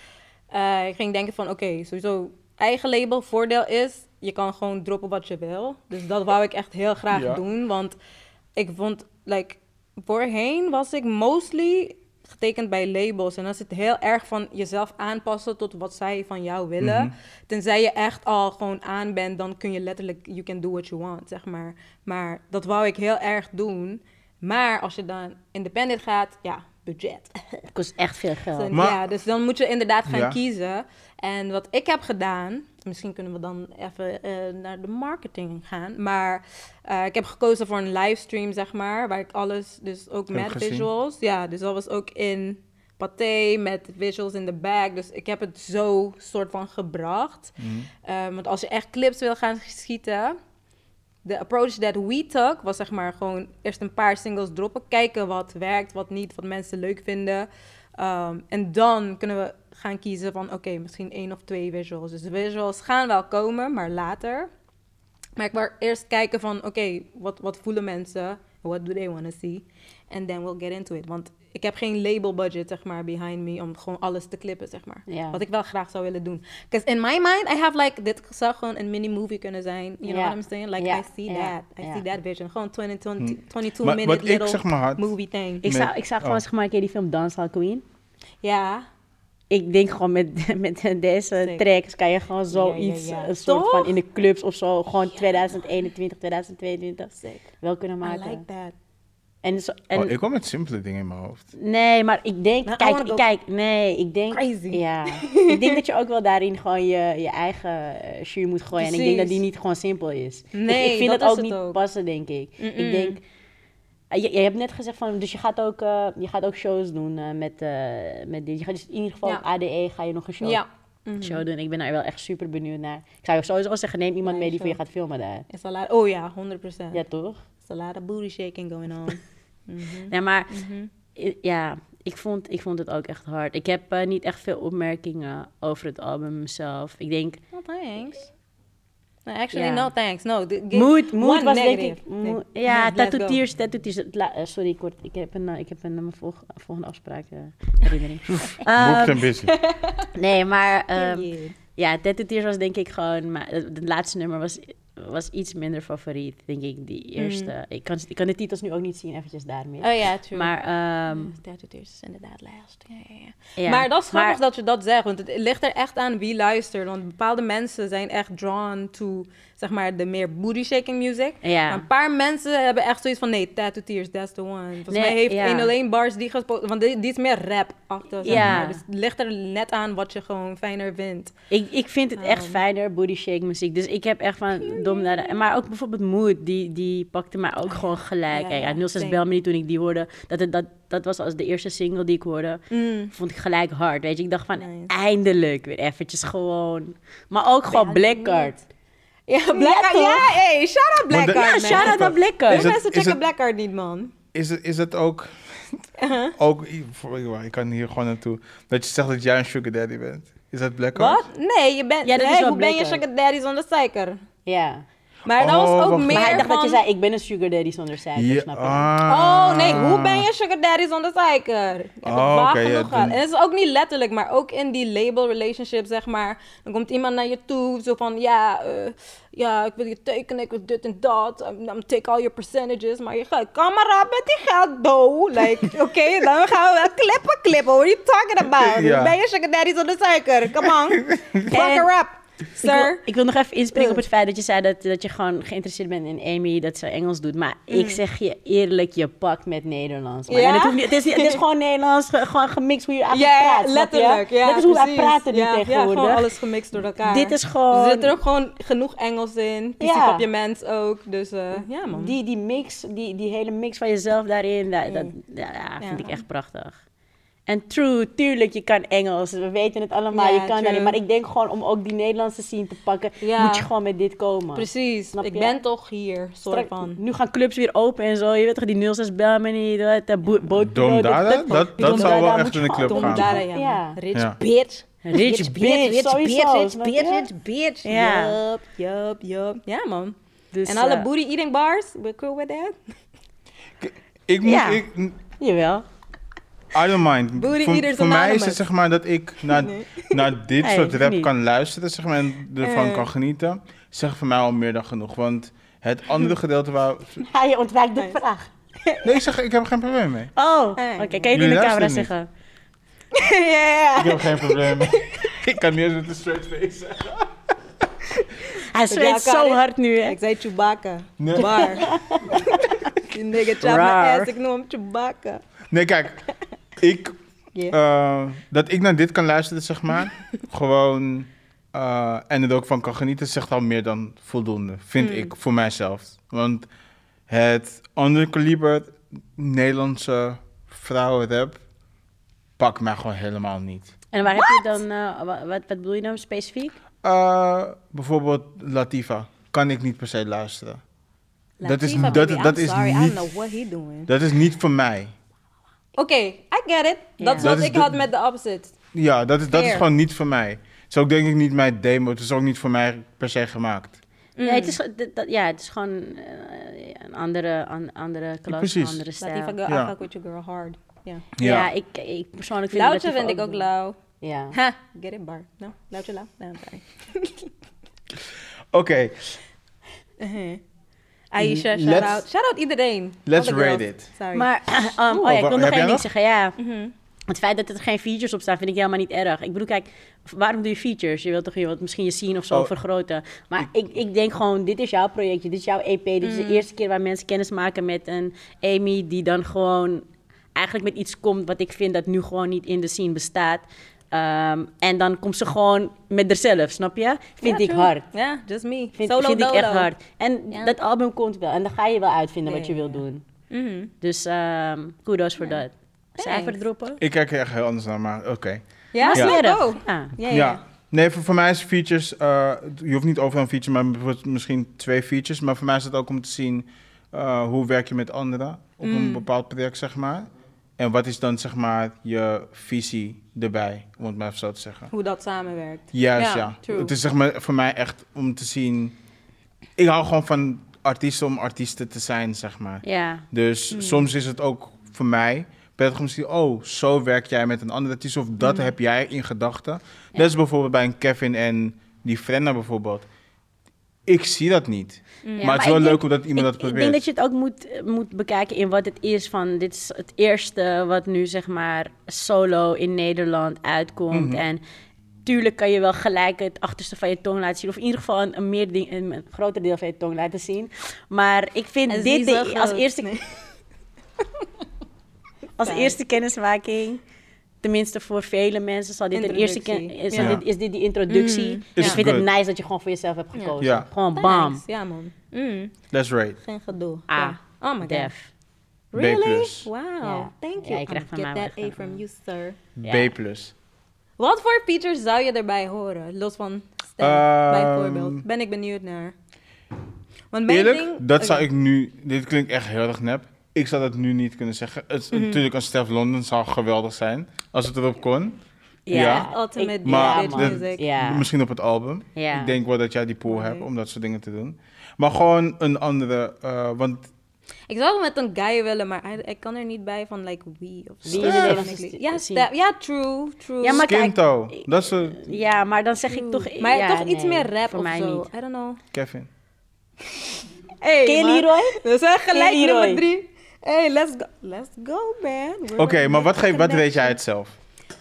eh, ik ging denken van, oké, sowieso eigen label. Voordeel is, je kan gewoon droppen wat je wil. Dus dat wou ik echt heel graag Ja. doen. Want ik vond, like, voorheen was ik mostly getekend bij labels. En dan is het heel erg van jezelf aanpassen tot wat zij van jou willen. Mhm. Tenzij je echt al gewoon aan bent, dan kun je letterlijk, you can do what you want, zeg maar. Maar dat wou ik heel erg doen. Maar als je dan independent gaat, ja, budget. Het (laughs) kost echt veel geld. Maar- ja, dus dan moet je inderdaad gaan Ja. kiezen. En wat ik heb gedaan, misschien kunnen we dan even eh, naar de marketing gaan. Maar eh, ik heb gekozen voor een livestream, zeg maar, waar ik alles, dus ook Heb met visuals. Ja, dus dat was ook in Pathé met visuals in de back. Dus ik heb het zo soort van gebracht. Mhm. Um, want als je echt clips wil gaan schieten, de approach that we took was zeg maar gewoon eerst een paar singles droppen, kijken wat werkt, wat niet, wat mensen leuk vinden. Um, en dan kunnen we gaan kiezen van oké, misschien één of twee visuals. Dus de visuals gaan wel komen, maar later. Maar ik wil eerst kijken van oké, wat, wat voelen mensen? What do they want to see? And then we'll get into it. Want ik heb geen label budget, zeg maar, behind me om gewoon alles te klippen, zeg maar. Wat ik wel graag zou willen doen. Because in my mind, I have like, dit zou gewoon een mini-movie kunnen zijn. You know what I'm saying? Like, I see that. I see that vision. Gewoon 20, 20, Hm. 22 Maar minute wat ik little zeg maar had, movie thing. Ik Met- zou, ik zou gewoon oh. zeg maar een keer die film Dancehall Queen. Ja. Ik denk gewoon met, (laughs) met deze tracks kan je gewoon Ja, ja, zoiets, ja. een soort Toch? van in de clubs of zo, gewoon 2021, 2022 Sick. wel kunnen I maken. like that. En, zo, en oh, ik kwam met simpele dingen in mijn hoofd. Nee, maar ik denk, Nou, I kijk, go kijk, nee, ik denk, crazy. ja, (laughs) ik denk dat je ook wel daarin gewoon je, je eigen eh, jus moet gooien. En ik denk dat die niet gewoon simpel is. Ik- Nee, ik, vind dat dat is ook het niet ook. passen, denk ik. Ik denk, je, je hebt net gezegd van, dus je gaat ook, eh, je gaat ook shows doen eh, met, eh, met dit. Je gaat dus in ieder geval Ja. op ADE ga je nog een show, Ja. Mhm. show doen. Ik ben daar wel echt super benieuwd naar. Ik zou sowieso zeggen, neem iemand mee die voor je gaat filmen daar. Is. Oh ja, 100%. Ja, toch? It's a lot of booty shaking going on. (laughs) Mhm. Nee, maar Mhm. i- ja, ik vond, ik vond het ook echt hard. Ik heb eh, niet echt veel opmerkingen over het album zelf. Ik denk, thanks. No, actually, Ja. no thanks. No, Mood, mood was negative denk ik... thing. mood- ja, Let's Tattoo. Tears, Tattoo Tears. het la- eh, sorry, ik, word, ik heb een, eh, ik heb een, mijn volg- volgende afspraak eh, herinnering. (laughs) Boek Ehm, busy. (laughs) nee, maar ehm, Period. ja, Tattoo Tears was denk ik gewoon... Maar het laatste nummer was, was iets minder favoriet, denk ik, die eerste. Ik, kan, ik kan de titels nu ook niet zien, eventjes daarmee. Oh ja, true. maar ehm, Tattoo Tears is inderdaad last. Ja, ja, ja. ja. Maar dat is grappig Maar- dat je dat zegt, want het ligt er echt aan wie luistert. Want bepaalde mensen zijn echt drawn to, zeg maar, de meer booty shaking music. Ja. Maar een paar mensen hebben echt zoiets van, nee, Tattoo Tears, that's the one. Volgens Nee, mij heeft ja. 101 bars die gesproken, want die, die is meer rap achter, zeg Ja. maar. Dus het ligt er net aan wat je gewoon fijner vindt. Ik, ik vind het echt Um. fijner, booty shake muziek. Dus ik heb echt van dom naar de... Maar ook bijvoorbeeld Mood, die, die pakte mij ook gewoon gelijk. Ja, Ja, ja, 06 same. Bel Me toen ik die hoorde. Dat, het, dat, dat was als de eerste single die ik hoorde. Vond ik gelijk hard, weet je. Ik dacht van, Nice. eindelijk weer eventjes gewoon... Maar ook gewoon Ja, Blackcard. Ja, Blackcard. toch? Ja, hey, shout out Maar de- Blackcard, Ja, shout-out naar Is Blackard. het- Veel mensen checken Blackcard niet, man. Is het, is het ook... ook voor- ik kan hier gewoon naartoe. Dat je zegt dat jij een sugar daddy bent. Is dat Blackheart? Wat? Nee, je bent, Ja, dat nee, hoe ben je sugar daddy zonder suiker? Ja. Maar dat Oh, was ook wacht. meer Maar hij dacht van... dat je zei, ik ben een sugar daddy zonder suiker, Ja, snap je? Oh nee, hoe ben je sugar daddy zonder suiker? Ik heb Oh, het vaag oké, ja, genoeg gehad. dan- En het is ook niet letterlijk, maar ook in die label relationship, zeg maar. Dan komt iemand naar je toe, zo van, ja, eh, ja, ik wil je tekenen, ik wil dit en dat. I'm, I'm take all your percentages. Maar je gaat, kom maar op met die geld, do. Like, (laughs) oké, dan gaan we wel klippen, klippen. What are you talking about? Ja. Ben je sugar daddy zonder suiker? Come on. (laughs) Fuck En- her up, Ik wil, sir. ik wil nog even inspringen op het feit dat je zei dat, dat je gewoon geïnteresseerd bent in Amy, dat ze Engels doet. Maar Mm. ik zeg je eerlijk, je pakt met Nederlands. man. Ja? En het, hoeft niet, het, is, niet- het is gewoon Nederlands, ge- gewoon gemixt hoe je eigenlijk Ja, praat. letterlijk. Ja, dat is hoe wij praten nu tegenwoordig. gewoon alles gemixt door elkaar. Dit is Er gewoon... zit er ook gewoon genoeg Engels in. PC Ja. op je mens ook. Dus eh, ja, man. die, die mix, die, die hele mix van jezelf daarin, dat, dat, Mm. ja, ja, vind ik echt prachtig. En true, tuurlijk, je kan Engels. We weten het allemaal, Ja, je kan daarin. Maar ik denk gewoon om ook die Nederlandse scene te pakken, Ja. moet je gewoon met dit komen. Precies. Snap ik je? ben toch hier, soort Strak- van. Nu gaan clubs weer open en zo. Je weet toch, die 06 bel me niet. Dat, dat bo- boot- Dom dat- Dada? dat- Dat- die dat Dom zou wel echt in de gewoon- club gaan. Dada, ja. Ja. Rich Ja. bitch. Rich bitch, Rich bitch, je? rich bitch. Ja. Yup, yup, yup. Ja, man. Dus, en alle eh, booty eating bars, we're cool with that? Ik moet... Ja. Ik, Jawel. I don't mind. Booty voor Eaters voor mij is het zeg maar dat ik naar, (laughs) Nee. naar dit soort rap niet. kan luisteren zeg maar, en ervan Eh. kan genieten. Zeg voor mij al meer dan genoeg. Want het andere (laughs) gedeelte waar... Ja, je ontwijkt de vraag. (laughs) Nee, ik zeg, ik heb er geen probleem mee. Oh, Hey. oké. Kan je die in de camera zeggen? Ja. Ik heb er geen probleem mee. ik kan niet eens met een straight face zeggen. Hij zweet zo hard nu, hè? Ik zei Chewbacca. Nee. Bar. Die nigga chop my Raar. ass, ik noem hem Chewbacca. Nee, kijk. Ik... Yeah. eh, dat ik naar dit kan luisteren, zeg maar. (laughs) gewoon... eh, en er ook van kan genieten, zegt al meer dan voldoende. Vind Mm. ik voor mijzelf. Want het andere kaliber Nederlandse vrouwenrap pakt mij gewoon helemaal niet. En waar heb je dan... eh, wa- wat, wat bedoel je dan specifiek? Eh, bijvoorbeeld Latifa kan ik niet per se luisteren. Dat is- Latifah, dat- is sorry, I niet- don't know what he doing. Dat is niet voor mij. Oké, I get it. Ja. Dat is wat ik de- had met de opposite. Ja, dat is, dat is gewoon niet voor mij. Het is ook denk ik niet mijn demo. Het is ook niet voor mij per se gemaakt. Mm. Nee, het is, dat, dat- ja, het is gewoon eh, een andere, an, andere klas, precies. een andere stijl. Latifah girl, Ja. I fuck with you girl hard. Ja. Ja, Ja. ik, ik persoonlijk vind Loutje vind ik ook lauw. Ja. (laughs) Ha, get it bar. No, loutje lauw. No, I'm sorry. Oké, (laughs) Uh-huh. Let's- out. Shout out iedereen. let's rate it. Sorry. Maar, (clears throat) um, oh ja, ik wil nog één ding nog? zeggen. Ja, Mhm. het feit dat er geen features op staan, vind ik helemaal niet erg. Ik bedoel, kijk, waarom doe je features? Je wilt toch je wilt misschien je scene of zo Oh. vergroten. Maar ik, ik denk gewoon, dit is jouw projectje, dit is jouw EP. Dit is Mm. de eerste keer waar mensen kennis maken met een Amy die dan gewoon eigenlijk met iets komt wat ik vind dat nu gewoon niet in de scene bestaat. Ehm, en dan komt ze gewoon met haarzelf, snap je? Vind Ja, ik true. hard. Ja, just me. Vind, Solo vind ik echt hard. En dat album komt wel. En dan ga je wel uitvinden wat je wil doen. Mhm. Dus ehm kudos voor dat. Cijfer droppen? Ik kijk er echt heel anders naar, maar oké. Ja, Maar Ja. let's smerig. go. Ja. Ja, Ja. ja. Nee, voor, voor mij is features... eh, je hoeft niet overal een feature, maar misschien twee features. Maar voor mij is het ook om te zien eh, hoe werk je met anderen op een Mm. bepaald project, zeg maar. En wat is dan, zeg maar, je visie erbij, om het maar even zo te zeggen. Hoe dat samenwerkt. Juist, Ja, ja. Het is zeg maar voor mij echt om te zien... Ik hou gewoon van artiesten om artiesten te zijn, zeg maar. Ja. Dus Hmm. soms is het ook voor mij prettig om te zien... oh, zo werk jij met een andere artiest... of dat Hmm. heb jij in gedachten. Dat is bijvoorbeeld bij een Kevin en die Frenna bijvoorbeeld. Ik zie dat niet. Mm. Ja, maar het is ik wel denk- leuk omdat iemand ik, dat ik probeert. denk dat je het ook moet, moet bekijken in wat het is van... Dit is het eerste wat nu zeg maar solo in Nederland uitkomt. Mhm. En tuurlijk kan je wel gelijk het achterste van je tong laten zien. Of in ieder geval een, een meer ding, een, een groter deel van je tong laten zien. Maar ik vind dit de, als, eerste, Nee. (laughs) als eerste kennismaking... Tenminste, voor vele mensen zal dit een eerste Introductie. is, Ja. dit, is dit die introductie. Mm. Dus ik vind het nice dat je gewoon voor jezelf hebt gekozen. Ja. Gewoon bam. Thanks. Ja, man. Mm. That's right. Geen gedoe. A. Ja. Oh my god. Def. Really? Wow. Ja. Thank you. je krijgt I'm van get that A from you, sir. B+. plus. Wat voor features zou je erbij horen? Los van stijl, Ehm, bijvoorbeeld. Ben ik benieuwd naar. Want mijn Eerlijk, ding... dat zou ik nu... Dit klinkt echt heel erg nep. Ik zou dat nu niet kunnen zeggen. Het, Mhm. Natuurlijk, een Stef London zou geweldig zijn. Als het erop kon. Ja, Ja. Ultimate ik- Maar de-. Ja. Misschien op het album. Ja. Ik denk wel dat jij die pool hebt om dat soort dingen te doen. Maar gewoon een andere... eh, want Ik zou wel met een guy willen, maar ik kan er niet bij van like wie of Wie Ja, scene. Stef. Ja, true, true. Ja, maar kijk, Skinto. Dat is een... Ja, maar dan zeg ik toch... Maar ja, toch iets meer rap voor of mij zo. niet. I don't know. Kevin. Hey, man. Leroy? We zijn gelijk nummer drie. Hey, let's go. Let's go, man. Oké, maar wat, geef, wat weet jij het zelf?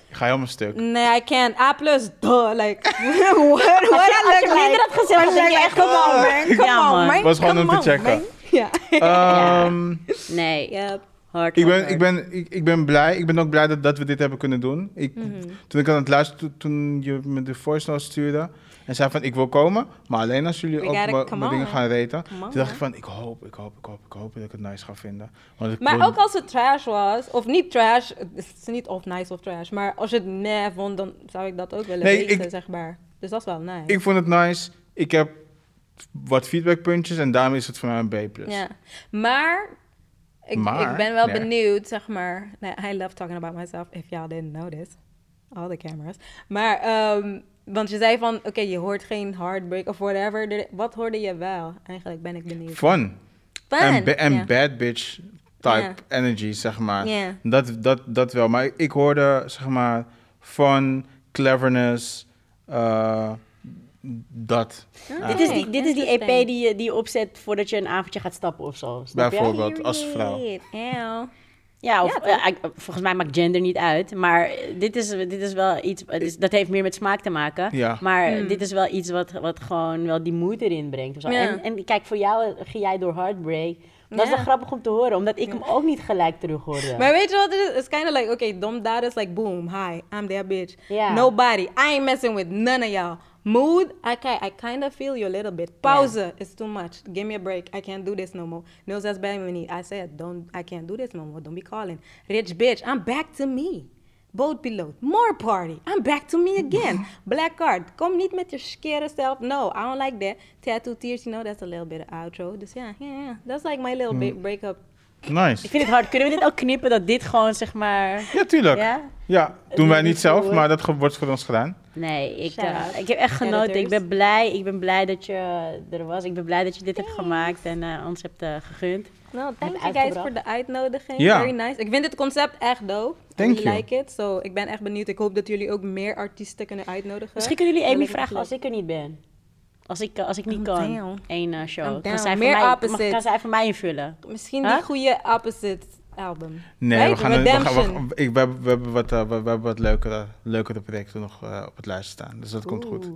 Ik ga helemaal stuk. Nee, I can't. A plus, duh. Like, what, (laughs) what Als je, I als je look minder like. had gezegd, dan denk je echt... (laughs) Come on, man. Come Ja, on, man. Was gewoon om te checken. (laughs) Ja. Ehm, Nee, Yep. hard. ik, ben, hard. ik, ben, ik, ik ben blij. Ik ben ook blij dat, dat we dit hebben kunnen doen. Ik, Mhm. Toen ik aan het luisteren, toen je me de voice note stuurde en zei van ik wil komen, maar alleen als jullie We ook wat dingen gaan. Come Toen dacht ik van ik hoop, ik hoop, ik hoop, ik hoop dat ik het nice ga vinden. Want Maar ook als het trash was, of niet trash, het is niet of nice of trash, maar als je het nee vond, dan zou ik dat ook willen Nee, weten, ik- zeg maar. Dus dat is wel nice. Ik vond het nice. Ik heb wat feedbackpuntjes en daarom is het voor mij een B+. Ja. Maar, ik, Maar, ik ben wel nee. benieuwd, zeg maar. Nee, I love talking about myself, if y'all didn't notice. All the cameras. Maar, ehm, want je zei van, oké, je hoort geen heartbreak of whatever. Er- Wat hoorde je wel? Eigenlijk ben ik benieuwd. Fun. Fun. En, ba- en ja. bad bitch type energy, zeg maar. Dat, dat, dat wel. Maar ik hoorde, zeg maar, fun, cleverness, eh, dat. Dit is die, dit is die EP die je, die je opzet voordat je een avondje gaat stappen of zo. Bijvoorbeeld, als vrouw. Ja, of, Ja, eh, volgens mij maakt gender niet uit. Maar dit is, dit is wel iets, het is- dat heeft meer met smaak te maken. Ja. Maar Hmm. dit is wel iets wat, wat gewoon wel die moed erin brengt. Ja. En, en kijk, voor jou eh, ging jij door Heartbreak. Dat is wel grappig om te horen, omdat ik hem ook niet gelijk terug hoorde. Maar weet je wat het is? It's kind of like, okay, Dom Dad is like, boom, hi, I'm that bitch. Nobody. I ain't messing with none of y'all. Mood, I, ki- I kind of feel you a little bit. Pauze it's too much. Give me a break. I can't do this no more. No, that's bad me. I said, don't, I can't do this no more. Don't be calling. Rich bitch, I'm back to me. Boat piloot, more party. I'm back to me again. (laughs) Black card, kom niet met je skere self. No, I don't like that. Tattoo tears, you know, that's a little bit of outro. Dus ja, yeah, yeah. That's like my little mm. ba- breakup. Nice. Ik vind het hard. Kunnen we dit ook knippen dat dit gewoon zeg maar. Ja, tuurlijk. Ja, Ja? doen wij niet zelf, maar dat wordt voor ons gedaan. Nee, ik, eh, ik heb echt genoten. Ik ben blij. Ik ben blij dat je er was. Ik ben blij dat je dit hebt gemaakt en eh, ons hebt eh, gegund. Nou, thank Heb you guys voor de uitnodiging. Ja. Very nice. Ik vind het concept echt dope. Thank I you. like it. So, ik ben echt benieuwd. Ik hoop dat jullie ook meer artiesten kunnen uitnodigen. Misschien kunnen jullie Amy vragen als ik er niet ben. Als ik, eh, als ik niet I'm kan. down. Eén eh, show. Kan zij, voor Meer mij, mag, kan zij voor mij invullen? Misschien Huh? die goede opposite album. Nee, Right? we gaan, we gaan we, ik, we, hebben- we hebben wat, eh, we, hebben wat leukere, leukere projecten nog eh, op het lijst staan. Dus dat komt goed.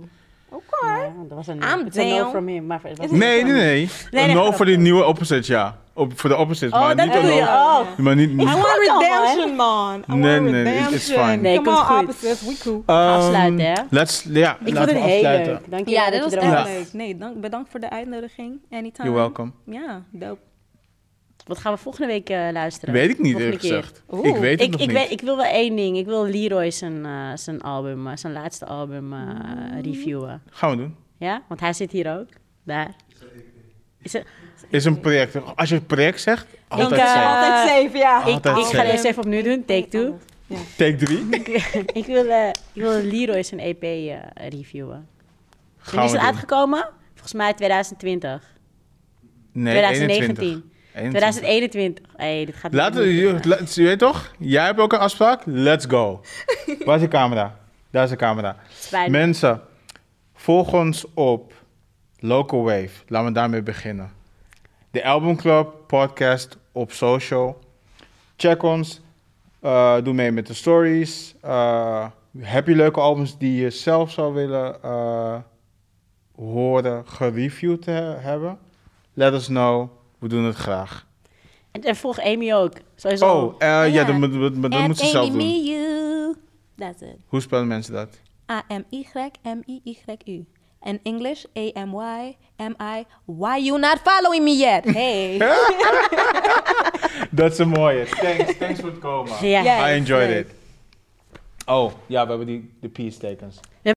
Oké. Ja, dat was een, I'm it's a no down. from him. Maar het was Nee, nee, een- nee. Nee, nee, no voor die nieuwe opposite, ja. Op, voor de opposite, Oh, maar niet een bedoel je. Oh. Maar niet, I want redemption, man. I Nee, want nee, nee, redemption. it's fine. Nee, Come on, goed. opposites. We cool. Ehm, Afsluiten, hè? Let's, ja, Ik vond laten het we heel afsluiten. leuk. Dank je Ja, wel dit dat was je echt leuk. Nee, dank, bedankt voor de uitnodiging. Anytime. You're welcome. Ja, dope. Wat gaan we volgende week eh, luisteren? Weet ik niet, eerlijk gezegd. Oeh. Ik weet het Ik, nog ik, niet. weet, ik wil wel één ding. Ik wil Leroy zijn, eh, zijn album, eh, zijn laatste album reviewen. Gaan we doen. Ja? Want hij zit hier ook. Daar. Is het, Is een project. Als je project zegt, altijd Ik, safe. Altijd safe, ja. ik, Altijd ik ga safe. deze even opnieuw doen, take two. Take 3. (laughs) ik, wil, eh, ik wil Leroy zijn EP eh, reviewen. Gaan Wanneer is het uitgekomen? Volgens mij 2020. Nee, 2019. 21. 2021. Hey, dit gaat Laten we, je, je weet toch? Jij hebt ook een afspraak? Let's go. (laughs) Waar is de camera? Daar is de camera. Spijt. Mensen, volg ons op Local Wave. Laten we daarmee beginnen. De Album Club podcast op social. Check ons. Eh, doe mee met de stories. Eh, heb je leuke albums die je zelf zou willen eh, horen gereviewd he- hebben? Let us know. We doen het graag. En, en volg Amy ook. Sowieso. Oh, eh, ja, Ja. dat moet, dat, moet ze zelf doen. you. That's it. Hoe spellen mensen dat? A-M-Y-M-I-Y-U. In English, A-M-Y-M-I. Why you not following me yet? Hey. (laughs) Dat is een mooie. Thanks, thanks voor het komen. I enjoyed it. Oh, ja, we hebben die de peace tekens.